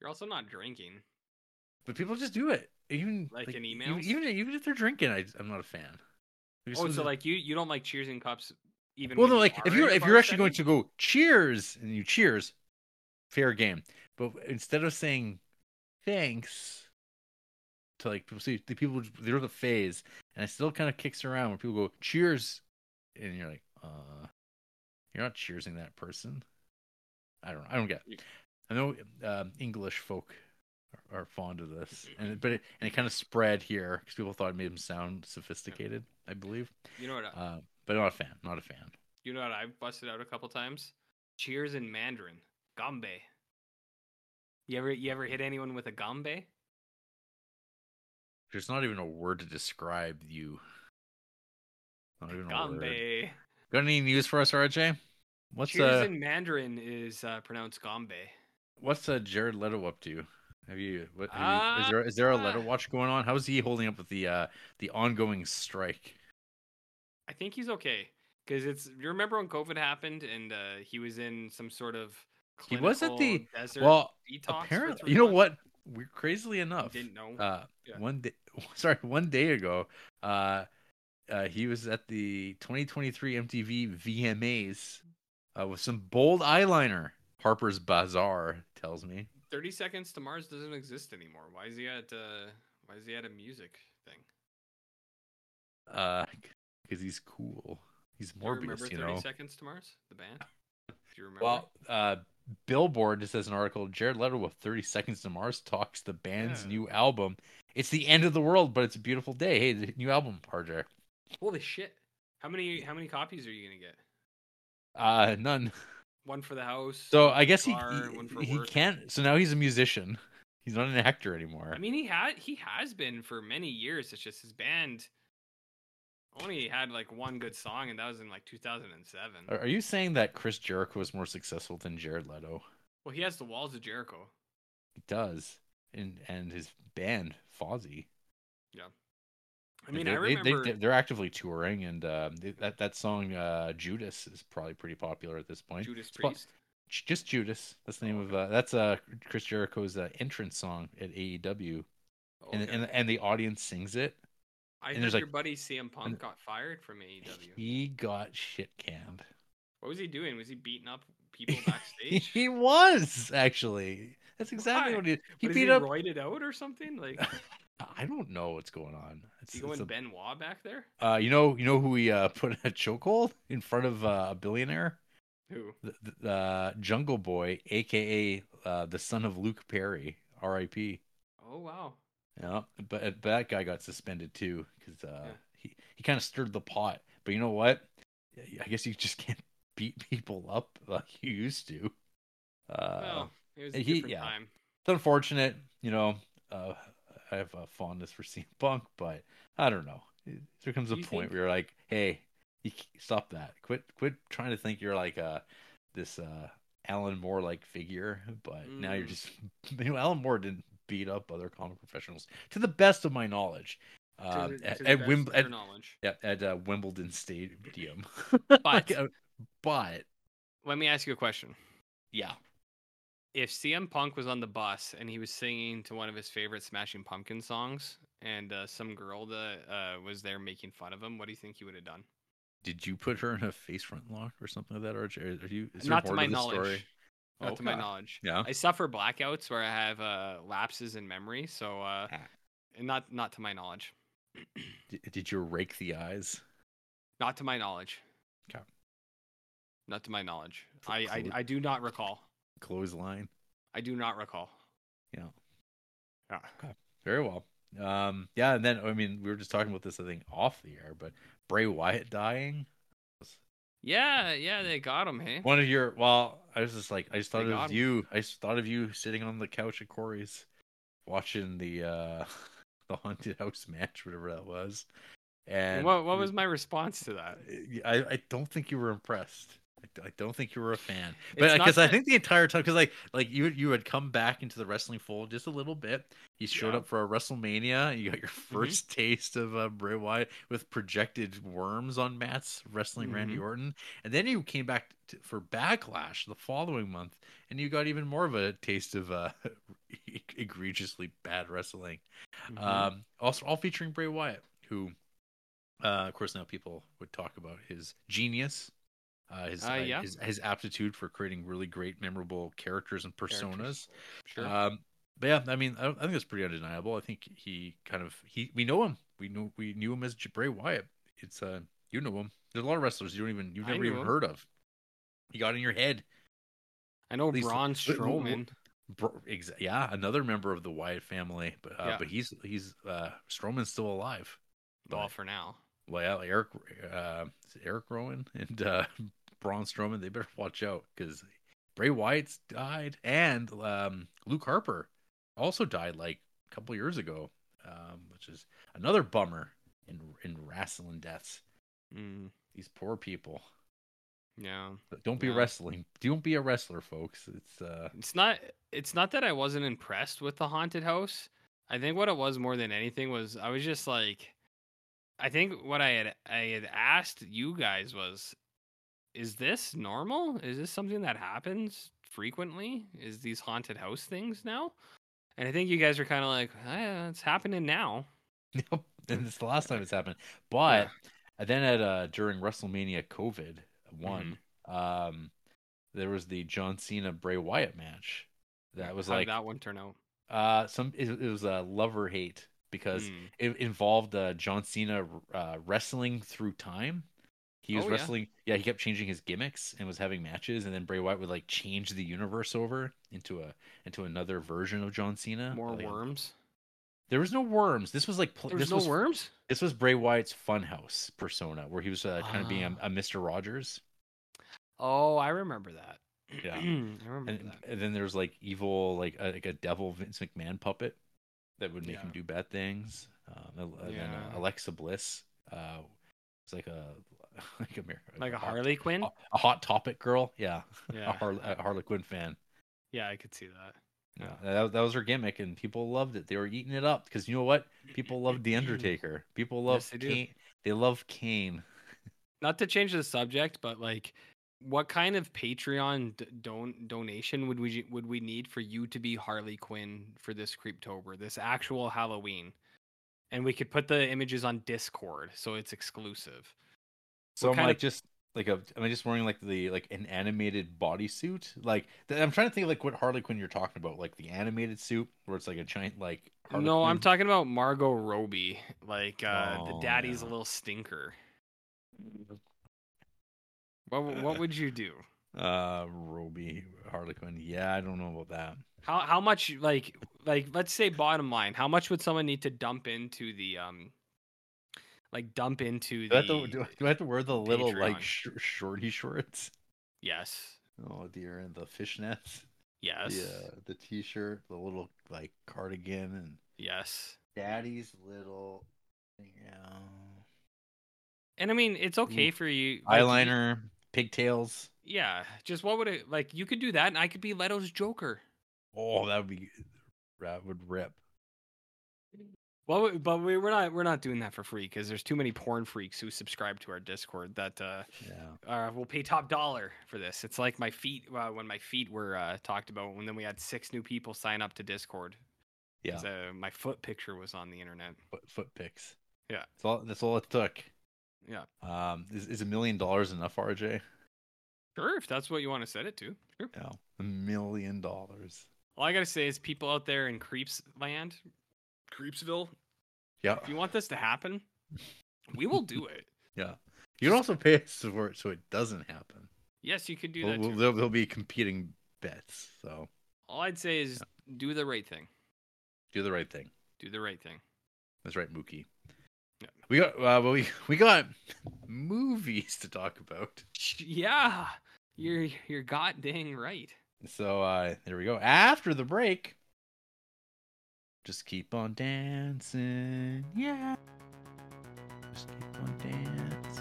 You're also not drinking. But people just do it. Even Like in even- emails? Even, even if they're drinking, I, I'm not a fan. Oh, so like you you don't like cheers in cups even. well, no, like are if you're if you're actually going to go cheers and you cheers, fair game. But instead of saying thanks to like people, see the people there's a phase, and it still kind of kicks around when people go cheers, and you're like, uh, you're not cheersing that person. I don't. know. I don't get. It. I know um, English folk are, are fond of this, and it- but it, and it kind of spread here because people thought it made them sound sophisticated. I believe, You know what? I- uh, but not a fan. Not a fan. You know what I've busted out a couple times? Cheers in Mandarin. Gambe. You ever you ever hit anyone with a gambe? There's not even a word to describe you. Not even a word. Gambe. Got any news for us, RJ? What's Cheers uh in Mandarin is uh, pronounced gambe. what's uh Jared Leto up to? Have you? What, have you is there is there a letter Uh, watch going on? How's he holding up with the uh the ongoing strike? I think he's okay because it's. You remember when COVID happened and uh, he was in some sort of He was at the- desert Well, apparently, you know months? what? We're crazily enough. didn't know. uh Yeah. one day sorry one day ago uh uh he was at the 2023 mtv vmas uh with some bold eyeliner harper's bazaar tells me Thirty Seconds to Mars doesn't exist anymore. Why is he at? Uh, why is he at a music thing? uh because he's cool he's Do you remember morbius you Thirty know Seconds to Mars, the band? Do you remember? well uh billboard just says an article jared leto with 30 seconds to mars talks the band's Yeah. new album it's the end of the world but it's a beautiful day hey the new album rj holy shit! How many? How many copies are you gonna get? uh none One for the house. So I guess he car, he, for he can't. So now he's a musician. He's not an actor anymore. I mean, he had he has been for many years. It's just his band only had like one good song, and that was in like 2007. are, are you saying that Chris Jericho is more successful than Jared Leto? Well, he has the Walls of Jericho. He does, and and his band Fozzy. Yeah, I mean, they, I they- remember. they, are actively touring, and um, they, that that song uh, Judas is probably pretty popular at this point. Judas It's Priest. J- Just Judas. That's the name Oh, of uh, that's uh Chris Jericho's uh, entrance song at AEW, and, Okay. and and the audience sings it. I and heard there's, your like- buddy CM Punk got fired from AEW. He got shit canned. What was he doing? Was he beating up people backstage? he was actually. That's exactly Why? what he. Did. He What, beat he up. roided out or something? Like, I don't know what's going on. It's, is he going a- Benoit back there? uh, you know, you know who he uh, put in a chokehold in front of uh, a billionaire, Who? the, the uh, Jungle Boy, aka uh, the son of Luke Perry, R.I.P. Oh wow. Yeah, but, but that guy got suspended too because uh, Yeah. he he kind of stirred the pot. But you know what? I guess you just can't beat people up like you used to. Uh, well, it was a he- different yeah. time. it's unfortunate, you know. Uh, I have a fondness for CM Punk, but I don't know. There comes a you point think- where you're like, "Hey, you stop that! Quit, quit trying to think you're like uh this uh Alan Moore like figure." But now you're Mm. just, you know, Alan Moore didn't beat up other comic professionals, to the best of my knowledge. Um, the- at, to at, best at, yeah, at uh, Wimbledon Stadium. But- uh, but Let me ask you a question. yeah, If CM Punk was on the bus and he was singing to one of his favorite Smashing Pumpkin songs, and uh, some girl that uh, was there making fun of him, what do you think he would have done? did you put her in a face front lock or something like that, or are you? Is there Not to my the knowledge. story? Not to my knowledge. Yeah. I suffer blackouts where I have uh, lapses in memory, so uh, Ah. not not to my knowledge. Did, did you rake the eyes? Not to my knowledge. Okay. Not to my knowledge. I, I I do not recall. Clothesline. I do not recall. Yeah. Yeah. Okay. Very well. Um, yeah, and then I mean we were just talking about this I think off the air, but Bray Wyatt dying. Yeah, yeah, they got him. Hey. One of your well, I was just like I just thought They of got him. you. I just thought of you sitting on the couch at Corey's, watching the uh the haunted house match, whatever that was. And what what was my response to that? I, I don't think you were impressed. I, don't think you were a fan, but because I think the entire time, because like like you you had come back into the wrestling fold just a little bit. You showed Yeah. up for a WrestleMania. You got your 1st taste of uh, Bray Wyatt with projected worms on mats wrestling Randy Mhm. Orton, and then you came back to, for Backlash the following month, and you got even more of a taste of uh, egregiously bad wrestling. Mhm. Um, also, all featuring Bray Wyatt, who, uh, of course, now people would talk about his genius, uh, his, Uh, uh, yeah. his his aptitude for creating really great, memorable characters and personas. sure. Um, but yeah, I mean, I, I think it's pretty undeniable. I think he kind of he we know him. We know we knew him as Bray Wyatt. It's uh, you know him. There's a lot of wrestlers you don't even you've never even him. heard of. He got in your head. I know least- Braun Strowman. Bro, exa- yeah, another member of the Wyatt family, but uh, Yeah. but he's he's uh, Strowman's still alive. Well, But- for now. Well, Eric, uh, Eric Rowan and uh, Braun Strowman, they better watch out because Bray Wyatt's died, and um, Luke Harper also died like a couple years ago, um, which is another bummer in in wrestling deaths. Mm. These poor people. Yeah. Don't be Yeah. wrestling. Don't be a wrestler, folks. It's uh It's not it's not that I wasn't impressed with the haunted house. I think what it was more than anything was I was just like I think what I had I had asked you guys was is this normal? Is this something that happens frequently? Is these haunted house things now? And I think you guys are kind of like, eh, it's happening now. Yep. And it's the last time it's happened. But then at uh during WrestleMania COVID one, Mm-hmm. um there was the John Cena Bray Wyatt match. That was How did like that one turn out. uh some it, it was a lover hate because Mm. it involved uh, John Cena uh, wrestling through time. He was Oh, wrestling, yeah. He kept changing his gimmicks and was having matches, and then Bray Wyatt would like change the universe over into a into another version of John Cena. More Like, worms. There was no worms. This was like pl- There this was no was worms? this was Bray Wyatt's Funhouse persona, where he was uh, kind of being a, Ah. a Mr. Rogers, Oh, I remember that. Yeah. I remember and, that. and then there was like evil, like a, like a devil Vince McMahon puppet that would make him do bad things. Um, and then uh, Yeah. Alexa Bliss uh, was like a like a, Like a hot- Harley Quinn? a hot topic girl. Yeah, a, Yeah. Har- a Harley Quinn fan. Yeah, I could see that. Yeah, that, that was her gimmick, and people loved it. They were eating it up because you know what? People loved the Undertaker. People love Yes, they do. Kane. They love Kane. Not to change the subject, but like, what kind of Patreon d- don- donation would we would we need for you to be Harley Quinn for this Creeptober, this actual Halloween? And we could put the images on Discord, so it's exclusive. So I'm kind like of- just like a, am I just wearing like the like an animated bodysuit? Like th- I'm trying to think of like what Harley Quinn you're talking about, like the animated suit where it's like a giant like. Harley no, I'm talking about Margot Robbie, like uh, the Oh, daddy's a little stinker. What what would you do? Uh, Robbie Harley Quinn. Yeah, I don't know about that. How how much like like let's say bottom line, how much would someone need to dump into the um like dump into Do the have to, do, I- do I have to wear the little like sh- shorty shorts? Yes. Oh dear, and the fishnets. Yes. Yeah, the t-shirt, the little like cardigan, and Yes. daddy's little, yeah, And I mean, it's okay for you like, you- eyeliner, pigtails. Yeah. Just what would it like you could do that and I could be Leto's Joker. Oh, that would be that would rip. Well, but we, we're not we're not doing that for free because there's too many porn freaks who subscribe to our Discord that uh, Yeah. uh will pay top dollar for this. It's like my feet uh, when my feet were uh, talked about, and then we had six new people sign up to Discord. Yeah, Uh, my foot picture was on the internet. Foot, foot pics. Yeah. That's all. That's all it took. Yeah. Um, is, is a million dollars enough, RJ? Sure, if that's what you want to set it to. Sure. Yeah, a million dollars. All I gotta say is, people out there in Creeps Land, Creepsville, Yeah, if you want this to happen, we will do it. yeah. You can also pay us for it so it doesn't happen. Yes, you could do We'll- that too. there'll, there'll be competing bets. So All I'd say is, do the right thing. do the right thing. Do the right thing. That's right, Mookie. Yeah. We got uh, well, we we got movies to talk about. Yeah, you're you're god dang right. So uh there we go. After the break, just keep on dancing. Yeah. Just keep on dancing.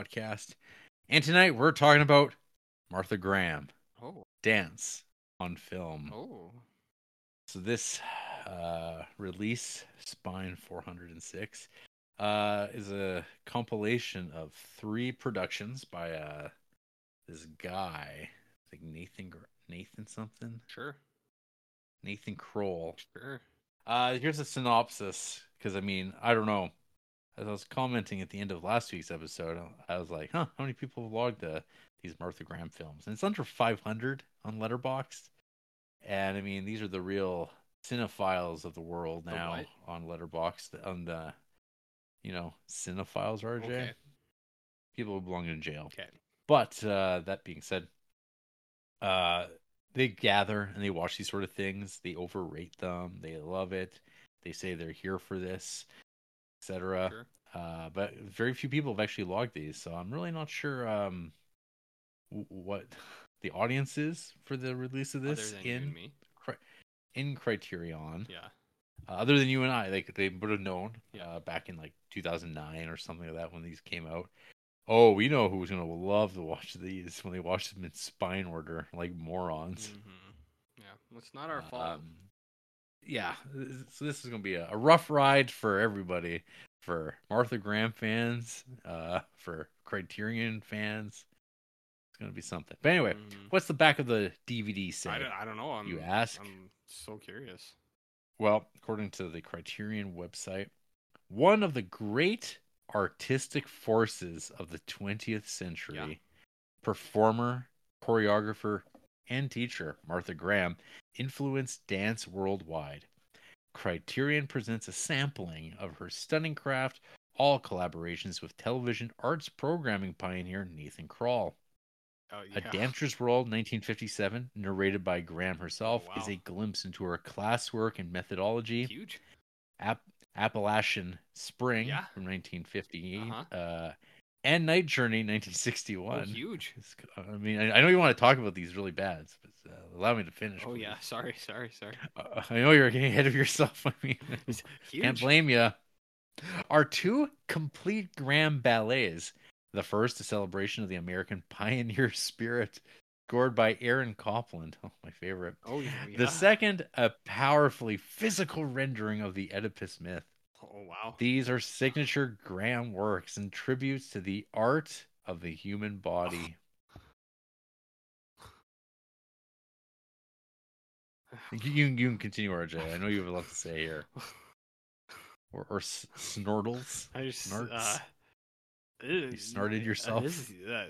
Podcast. And tonight we're talking about Martha Graham Oh, dance on film. oh, So this uh, release, Spine 406, uh, is a compilation of three productions by uh, this guy, I think Nathan Nathan something, sure, Nathan Kroll. sure. Uh, here's a synopsis because I mean I don't know. As I was commenting at the end of last week's episode, I was like, "Huh, how many people have logged uh, these Martha Graham films?" And it's under 500 on Letterboxd. And I mean, these are the real cinephiles of the world now what? on Letterboxd. On the, you know, cinephiles, RJ. Okay. People who belong in jail. Okay. But uh, that being said, uh, they gather and they watch these sort of things. They overrate them. They love it. They say they're here for this, etc. Sure. Uh, but very few people have actually logged these, so I'm really not sure um, w- what the audience is for the release of this than you and in me. in Criterion. Yeah. Uh, other than you and I, like they would have known Yeah. uh, back in like 2009 or something like that when these came out. Oh, we know who's gonna love to watch these when they watch them in spine order, like morons. hmm Yeah. It's not our fault. Yeah, so this is gonna be a, a rough ride for everybody, for Martha Graham fans, uh, for Criterion fans. It's gonna be something. But anyway, Mhm. what's the back of the DVD say? I, don't, I don't know. I'm, you ask? I'm so curious. Well, according to the Criterion website, one of the great artistic forces of the 20th century, performer, choreographer, and teacher Martha Graham influenced dance worldwide. Criterion presents a sampling of her stunning craft, all collaborations with television arts programming pioneer Nathan Kroll. Oh, A yeah. Dancer's World 1957, narrated by Graham herself, is wow. a glimpse into her classwork and methodology. Huge. App- Appalachian Spring Yeah. from 1958, Uh-huh. uh, and Night Journey Oh, 1961. huge. I mean, I, know you want to talk about these really bad, but uh, allow me to finish. Oh, please. yeah. Sorry, sorry, sorry. Uh, I know you're getting ahead of yourself. I mean, Huge. can't blame you. Are two complete Graham ballets. The first, a celebration of the American pioneer spirit, scored by Aaron Copland. Oh, my favorite. Oh, yeah. The second, a powerfully physical rendering of the Oedipus myth. Oh, wow. These are signature Graham works and tributes to the art of the human body. You, you, can continue, RJ. I know you have a lot to say here. Or, or s- snortles. I just Snorts. uh, You snorted yourself? this is- uh,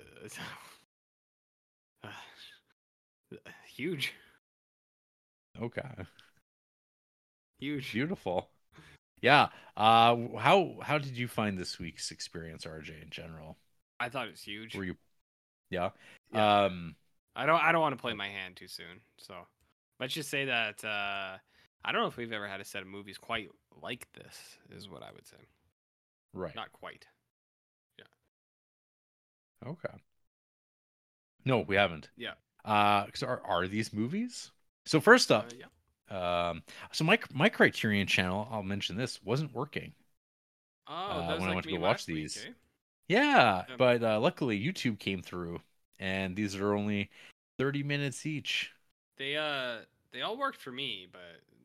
uh, huge, Okay, huge. beautiful. Yeah. Uh, how how did you find this week's experience, RJ? In general, I thought it was huge. were you? Yeah. Yeah. Um. I don't. I don't want to play my hand too soon. So let's just say that uh, I don't know if we've ever had a set of movies quite like this. Is what I would say. Right. Not quite. Yeah. Okay. No, we haven't. Yeah. Uh, 'cause are are these movies? So first Uh, up, yeah. Um, so my my Criterion channel, I'll mention this, wasn't working. Oh, uh, when I like went to go watch week, these. eh? Yeah, Yeah. but uh, luckily YouTube came through, and these are only thirty minutes each. They uh, they all worked for me, but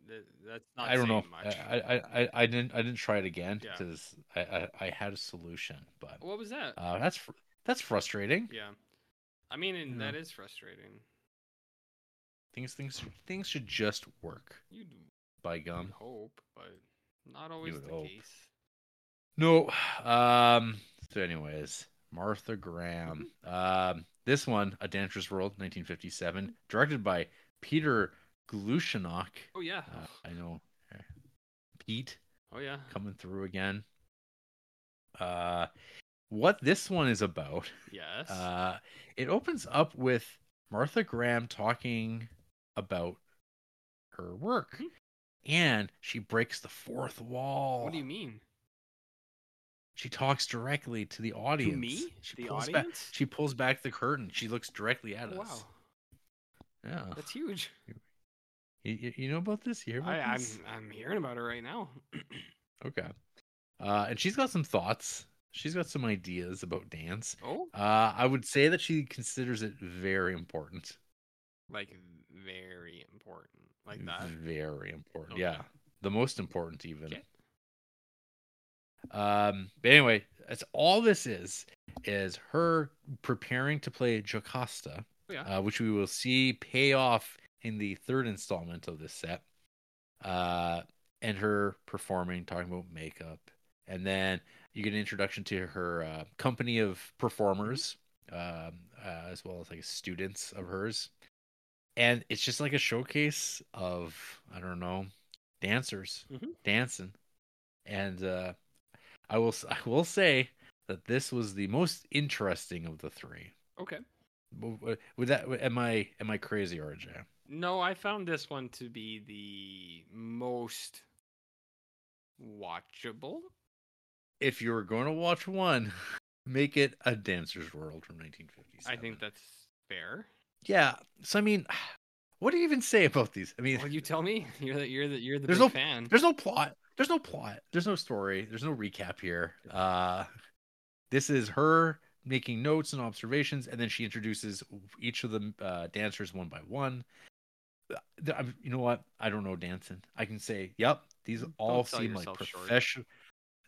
th- that's not. I don't know. Much. I, I I I didn't I didn't try it again Yeah. because I, I I had a solution, but What was that? uh, that's fr- that's frustrating. yeah. I mean, and Yeah. that is frustrating. Things things things should just work. You'd By gum. hope, but not always the hope. case. No. Um. So, anyways, Martha Graham. Um. This one, A Dancer's World, 1957, directed by Peter Glushanok. Oh yeah. Uh, I know uh, Pete oh yeah. coming through again. Uh, what this one is about? Yes. Uh, it opens up with Martha Graham talking about her work, Mhm. and she breaks the fourth wall. what do you mean? She talks directly to the audience. To me? She The pulls back. audience? She pulls back the curtain. She looks directly at us. wow, Yeah. that's huge. You, you- know about this? You I, I'm? I'm hearing about it right now. Okay. Uh, and she's got some thoughts. She's got some ideas about dance. Oh, Uh, I would say that she considers it very important. like very important, like that. Very important. Okay. Yeah. The most important even. Okay. Um, but anyway, that's all this is is her preparing to play Jocasta, Oh, yeah. uh, which we will see pay off in the third installment of this set. Uh, and her performing, talking about makeup, and then you get an introduction to her uh, company of performers, um, uh, as well as like students of hers, and it's just like a showcase of I don't know dancers Mhm. dancing, and uh, I will I will say that this was the most interesting of the three. Okay. Would that am I am I crazy, RJ? No, I found this one to be the most watchable. If you were going to watch one, make it a Dancer's World from 1957. I think that's fair. Yeah. So I mean, what do you even say about these? I mean, Well, you tell me. You're the you're the you're the There's big no- fan. there's no plot. There's no plot. There's no story. There's no recap here. Uh, this is her making notes and observations, and then she introduces each of the uh, dancers one by one. I'm- You know what? I don't know dancing. I can say, yep, these all seem like professional.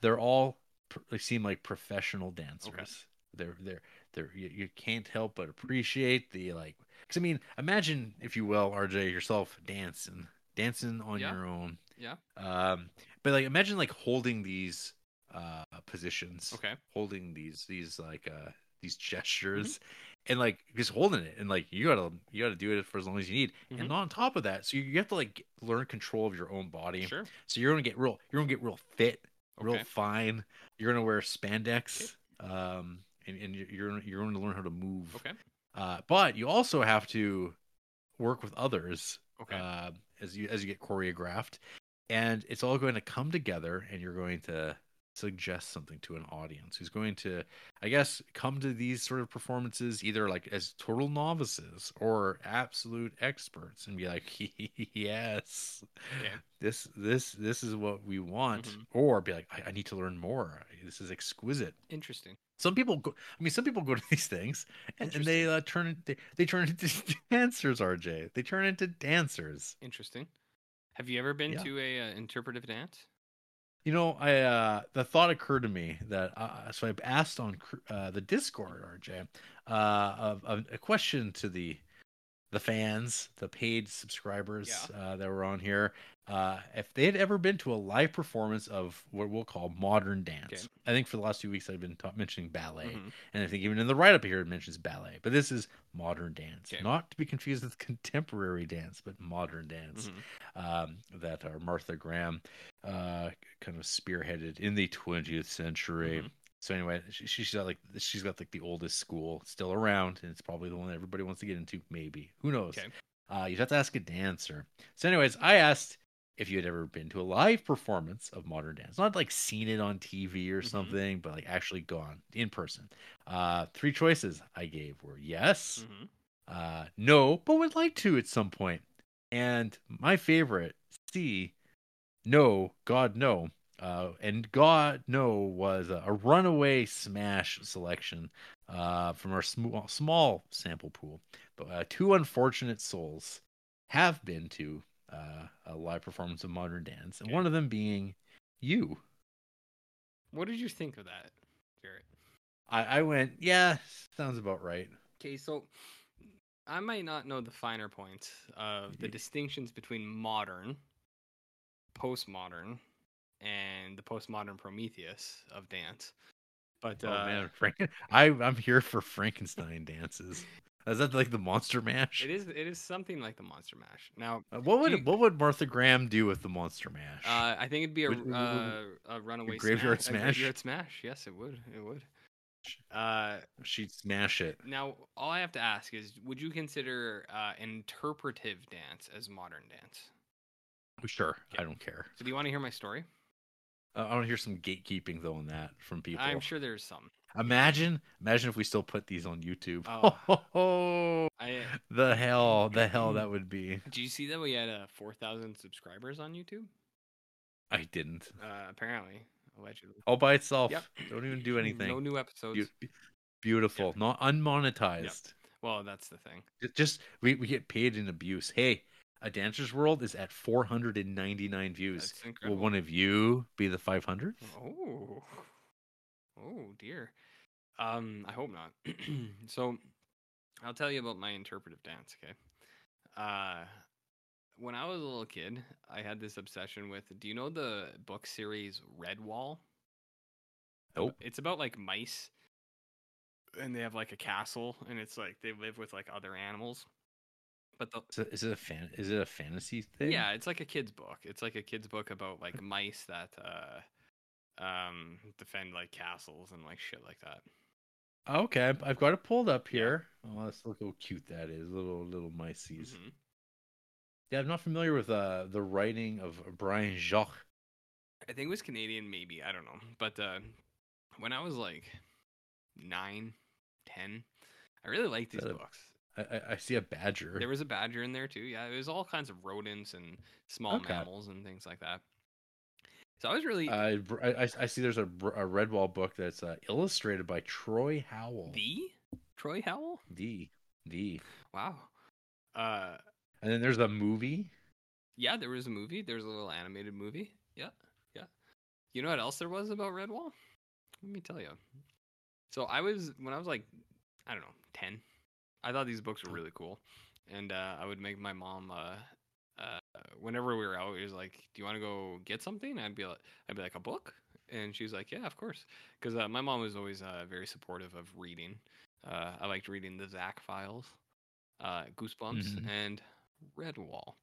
They're all pr- they seem like professional dancers. They're they're they're you, you can't help but appreciate the like. Because I mean, imagine if you will, RJ yourself dancing, dancing on Yeah. your own. Yeah. Um, but like imagine like holding these uh positions, Okay. holding these these like uh these Mm-hmm. gestures, and like just holding it, and like you gotta you gotta do it for as long as you need. Mhm. And on top of that, so you, you have to like learn control of your own body. Sure. So you're gonna get real, you're gonna get real fit, real fine. You're gonna wear spandex, um, and, and you're you're going to learn how to move. Okay. Uh, but you also have to work with others Okay. uh, as you as you get choreographed, and it's all going to come together, and you're going to suggest something to an audience who's going to, I guess, come to these sort of performances either like as total novices or absolute experts, and be like, yes, Okay. this this this is what we want, Mhm. or be like, I, I need to learn more. This is exquisite Interesting. some people go i mean some people go to these things and, and they uh, turn it- they, they turn into dancers rj they turn into dancers Interesting. Have you ever been Yeah. to a uh, interpretive dance? You know i uh the thought occurred to me that uh, so I've asked on uh, the discord rj uh of, of a question to the the fans the paid subscribers uh, that were on here uh if they had ever been to a live performance of what we'll call modern dance Okay. i think for the last few weeks i've been ta- mentioning ballet Mhm. And I think even in the write up here it mentions ballet, but this is modern dance, Okay. not to be confused with contemporary dance, but modern dance Mhm. um, that uh, Martha Graham uh, kind of spearheaded in the 20th century. Mhm. So anyway, she, she's got like she's got like the oldest school still around, and it's probably the one everybody wants to get into. Maybe who knows? Okay. Uh, you'd have to ask a dancer. So, anyways, I asked if you had ever been to a live performance of modern dance, not like seen it on TV or Mhm. something, but like actually gone in person. Uh, three choices I gave were yes, Mhm. uh, no, but would like to at some point, and my favorite C, no, God no. Uh, and God no was a, a runaway smash selection uh, from our small, small sample pool. But uh, two unfortunate souls have been to uh, a live performance of modern dance, and Okay. one of them being you. What did you think of that, Garrett? I, I went, yeah, sounds about right. Okay, so I might not know the finer points of the distinctions between modern, postmodern, and the postmodern Prometheus of dance. But Oh uh, man, Frank, I I'm here for Frankenstein dances. Is that like the Monster Mash? it is it is something like the Monster Mash. Now, Uh, what would you- what would Martha Graham do with the Monster Mash? uh, I think it'd be a, Would- uh, a runaway graveyard smash, a graveyard smash. Yes, it would. It would. Uh, She'd smash it. now, all I have to ask is, would you consider uh, interpretive dance as modern dance? Sure. I don't care. So, do you want to hear my story? Uh, I want to hear some gatekeeping though on that from people. I'm sure there's some. Imagine, imagine if we still put these on YouTube. Oh. I the hell, the hell that would be. Did you see that we had uh, 4,000 subscribers on YouTube? I didn't. Uh, apparently. allegedly. all by itself. Yep. Don't even do anything. No new episodes. Beau- beautiful, not unmonetized. Well, that's the thing. Ju- Just we, we get paid in abuse. Hey, a dancer's world is at 499 views. Will one of you be the 500th? Oh, oh dear. Um, I hope not. so, I'll tell you about my interpretive dance. Okay. Uh, when I was a little kid, I had this obsession with. Do you know the book series Redwall? Nope. It's about like mice, and they have like a castle, and it's like they live with like other animals. But the Is it a fan? Is it a fantasy thing? yeah, it's like a kid's book. It's like a kid's book about like mice that uh um defend like castles and like shit like that. Okay, I've- got it pulled up here. Oh, let's look how cute that is. Little little mices. Mhm. Yeah, I'm not familiar with uh, the writing of Brian Jacques. I think it was Canadian, maybe I don't know. But uh, when I was like nine, ten, I really liked these books. I, I, see a badger. There was a badger in there too. Yeah, it was all kinds of rodents and small Okay. mammals and things like that. So I was really Uh, I, I- I see there's a, a Redwall book that's uh, illustrated by Troy Howell. the Troy Howell. D. D. Wow. Uh, And then there's a movie. Yeah, there was a movie. There was a little animated movie. Yeah, yeah. You know what else there was about Redwall? Let me tell you. So I was when I was like, I don't know, ten. I thought these books were really cool, and uh, I would make my mom. Uh, uh, whenever we were out, it was like, "Do you want to go get something?" I'd be like, "I'd be like a book," and she was like, "Yeah, of course," because uh, my mom was always uh, very supportive of reading. Uh, I liked reading the Zack Files, uh, Goosebumps, Mhm. and Redwall.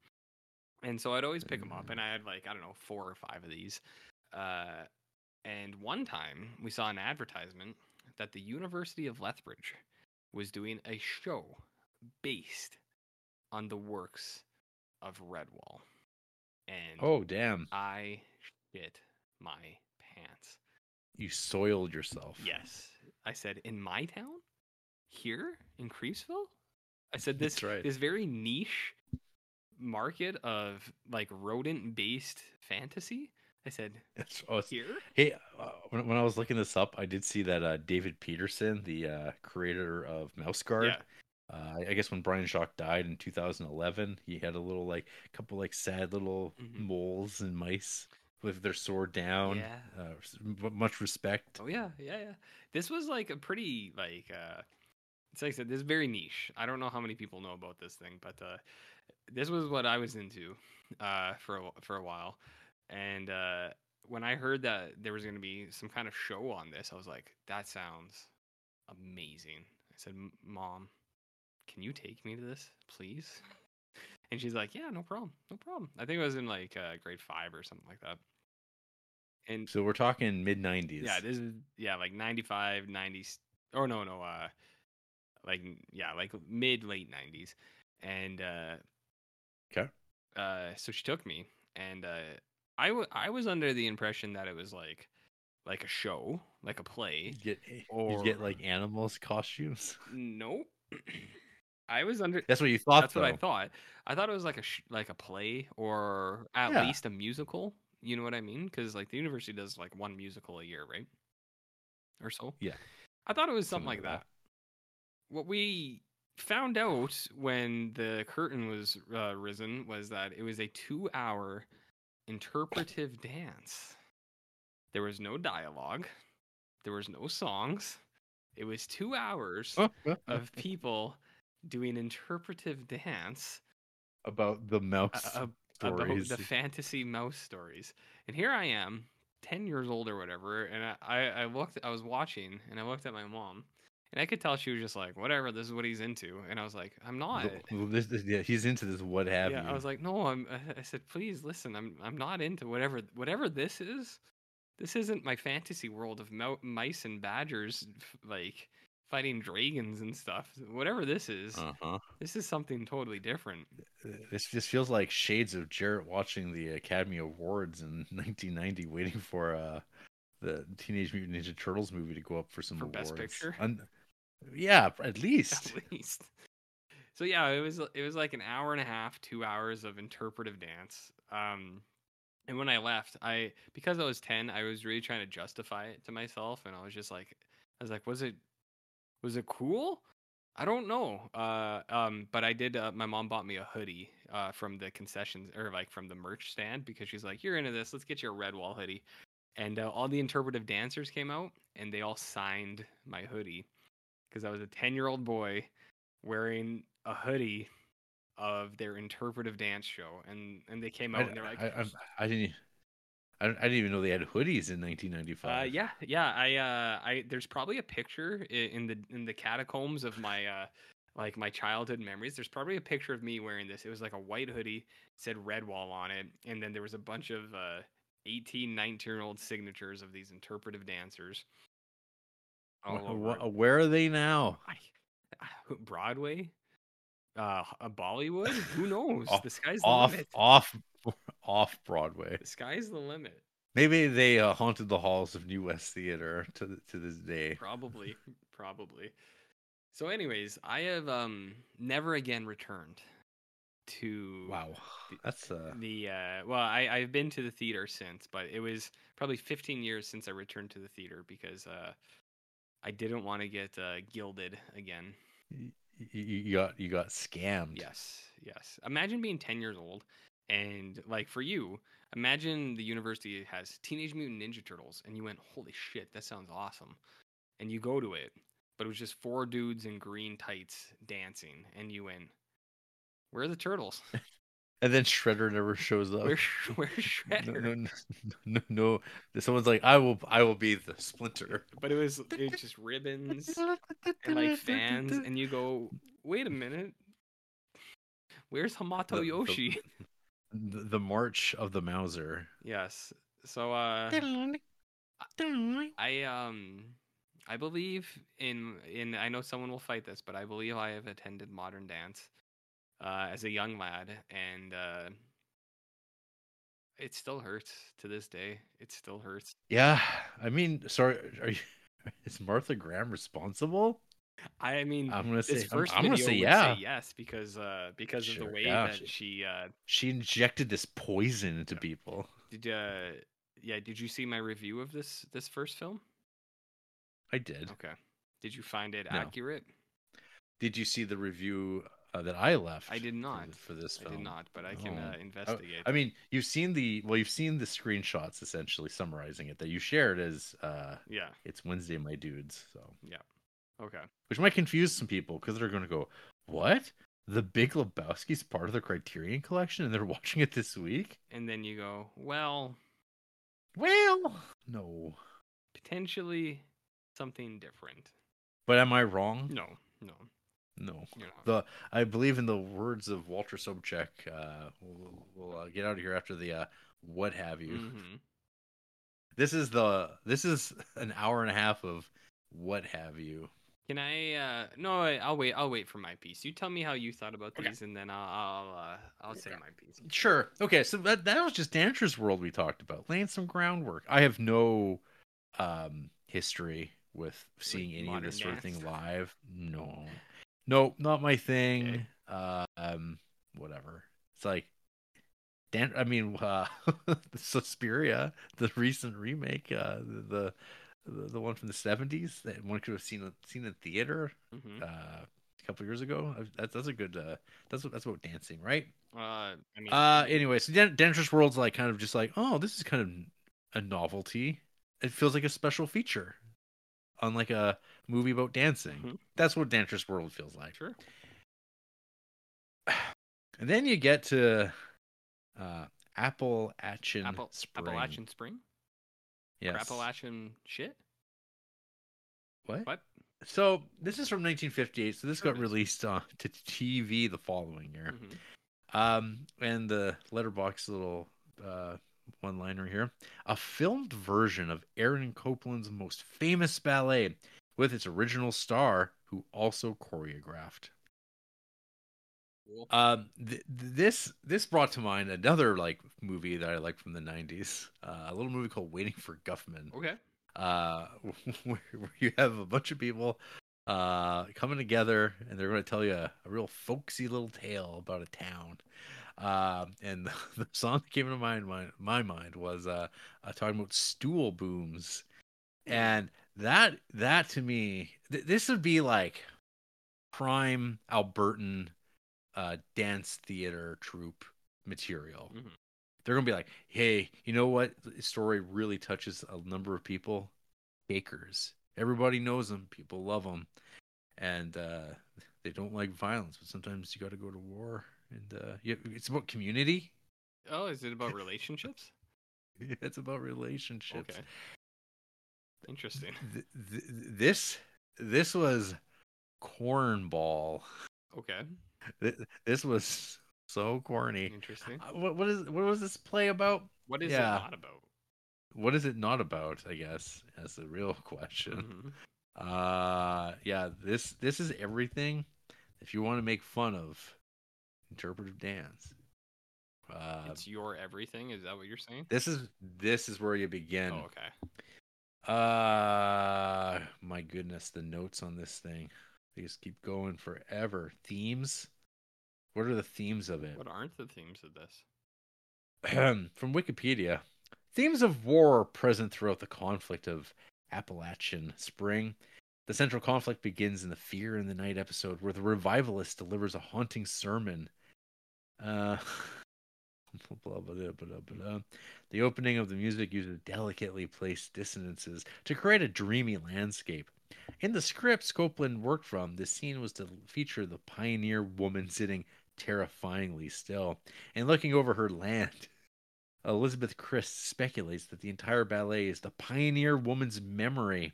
And so I'd always pick them up, and I had like I don't know four or five of these. Uh, and one time we saw an advertisement that the University of Lethbridge was doing a show based on the works of Redwall, and Oh, damn. I shit my pants. You soiled yourself. Yes, I said in my town, here in Creepsville. I said this right. this very niche market of like rodent based fantasy. I said oh, here. Hey, uh, when, when I was looking this up, I did see that uh, David Petersen, the uh, creator of Mouse Guard, Yeah. uh, I- guess when Brian Jacques died in 2011, he had a little like a couple like sad little Mhm. moles and mice with their sword down. Yeah. Uh, much respect. Oh yeah, yeah, yeah. This was like a pretty like uh it's like I said, this is very niche. I don't know how many people know about this thing, but uh this was what I was into uh for a, for a while. And uh when I heard that there was going to be some kind of show on this, I was like, that sounds amazing. I said, "Mom, can you take me to this, please?" And she's like, "Yeah, no problem. No problem." I think it was in like uh, grade 5 or something like that. And So we're talking mid 90s. yeah, this is yeah, like 95, 90s or no, no, uh like yeah, like mid late 90s. And uh Okay. uh so she took me and uh I I was under the impression that it was like like a show, like a play. You get, you get like animals costumes. Nope. I was under That's what you thought. That's what I thought. I thought it was like a sh- like a play or at Yeah. least a musical. You know what I mean? Because like the university does like one musical a year, right? Or so. Yeah. I thought it was something, Something like like that. What we found out when the curtain was uh, risen was that it was a two-hour interpretive dance. There was no dialogue. There was no songs. It was two hours of people doing interpretive dance about the mouse a- about stories. the fantasy mouse stories. And here I am, ten years old or whatever, and I, I, I looked, I was watching, and I looked at my mom, and I could tell she was just like, "Whatever, this is what he's into," and I was like, "I'm not." This- this- yeah, he's into this. What have yeah, you? I was like, "No, I'm." I- said, "Please listen, I'm, I'm not into whatever, whatever this is. This isn't my fantasy world of mice and badgers, like." Fighting dragons and stuff. Whatever this is, uh huh. this is something totally different. This just feels like shades of Jarrett watching the Academy Awards in 1990, waiting for uh, the Teenage Mutant Ninja Turtles movie to go up for some For awards. Best Picture? Un- yeah, at least. at least. So yeah, it was it was like an hour and a half, two hours of interpretive dance. Um, And when I left, I because I was ten, I was really trying to justify it to myself, and I was just like, I was like, was it was it cool? I don't know. Uh, um, but I did. Uh, my mom bought me a hoodie uh, from the concessions or like from the merch stand because she's like, "You're into this. Let's get you a Redwall hoodie." And uh, all the interpretive dancers came out, and they all signed my hoodie because I was a ten year old boy wearing a hoodie of their interpretive dance show, and and they came I, out and they're like, I, I, I didn't. I, I didn't even know they had hoodies in 1995. Uh, yeah, yeah. I, uh, I there's probably a picture in the in the catacombs of my uh, like my childhood memories. There's probably a picture of me wearing this. It was like a white hoodie, said Redwall on it, and then there was a bunch of uh, 18, 19 year old signatures of these interpretive dancers. all Wh- over wh- it. where are they now? Broadway, uh, a Bollywood. Who knows? Off- the sky's the Off, limit. off, off Broadway. The sky's the limit. Maybe they uh, haunted the halls of New West Theater to to this day. Probably, probably. So, anyways, I have um never again returned to Wow, The- that's uh, the uh well I I've been to the theater since, but it was probably 15 years since I returned to the theater because uh I didn't want to get uh, gilded again. y- y- you got you got scammed. Yes, yes. Imagine being 10 years old and like for you, imagine the university has Teenage Mutant Ninja Turtles and you went, "Holy shit, that sounds awesome." And you go to it, but it was just four dudes in green tights dancing and you went, "Where are the turtles? And then Shredder never shows up. Where's where's Shredder?" no, no, no, no. Someone's like, I will, I will be the Splinter. But it was it was just ribbons and like fans and you go, "Wait a minute. Where's Hamato The- the- Yoshi?" The, the March of the Mauser. yes. So uh I um I believe in in I know someone will fight this, but I believe I have attended modern dance uh as a young lad and uh it still hurts to this day. It still hurts. Yeah, I mean, sorry, are you? Is Martha Graham responsible? I mean I'm gonna say, I'm, I'm gonna say yeah. say yes because uh because of the way yeah, that she- she uh She injected this poison into people. did uh yeah, did you see my review of this this first film? I did. Okay. Did you find it No. accurate? Did you see the review uh, that I left? I did not. for this I did not, but I can Oh. uh, I- investigate. I mean, you've seen the well, you've seen the screenshots essentially summarizing it that you shared as uh, yeah. it's Wednesday, my dudes. So, yeah, Okay. which might confuse some people because they're going to go, "What? The Big Lebowski's part of the Criterion Collection, and they're watching it this week?" And then you go, well, Well, no. potentially something different. But am I wrong? No, no, No. The I believe in the words of Walter Sobchak. Uh, we'll, we'll uh, get out of here after the uh, what have you. Mhm. This is the this is an hour and a half of what have you. Can I? uh No, I'll wait. I'll wait for my piece. You tell me how you thought about Okay. these, and then I'll I'll, uh, I'll say Okay. my piece. Sure. Okay. So that that was just Dancer's World we talked about, laying some groundwork. I have no um history with seeing any of this sort of thing live. No, no, not my thing. Uh, um, whatever. It's like Dan. I mean, uh, Suspiria, the recent remake, uh, the the the one from the seventies that one could have seen seen in theater hmm uh, a couple years ago. That's that's a good. Uh, that's what that's about dancing, right? Uh, I mean, Uh, anyway, so Dan- Dangerous World's like kind of just like, oh, this is kind of a novelty. It feels like a special feature on like a movie about dancing. Mhm. That's what Dancer's World feels like. sure. And then you get to uh, Appalachian Apple, Spring. Appalachian Spring. yes. Appalachian shit. What? What? So this is from 1958. So this got released on to TV the following year. Mhm. Um, and the Letterboxd little uh, one liner here a filmed version of Aaron Copland's most famous ballet with its original star, who also choreographed. Cool. Um, th- th- this this brought to mind another like movie that I like from the '90s, uh, a little movie called Waiting for Guffman Okay. uh, where, where you have a bunch of people uh, coming together and they're going to tell you a, a real folksy little tale about a town. Uh, and the, the song that came my mind, my mind was uh, uh, talking about stool booms, and that that to me, th- this would be like prime Albertan uh, dance theater troupe material. Mhm. They're gonna be like, hey, you know what story really touches a number of people? Bakers. Everybody knows them. People love them, and uh, they don't like violence. But sometimes you got to go to war, and uh, you, it's about community. Oh, is it about relationships? It's about relationships. Okay. Interesting. Th- th- this this was cornball. Okay. Th- This was so corny. Interesting. Uh, What what is what was this play about? What is yeah. it not about? What is it not about? I guess that's the real question. Mhm. Uh, yeah, this this is everything. If you want to make fun of interpretive dance, uh, it's your everything. Is that what you're saying? this is this is where you begin. Oh, okay. Uh, my goodness, the notes on this thing they just keep going forever. Themes. What are the themes of it? What aren't the themes of this? From Wikipedia, themes of war are present throughout the conflict of Appalachian Spring. The central conflict begins in the Fear in the Night episode, where the revivalist delivers a haunting sermon. Uh, blah, blah, blah, blah, blah. The opening of the music uses delicately placed dissonances to create a dreamy landscape. In the script Copland worked from, the scene was to feature the pioneer woman sitting terrifyingly still and looking over her land. Elizabeth Crist speculates that the entire ballet is the pioneer woman's memory.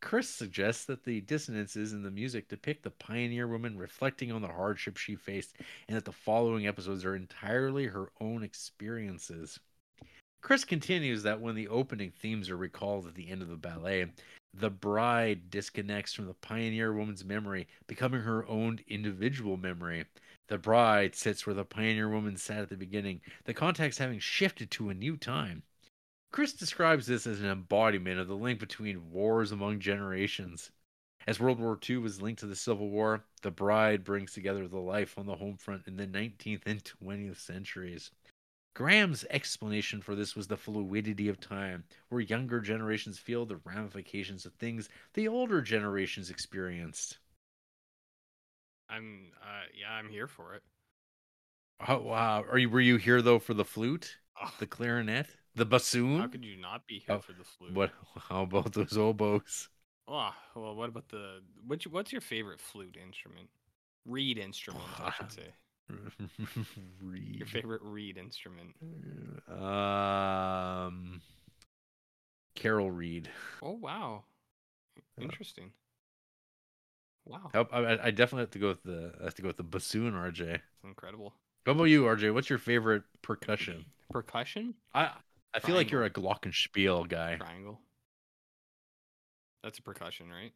Crist suggests that the dissonances in the music depict the pioneer woman reflecting on the hardship she faced, and that the following episodes are entirely her own experiences. Crist continues that when the opening themes are recalled at the end of the ballet, the bride disconnects from the pioneer woman's memory, becoming her own individual memory. The bride sits where the pioneer woman sat at the beginning, the context having shifted to a new time. Crist describes this as an embodiment of the link between wars among generations. As World War II was linked to the Civil War, the bride brings together the life on the home front in the 19th and 20th centuries. Graham's explanation for this was the fluidity of time, where younger generations feel the ramifications of things the older generations experienced. I'm. Uh, yeah, I'm here for it. Oh, wow. Are you were you here though for the flute, Oh, the clarinet, the bassoon? how could you not be here Oh, for the flute? What? How about those oboes? Oh, well, what about the which? What's your favorite flute instrument? Reed instrument, I should say. Reed. Your favorite reed instrument. Um, Carol Reed. Oh wow, Uh, interesting. Wow, I, I, definitely have to go with the I have to go with the bassoon, RJ. that's incredible. How about you, RJ? What's your favorite percussion? Percussion I I feel like you're a glockenspiel guy. triangle. That's a percussion, right?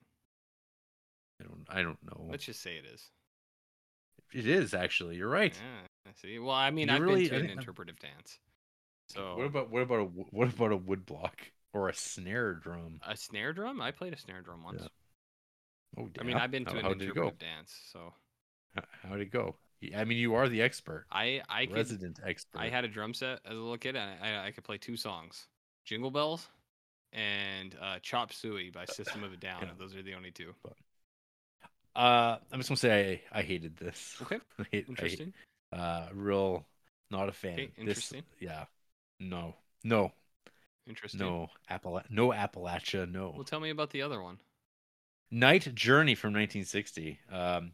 I don't I don't know. Let's just say it is. It is actually. You're right. Yeah, I see. Well, I mean, You I've really- been to I an interpretive dance. So What about what about a what about a wood block or a snare drum? a snare drum? I played a snare drum once. Oh, damn. I mean. I've been to how, an how did it go? interpretive dance, so how did it go? I mean, you are the expert, I I could resident expert. I had a drum set as a little kid, and I, I could play two songs: "Jingle Bells" and uh, "Chop Suey" by System of a Down. Yeah. Those are the only two. Uh, I'm just gonna say I, I hated this. Okay, I hate, I interesting. uh, real, not a fan. Okay, This- interesting. yeah. No. No. Interesting. No. Appala- No Appalachia. No. Well, tell me about the other one. Night Journey from 1960. Um,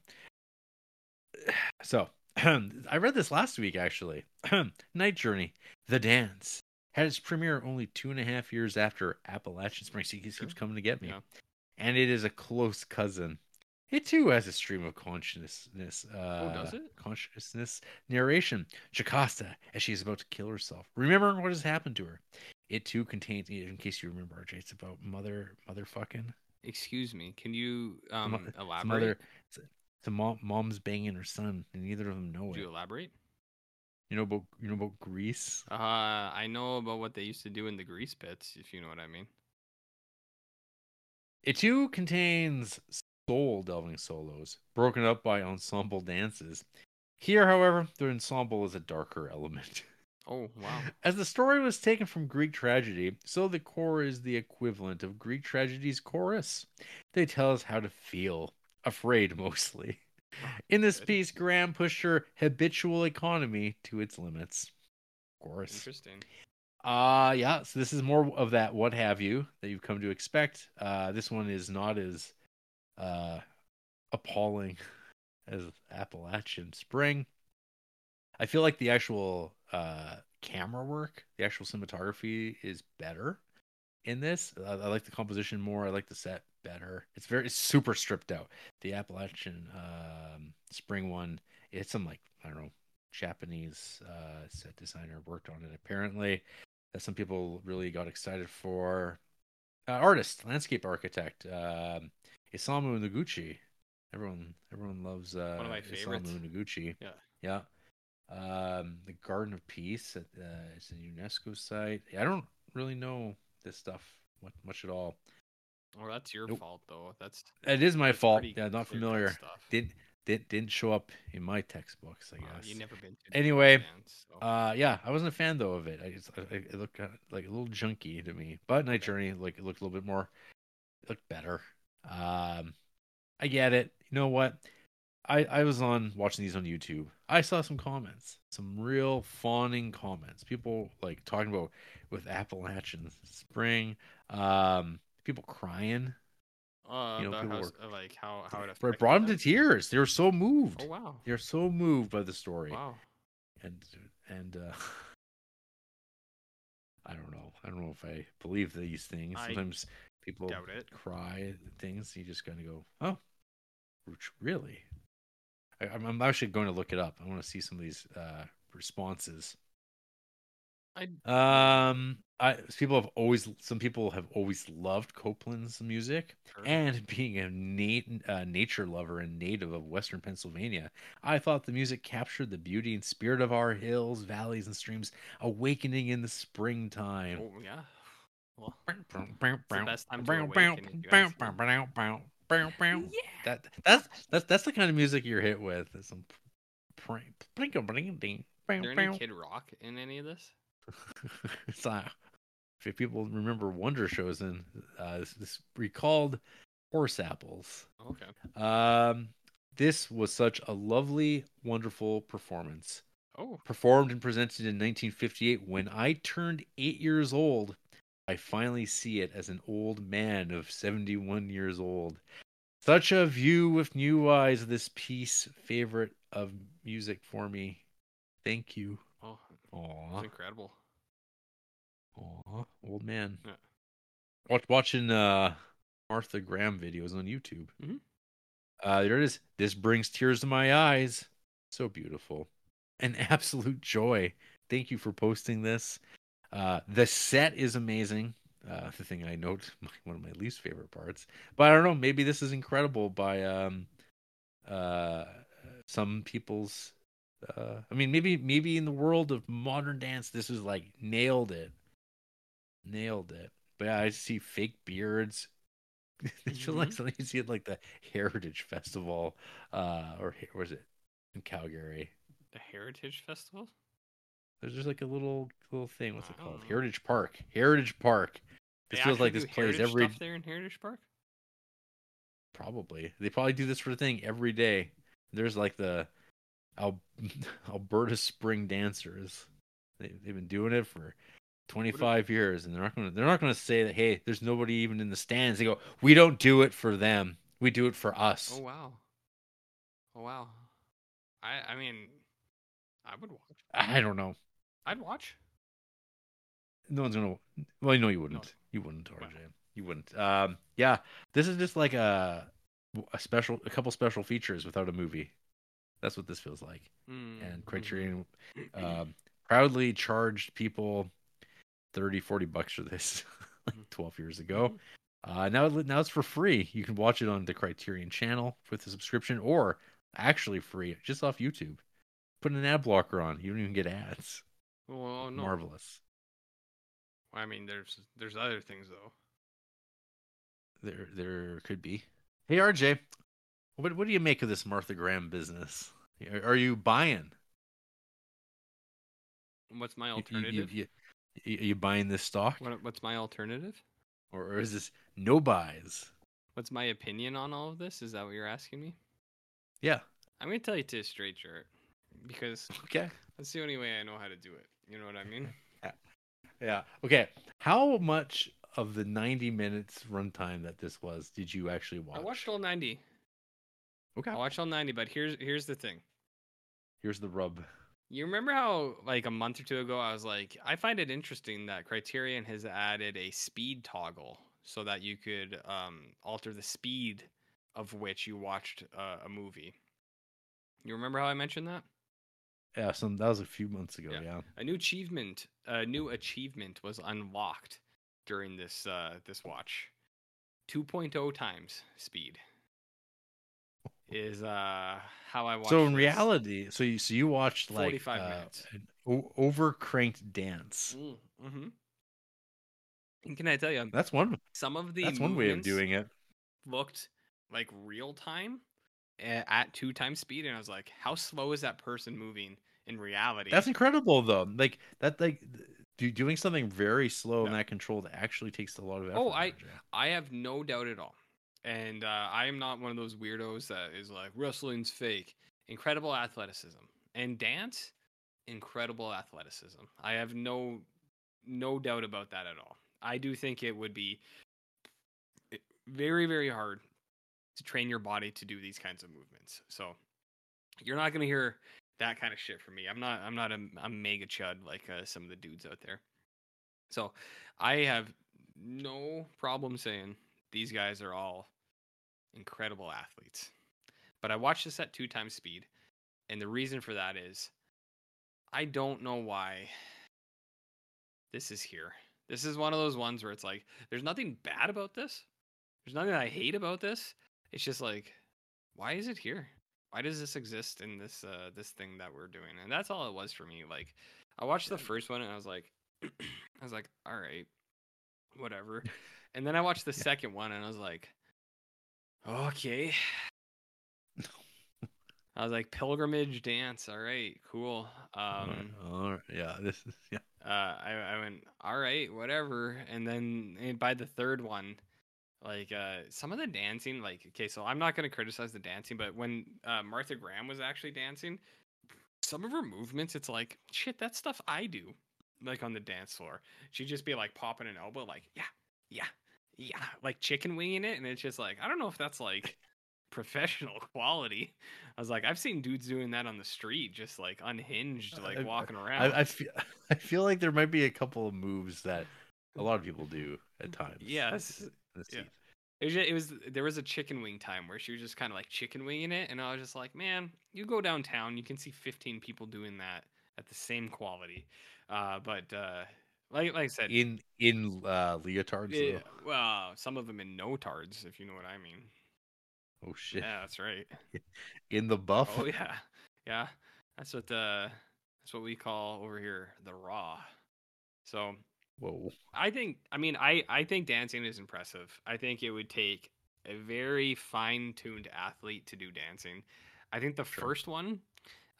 so I read this last week actually. Night Journey, The Dance, had its premiere only two and a half years after Appalachian Spring. See, he keeps coming to get me. Yeah. And it is a close cousin. It too has a stream of consciousness. Uh, Oh, does it? Consciousness narration. Jocasta, as she is about to kill herself, remembering what has happened to her. It too contains, in case you remember, RJ, it's about mother, motherfucking. Excuse me. Can you um, elaborate? mother, a mom, mom's banging her son, and neither of them know Could it. you elaborate? You know about you know about Greece. Uh, I know about what they used to do in the grease pits, if you know what I mean. It too contains soul delving solos, broken up by ensemble dances. Here, however, the ensemble is a darker element. Oh wow. As the story was taken from Greek tragedy, so the corps is the equivalent of Greek tragedy's chorus. They tell us how to feel, afraid mostly. In this piece, Graham pushed her habitual economy to its limits. Of course. Interesting. Uh yeah, so this is more of that what have you that you've come to expect. Uh this one is not as uh appalling as Appalachian Spring. I feel like the actual uh camera work, the actual cinematography is better in this. I, I like the composition more. I like the set better. It's very it's super stripped out. The Appalachian um Spring one, it's some like I don't know Japanese uh set designer worked on it apparently that some people really got excited for. Uh, artist, landscape architect, um, Isamu Noguchi. Everyone, everyone loves uh, One of my favorites. Isamu Noguchi. Yeah. yeah. Um, the Garden of Peace. At, uh, it's a UNESCO site. I don't really know this stuff much, much at all. Oh, that's your Nope. fault though. That's It is my fault. Yeah, not familiar. Stuff. Didn't didn't didn't show up in my textbooks. I guess. you never been to Anyway, so- Uh, yeah, I wasn't a fan though of it. I just, I, I- it looked kind of like a little junky to me. But Night Journey, like it looked a little bit more, it looked better. Um, I get it. You know what? I I was on watching these on YouTube. I saw some comments, some real fawning comments. People like talking about with Appalachian Spring. Um, people crying. uh, you know, people house, uh, like how how it affected brought them to tears. They were so moved. Oh wow. They're so moved by the story. Wow. and and uh I don't know. I don't know if I believe these things. I Sometimes people doubt it. cry things. You just kind of go, "Oh, really?" I, I'm, I'm actually going to look it up. I want to see some of these uh responses. I Um, I people have always some people have always loved Copland's music. heard- And being a nat- uh, nature lover and native of Western Pennsylvania, I thought the music captured the beauty and spirit of our hills, valleys, and streams, awakening in the springtime. Oh yeah. Well, the best time to awaken, if you ask That that's that's that's the kind of music you're hit with. Is some prank, blink, blink, ding, is there any Kid Rock in any of this? it's not, if people remember Wonder shows, and uh, this, this recalled horse apples. Okay. Um, this was such a lovely, wonderful performance. Oh, Performed and presented in 1958 when I turned eight years old. I finally see it as an old man of 71 years old. Such a view with new eyes. This piece, favorite of music for me. Thank you. oh, Aw. that's incredible. Aw, old man. Yeah. Watch watching uh Martha Graham videos on YouTube. Mhm. Uh there it is. This brings tears to my eyes. So beautiful. An absolute joy. Thank you for posting this. Uh the set is amazing. Uh the thing I note one of my least favorite parts. But I don't know, maybe this is incredible by um uh some people's uh I mean maybe maybe in the world of modern dance this is like nailed it. Nailed it. But yeah, I see fake beards. it's just like something you see at like the Heritage Festival, uh, or is it in Calgary? The Heritage Festival. There's just like a little little thing. What's it called? know. Heritage Park. Heritage Park. They feels like this plays every. stuff there in Heritage Park. Probably they probably do this for the thing every day. There's like the Al- Alberta Spring Dancers. They, they've been doing it for 25 years, and they're not going to they're not going to say that. Hey, there's nobody even in the stands. They go, we don't do it for them. We do it for us. Oh wow. Oh wow. I I mean, I would watch. I don't know. I'd watch. No one's gonna. Well, no, you wouldn't. You wouldn't, RJ. You wouldn't. Um, yeah, this is just like a a special, a couple special features without a movie. That's what this feels like. Mm, And mhm. Criterion um, proudly charged people 30, 40 bucks for this like Mhm. 12 years ago. Uh, now, now it's for free. You can watch it on the Criterion channel with a subscription, or actually free just off YouTube. Put an ad blocker on. You don't even get ads. Well, no. Marvelous. I mean, there's there's other things though. There, there could be. Hey, RJ, what what do you make of this Martha Graham business? Are- Are you buying? What's my You- you- alternative? You, you, you buying this stock, What, what's my alternative? or, or is this no buys? What's my opinion on all of this? Is that what you're asking me? Yeah. I'm gonna tell you to a straight shirt because Okay. that's the only way I know how to do it. You know what I mean? Yeah. Yeah. Okay. How much of the 90 minutes runtime that this was did you actually watch? I watched all 90. Okay. I watched all 90, but here's here's the thing. Here's the rub. You remember how like a month or two ago I was like, I find it interesting that Criterion has added a speed toggle so that you could um, alter the speed of which you watched uh, a movie. You remember how I mentioned that? Yeah. Some that was a few months ago. Yeah. Yeah. A new achievement, a new achievement was unlocked during this uh, this watch. 2.0 times speed is uh how I watched. So in this. reality, so you so you watched like 45 uh, minutes. an o- overcranked dance. Mm-hmm. And can I tell you, That's one. some of the That's one way of doing it. looked like real time at two times speed, and I was like, how slow is that person moving in reality? That's incredible though. Like that. Like doing something very slow in Yeah. that control that actually takes a lot of effort. Oh, I- I have no doubt at all. And uh, I am not one of those weirdos that is like wrestling's fake. Incredible athleticism and dance, incredible athleticism. I have no no doubt about that at all. I do think it would be very very hard to train your body to do these kinds of movements. So you're not going to hear that kind of shit from me. I'm not I'm not a, a mega chud like uh, some of the dudes out there. So I have no problem saying these guys are all incredible athletes. But I watched this at two times speed, and the reason for that is I don't know why this is here. This is one of those ones where it's like there's nothing bad about this. There's nothing I hate about this. It's just like why is it here? Why does this exist in this uh this thing that we're doing? And that's all it was for me. Like I watched the first one and I was like I was like, all right, whatever. And then I watched the second one and I was like, okay. I was like, pilgrimage dance. All right, cool. Um, All right. Yeah. This is yeah. uh, I, I went, all right, whatever. And then and by the third one, like uh, some of the dancing, like, okay, so I'm not going to criticize the dancing, but when uh, Martha Graham was actually dancing, some of her movements, it's like, shit, that's stuff I do, like on the dance floor. She'd just be like popping an elbow, like, yeah, yeah, yeah, like chicken winging it. And it's just like, I don't know if that's like professional quality. I was like, I've seen dudes doing that on the street, just like unhinged, like I- walking around. I, I feel I feel like there might be a couple of moves that a lot of people do at mm, times. Yes, yeah. It was, ju- it was there was a chicken wing time where she was just kind of like chicken winging it, and I was just like, man, you go downtown, you can see 15 people doing that at the same quality. Uh, but uh, like like I said, in in uh, leotards. yeah, though. well, some of them in notards, if you know what I mean. Oh shit! Yeah, that's right. In the buff. Oh yeah, yeah. That's what the that's what we call over here the raw. So Whoa. I think I mean I I think dancing is impressive. I think it would take a very fine-tuned athlete to do dancing. I think the Sure. first one,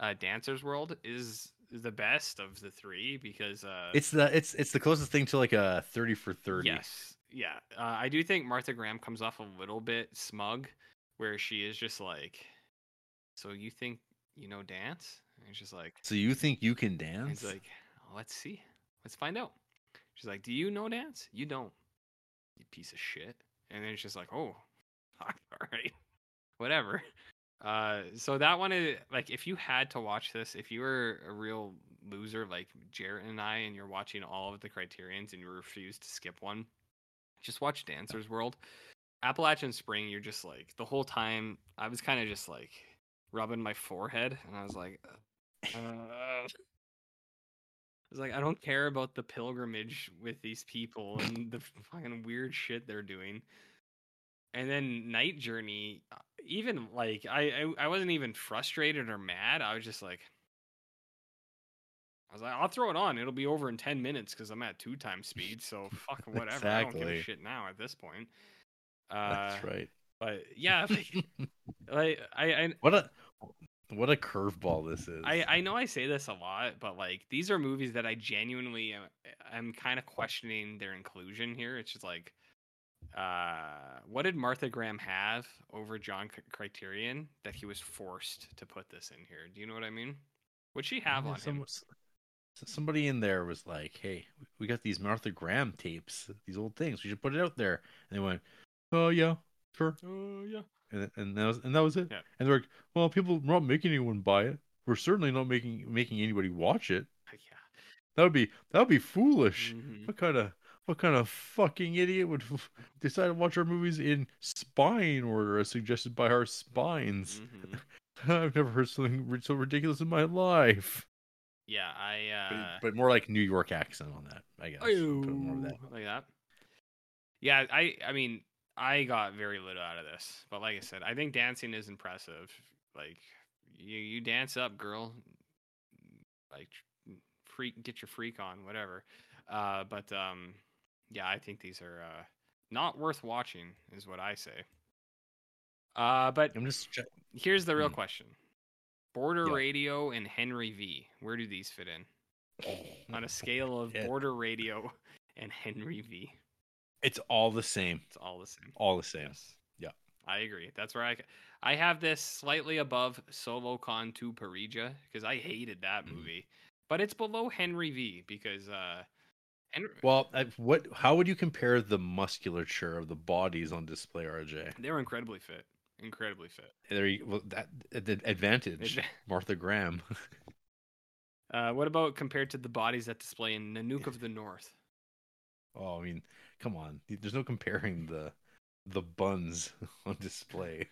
uh Dancer's World is the best of the 3 because uh It's the it's it's the closest thing to like a thirty for thirty. Yes. Yeah. Uh, I do think Martha Graham comes off a little bit smug where she is just like so you think you know dance? And she's like So you think you can dance? He's like, let's see. Let's find out. She's like, do you know dance? You don't. You piece of shit. And then she's like, oh, all right. Whatever. Uh, so that one is like, if you had to watch this, if you were a real loser like Jarrett and I, and you're watching all of the criterions and you refuse to skip one, just watch Dancer's World. Appalachian Spring, you're just like, the whole time, I was kind of just like rubbing my forehead, and I was like, uh, I was like, I don't care about the pilgrimage with these people and the fucking weird shit they're doing. And then Night Journey, even like I, I, I wasn't even frustrated or mad. I was just like, I was like, I'll throw it on. It'll be over in ten minutes because I'm at two times speed. So fuck whatever. I don't give a shit now at this point. Uh, That's right. But yeah, like, like I, I What a What a curveball this is. I, I know I say this a lot, but like these are movies that I genuinely am, I'm kind of questioning their inclusion here. It's just like, uh, what did Martha Graham have over John C- Criterion that he was forced to put this in here? Do you know what I mean? What'd she have Yeah, on some- him? Somebody in there was like, "Hey, we got these Martha Graham tapes, these old things. We should put it out there." And they went, "Oh yeah, sure." Oh yeah. And, and that was and that was it. Yeah. And they're like, "Well, people are not making anyone buy it. We're certainly not making making anybody watch it. Yeah. That would be that would be foolish. Mhm. What kind of what kind of fucking idiot would f- decide to watch our movies in spine order as suggested by our spines? Mhm. I've never heard something so ridiculous in my life. Yeah, I But, uh but more like New York accent on that, I guess. Put more of that. Like that. Yeah, I I mean I got very little out of this, but like I said, I think dancing is impressive. Like you you dance up, girl. Like freak, get your freak on, whatever. Uh, but um, yeah, I think these are uh not worth watching, is what I say. Uh, but I'm just check- here's the real Hmm. question: Border Yeah. Radio and Henry V. Where do these fit in on a scale of Yeah. Border Radio and Henry V? It's all the same. It's all the same. All the same. Yes. Yeah. I agree. That's where I I have this slightly above Solo Con Tu Pareja because I hated that Mhm. movie. But it's below Henry V because uh Well, I, what? How would you compare the musculature of the bodies on display, RJ? they were incredibly fit. Incredibly fit. There, you, well, that the advantage. Martha Graham. Uh, what about compared to the bodies that display in Nanook of the North? oh, I mean, come on. There's no comparing the the buns on display.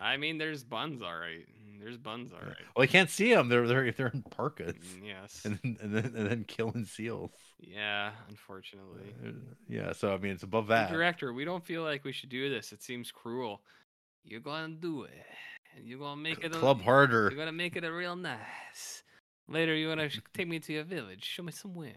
I mean, there's buns, all right. There's buns, all right. Well, I can't see them. They're they're they're in parkas, Mm, Yes. and then, and then and then killing seals. Yeah, unfortunately. Uh, Yeah, so I mean, it's above that. Director, we don't feel like we should do this. It seems cruel. You're gonna do it. And you're gonna make it a, Club harder. You're gonna make it a real nice. Later, you're gonna take me to your village, show me some women.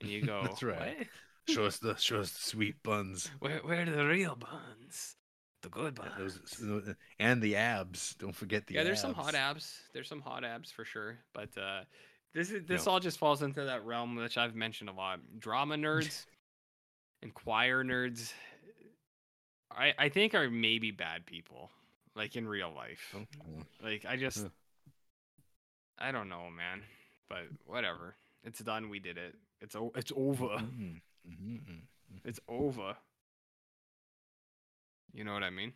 And you go, That's right. "What? Show us the show us the sweet buns. Where, where are the real buns? The good buns. Those, and the abs. Don't forget the yeah, there's some hot abs. abs. There's some hot abs for sure. But uh, this is this Yeah. all just falls into that realm which I've mentioned a lot. Drama nerds and choir nerds. I I think are maybe bad people, like in real life. Oh, Like I just, I don't know, man. But whatever. It's done. We did it. It's o- it's over. mm, mm, mm. It's over. You know what I mean?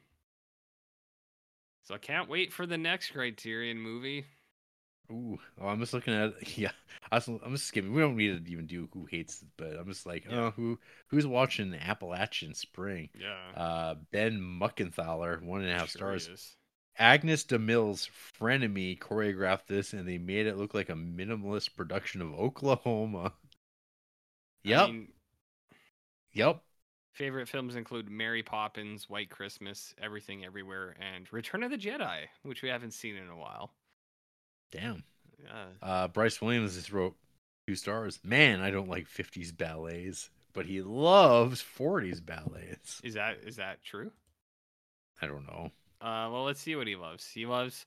So I can't wait for the next Criterion movie. Ooh, oh, I'm just looking at yeah. I I'm just skipping. We don't need to even do who hates it, but I'm just like, Yeah. oh, who who's watching Appalachian Spring? Yeah. Uh, Ben Muckenthaler, one and a half Sure stars. is. Agnes DeMille's frenemy choreographed this, and they made it look like a minimalist production of Oklahoma. Yep, I mean, yep. Favorite films include Mary Poppins, White Christmas, Everything Everywhere, and Return of the Jedi, which we haven't seen in a while. Damn. Yeah. Uh, Bryce Williams just wrote two stars. Man, I don't like 50s ballets, but he loves 40s ballets. Is that is that true? I don't know. Uh, well, let's see what he loves. He loves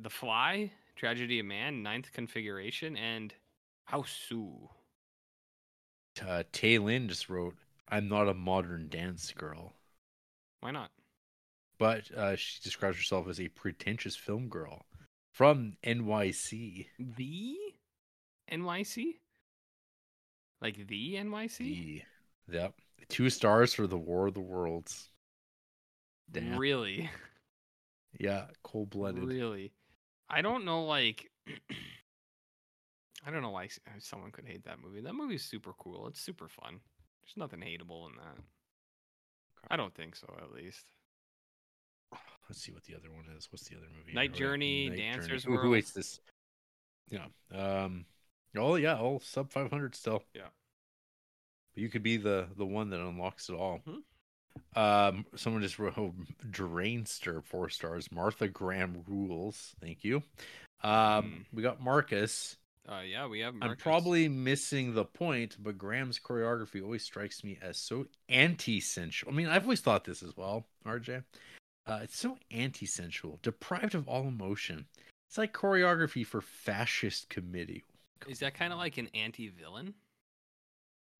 The Fly, Tragedy of Man, Ninth Configuration, and House Su. Uh, Tay Lin just wrote, I'm not a modern dance girl. Why not? But uh, she describes herself as a pretentious film girl from NYC. The NYC? Like the NYC? The, yep. Two stars for The War of the Worlds. Damn. Really? Yeah, cold blooded. Really? I don't know, like. I don't know why someone could hate that movie. That movie's super cool. It's super fun. There's nothing hateable in that. I don't think so, at least. Let's see what the other one is. What's the other movie? Night Journey, Night Dancers Who, who World. hates this? Yeah. Um. Oh yeah, all sub five hundred still. Yeah. But you could be the the one that unlocks it all. Mhm. Um. Someone just wrote oh, Drainster four stars. Martha Graham rules. Thank you. Um. Hmm. We got Marcus. Uh, yeah, we have. I'm probably missing the point, but Graham's choreography always strikes me as so anti-sensual. I mean, I've always thought this as well, RJ. Uh, it's so anti-sensual, deprived of all emotion. It's like choreography for fascist committee. Is that kind of like an anti-villain?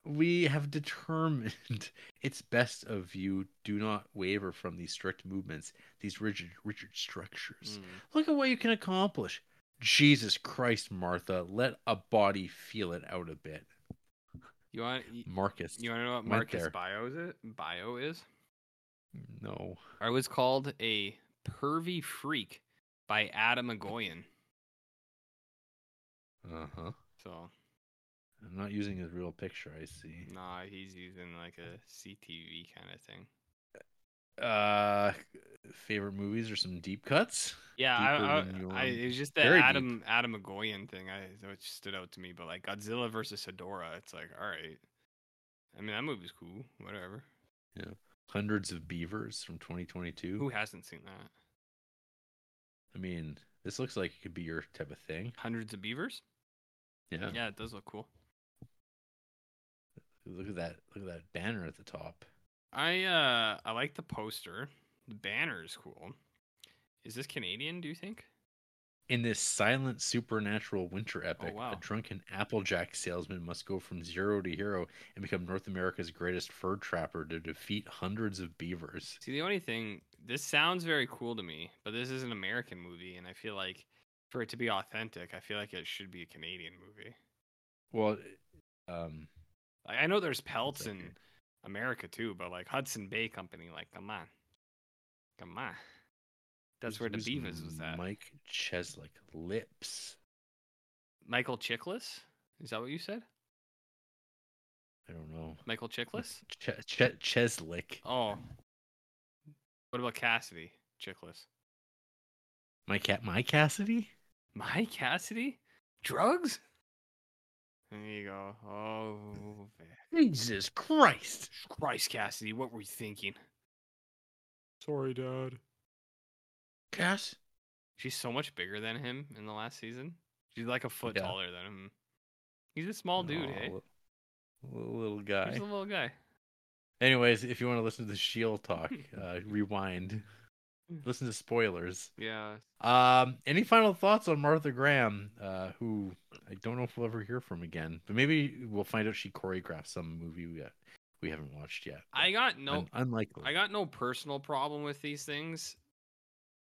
We have determined it's best of you do not waver from these strict movements, these rigid, rigid structures. Mm. Look at what you can accomplish. Jesus Christ, Martha, let a body feel it out a bit. You want Marcus. you want to know what Marcus bio is? It bio is. No. I was called a pervy freak by Atom Egoyan. Uh huh. So I'm not using his real picture, I see. nah, he's using like a CTV kind of thing. Uh, favorite movies or some deep cuts? Yeah, I, I, I it was just the Very deep. Atom Atom Egoyan thing. I which stood out to me, but like Godzilla versus Hedorah, it's like all right. I mean that movie's cool. Whatever. Yeah, Hundreds of Beavers from 2022. Who hasn't seen that? I mean, this looks like it could be your type of thing. Hundreds of beavers. Yeah. Yeah, it does look cool. Look at that. Look at that banner at the top. I uh I like the poster. The banner is cool. Is this Canadian? Do you think? In this silent supernatural winter epic, wow. a drunken Applejack salesman must go from zero to hero and become North America's greatest fur trapper to defeat hundreds of beavers. See, the only thing this sounds very cool to me, but this is an American movie, and I feel like for it to be authentic, I feel like it should be a Canadian movie. Well, um, I know there's pelts second. America too, but like Hudson Bay Company, like come on, come on. That's where the Beavers was at. Mike Cheslick lips. Michael Chiklis? Is that what you said? I don't know. Michael Chiklis? Ch- Ch- Cheslick. Oh. What about Cassidy Chiklis? My cat. My Cassidy. My Cassidy? Drugs? There you go. Oh, Jesus Christ. Christ, Cassidy, what were you thinking? Sorry, Dad. Cass. She's so much bigger than him in the last season. She's like a foot Yeah. taller than him. He's a small dude, Aw, hey? Little, little guy. He's a little guy. Anyways, if you want to listen to the Shield talk, uh, rewind. Listen to spoilers. Yeah. Um, any final thoughts on Martha Graham, uh, who I don't know if we'll ever hear from again, but maybe we'll find out she choreographed some movie we, uh, we haven't watched yet. I got no Un- unlikely. I got no personal problem with these things.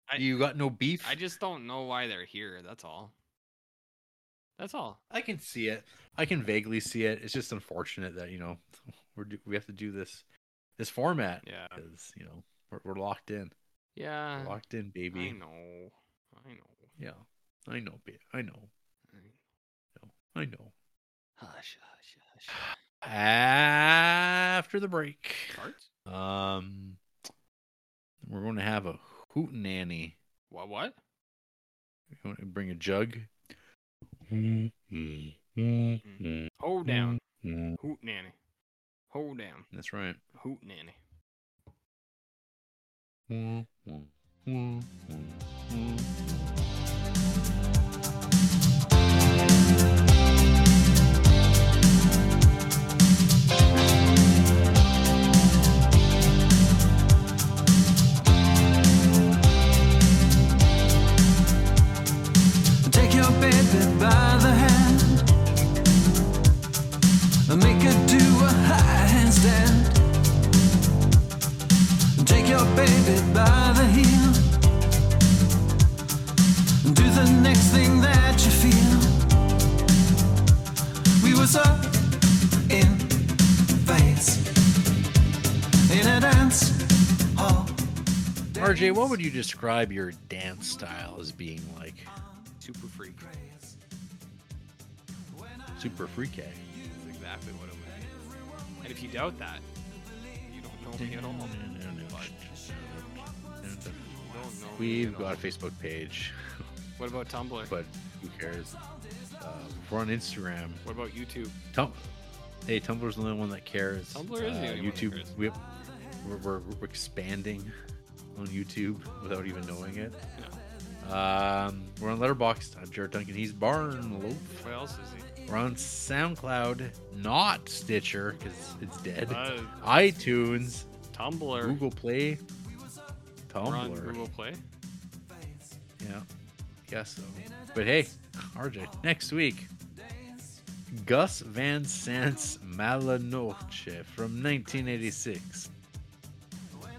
I- you got no beef. I just don't know why they're here, that's all. That's all. I can see it. I can vaguely see it. It's just unfortunate that you know we're do- we have to do this this format Yeah. because you know we're, we're locked in. Yeah. Locked in, baby. I know. I know. Yeah, I know, babe. I know. I know. Hush, hush, hush. After the break, Cards? um, we're going to have a hootenanny. What? What? You want to bring a jug? Hold down. Hoot nanny. Hold down. That's right. Hoot nanny. Take baby by the heel do the next thing that you feel. We were so in phase in a dance hall. RJ, what would you describe your dance style as being like? Super freak. Super freaky. That's exactly what it would be. And if you doubt that, you don't know me at all. But We've got a Facebook page, What about Tumblr? but who cares? Uh, we're on Instagram. What about YouTube? Tum- hey, Tumblr's the only one that cares. Tumblr is the Uh, only one that YouTube. We we're, we're, we're expanding on YouTube without even knowing it. Um, we're on Letterboxd. I'm Jared Duncan. He's Barn Loaf. What else is he? We're on SoundCloud, not Stitcher because it's dead. Uh, iTunes, Tumblr. Google Play, We're on Tumblr. Google Play. Yeah. Guess so. But hey, RJ, next week, Gus Van Sant's Mala Noche from 1986.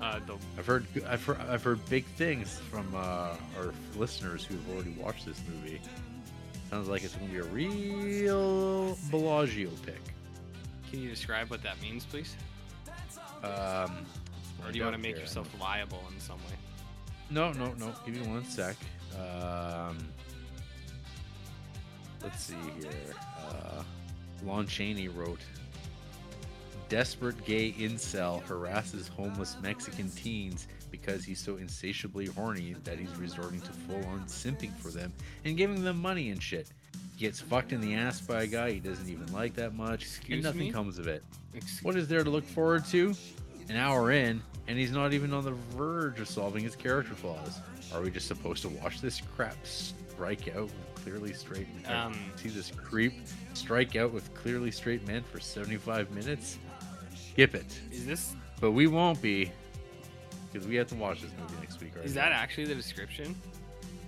Uh, the I've heard I've heard, I've heard big things from uh, our listeners who've already watched this movie. Sounds like it's going to be a real Bellagio pick. can you describe what that means, please? Um, Or do you want to make yourself liable in some way? No, no, no. Give me one sec. Um, let's see here. Uh, Lon Chaney wrote Desperate gay incel harasses homeless Mexican teens because he's so insatiably horny that he's resorting to full on simping for them and giving them money and shit. He gets fucked in the ass by a guy he doesn't even like that much, Excuse and nothing me? comes of it. Excuse- What is there to look forward to? An hour in, and he's not even on the verge of solving his character flaws. Are we just supposed to watch this crap strike out with clearly straight men? Um, See this creep strike out with clearly straight men for 75 minutes? Skip it. Is this But we won't be, because we have to watch this movie next week, right? is that actually the description,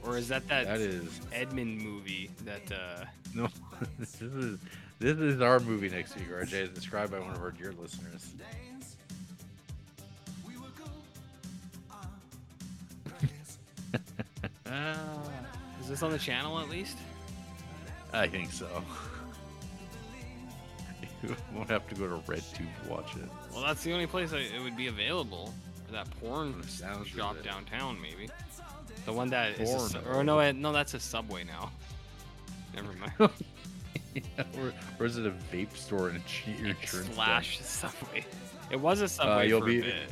or is that that, That is Edmund movie that? uh no. this is this is our movie next week, RJ, as described by one of our dear listeners. Ah. Is this on the channel at least? I think so. You won't have to go to RedTube to watch it. Well, that's the only place I, it would be available. That porn sounds shop downtown, maybe. The one that is a Porn. or no, no, that's a Subway now. Never mind. yeah, or, or is it a vape store and a cheat your? Slash Subway. It was a Subway you'll for be- a bit.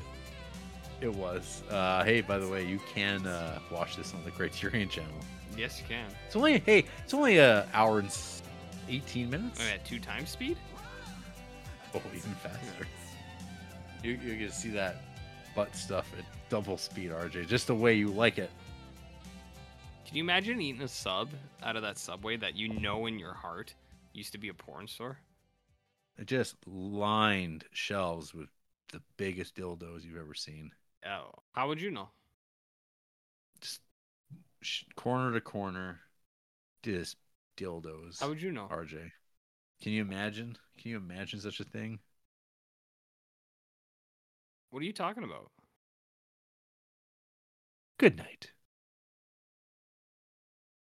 It was. Uh, hey, by the way, you can uh, watch this on the Criterion channel. Yes, you can. It's only hey, it's only a hour and eighteen minutes. Oh, at two times speed? Oh, even faster. You you get to see that butt stuff at double speed, RJ, just the way you like it. Can you imagine eating a sub out of that Subway that you know in your heart used to be a porn store? It just lined shelves with the biggest dildos you've ever seen. Oh, how would you know? Just corner to corner, just dildos. How would you know? RJ? Can you imagine? Can you imagine such a thing? What are you talking about? Good night.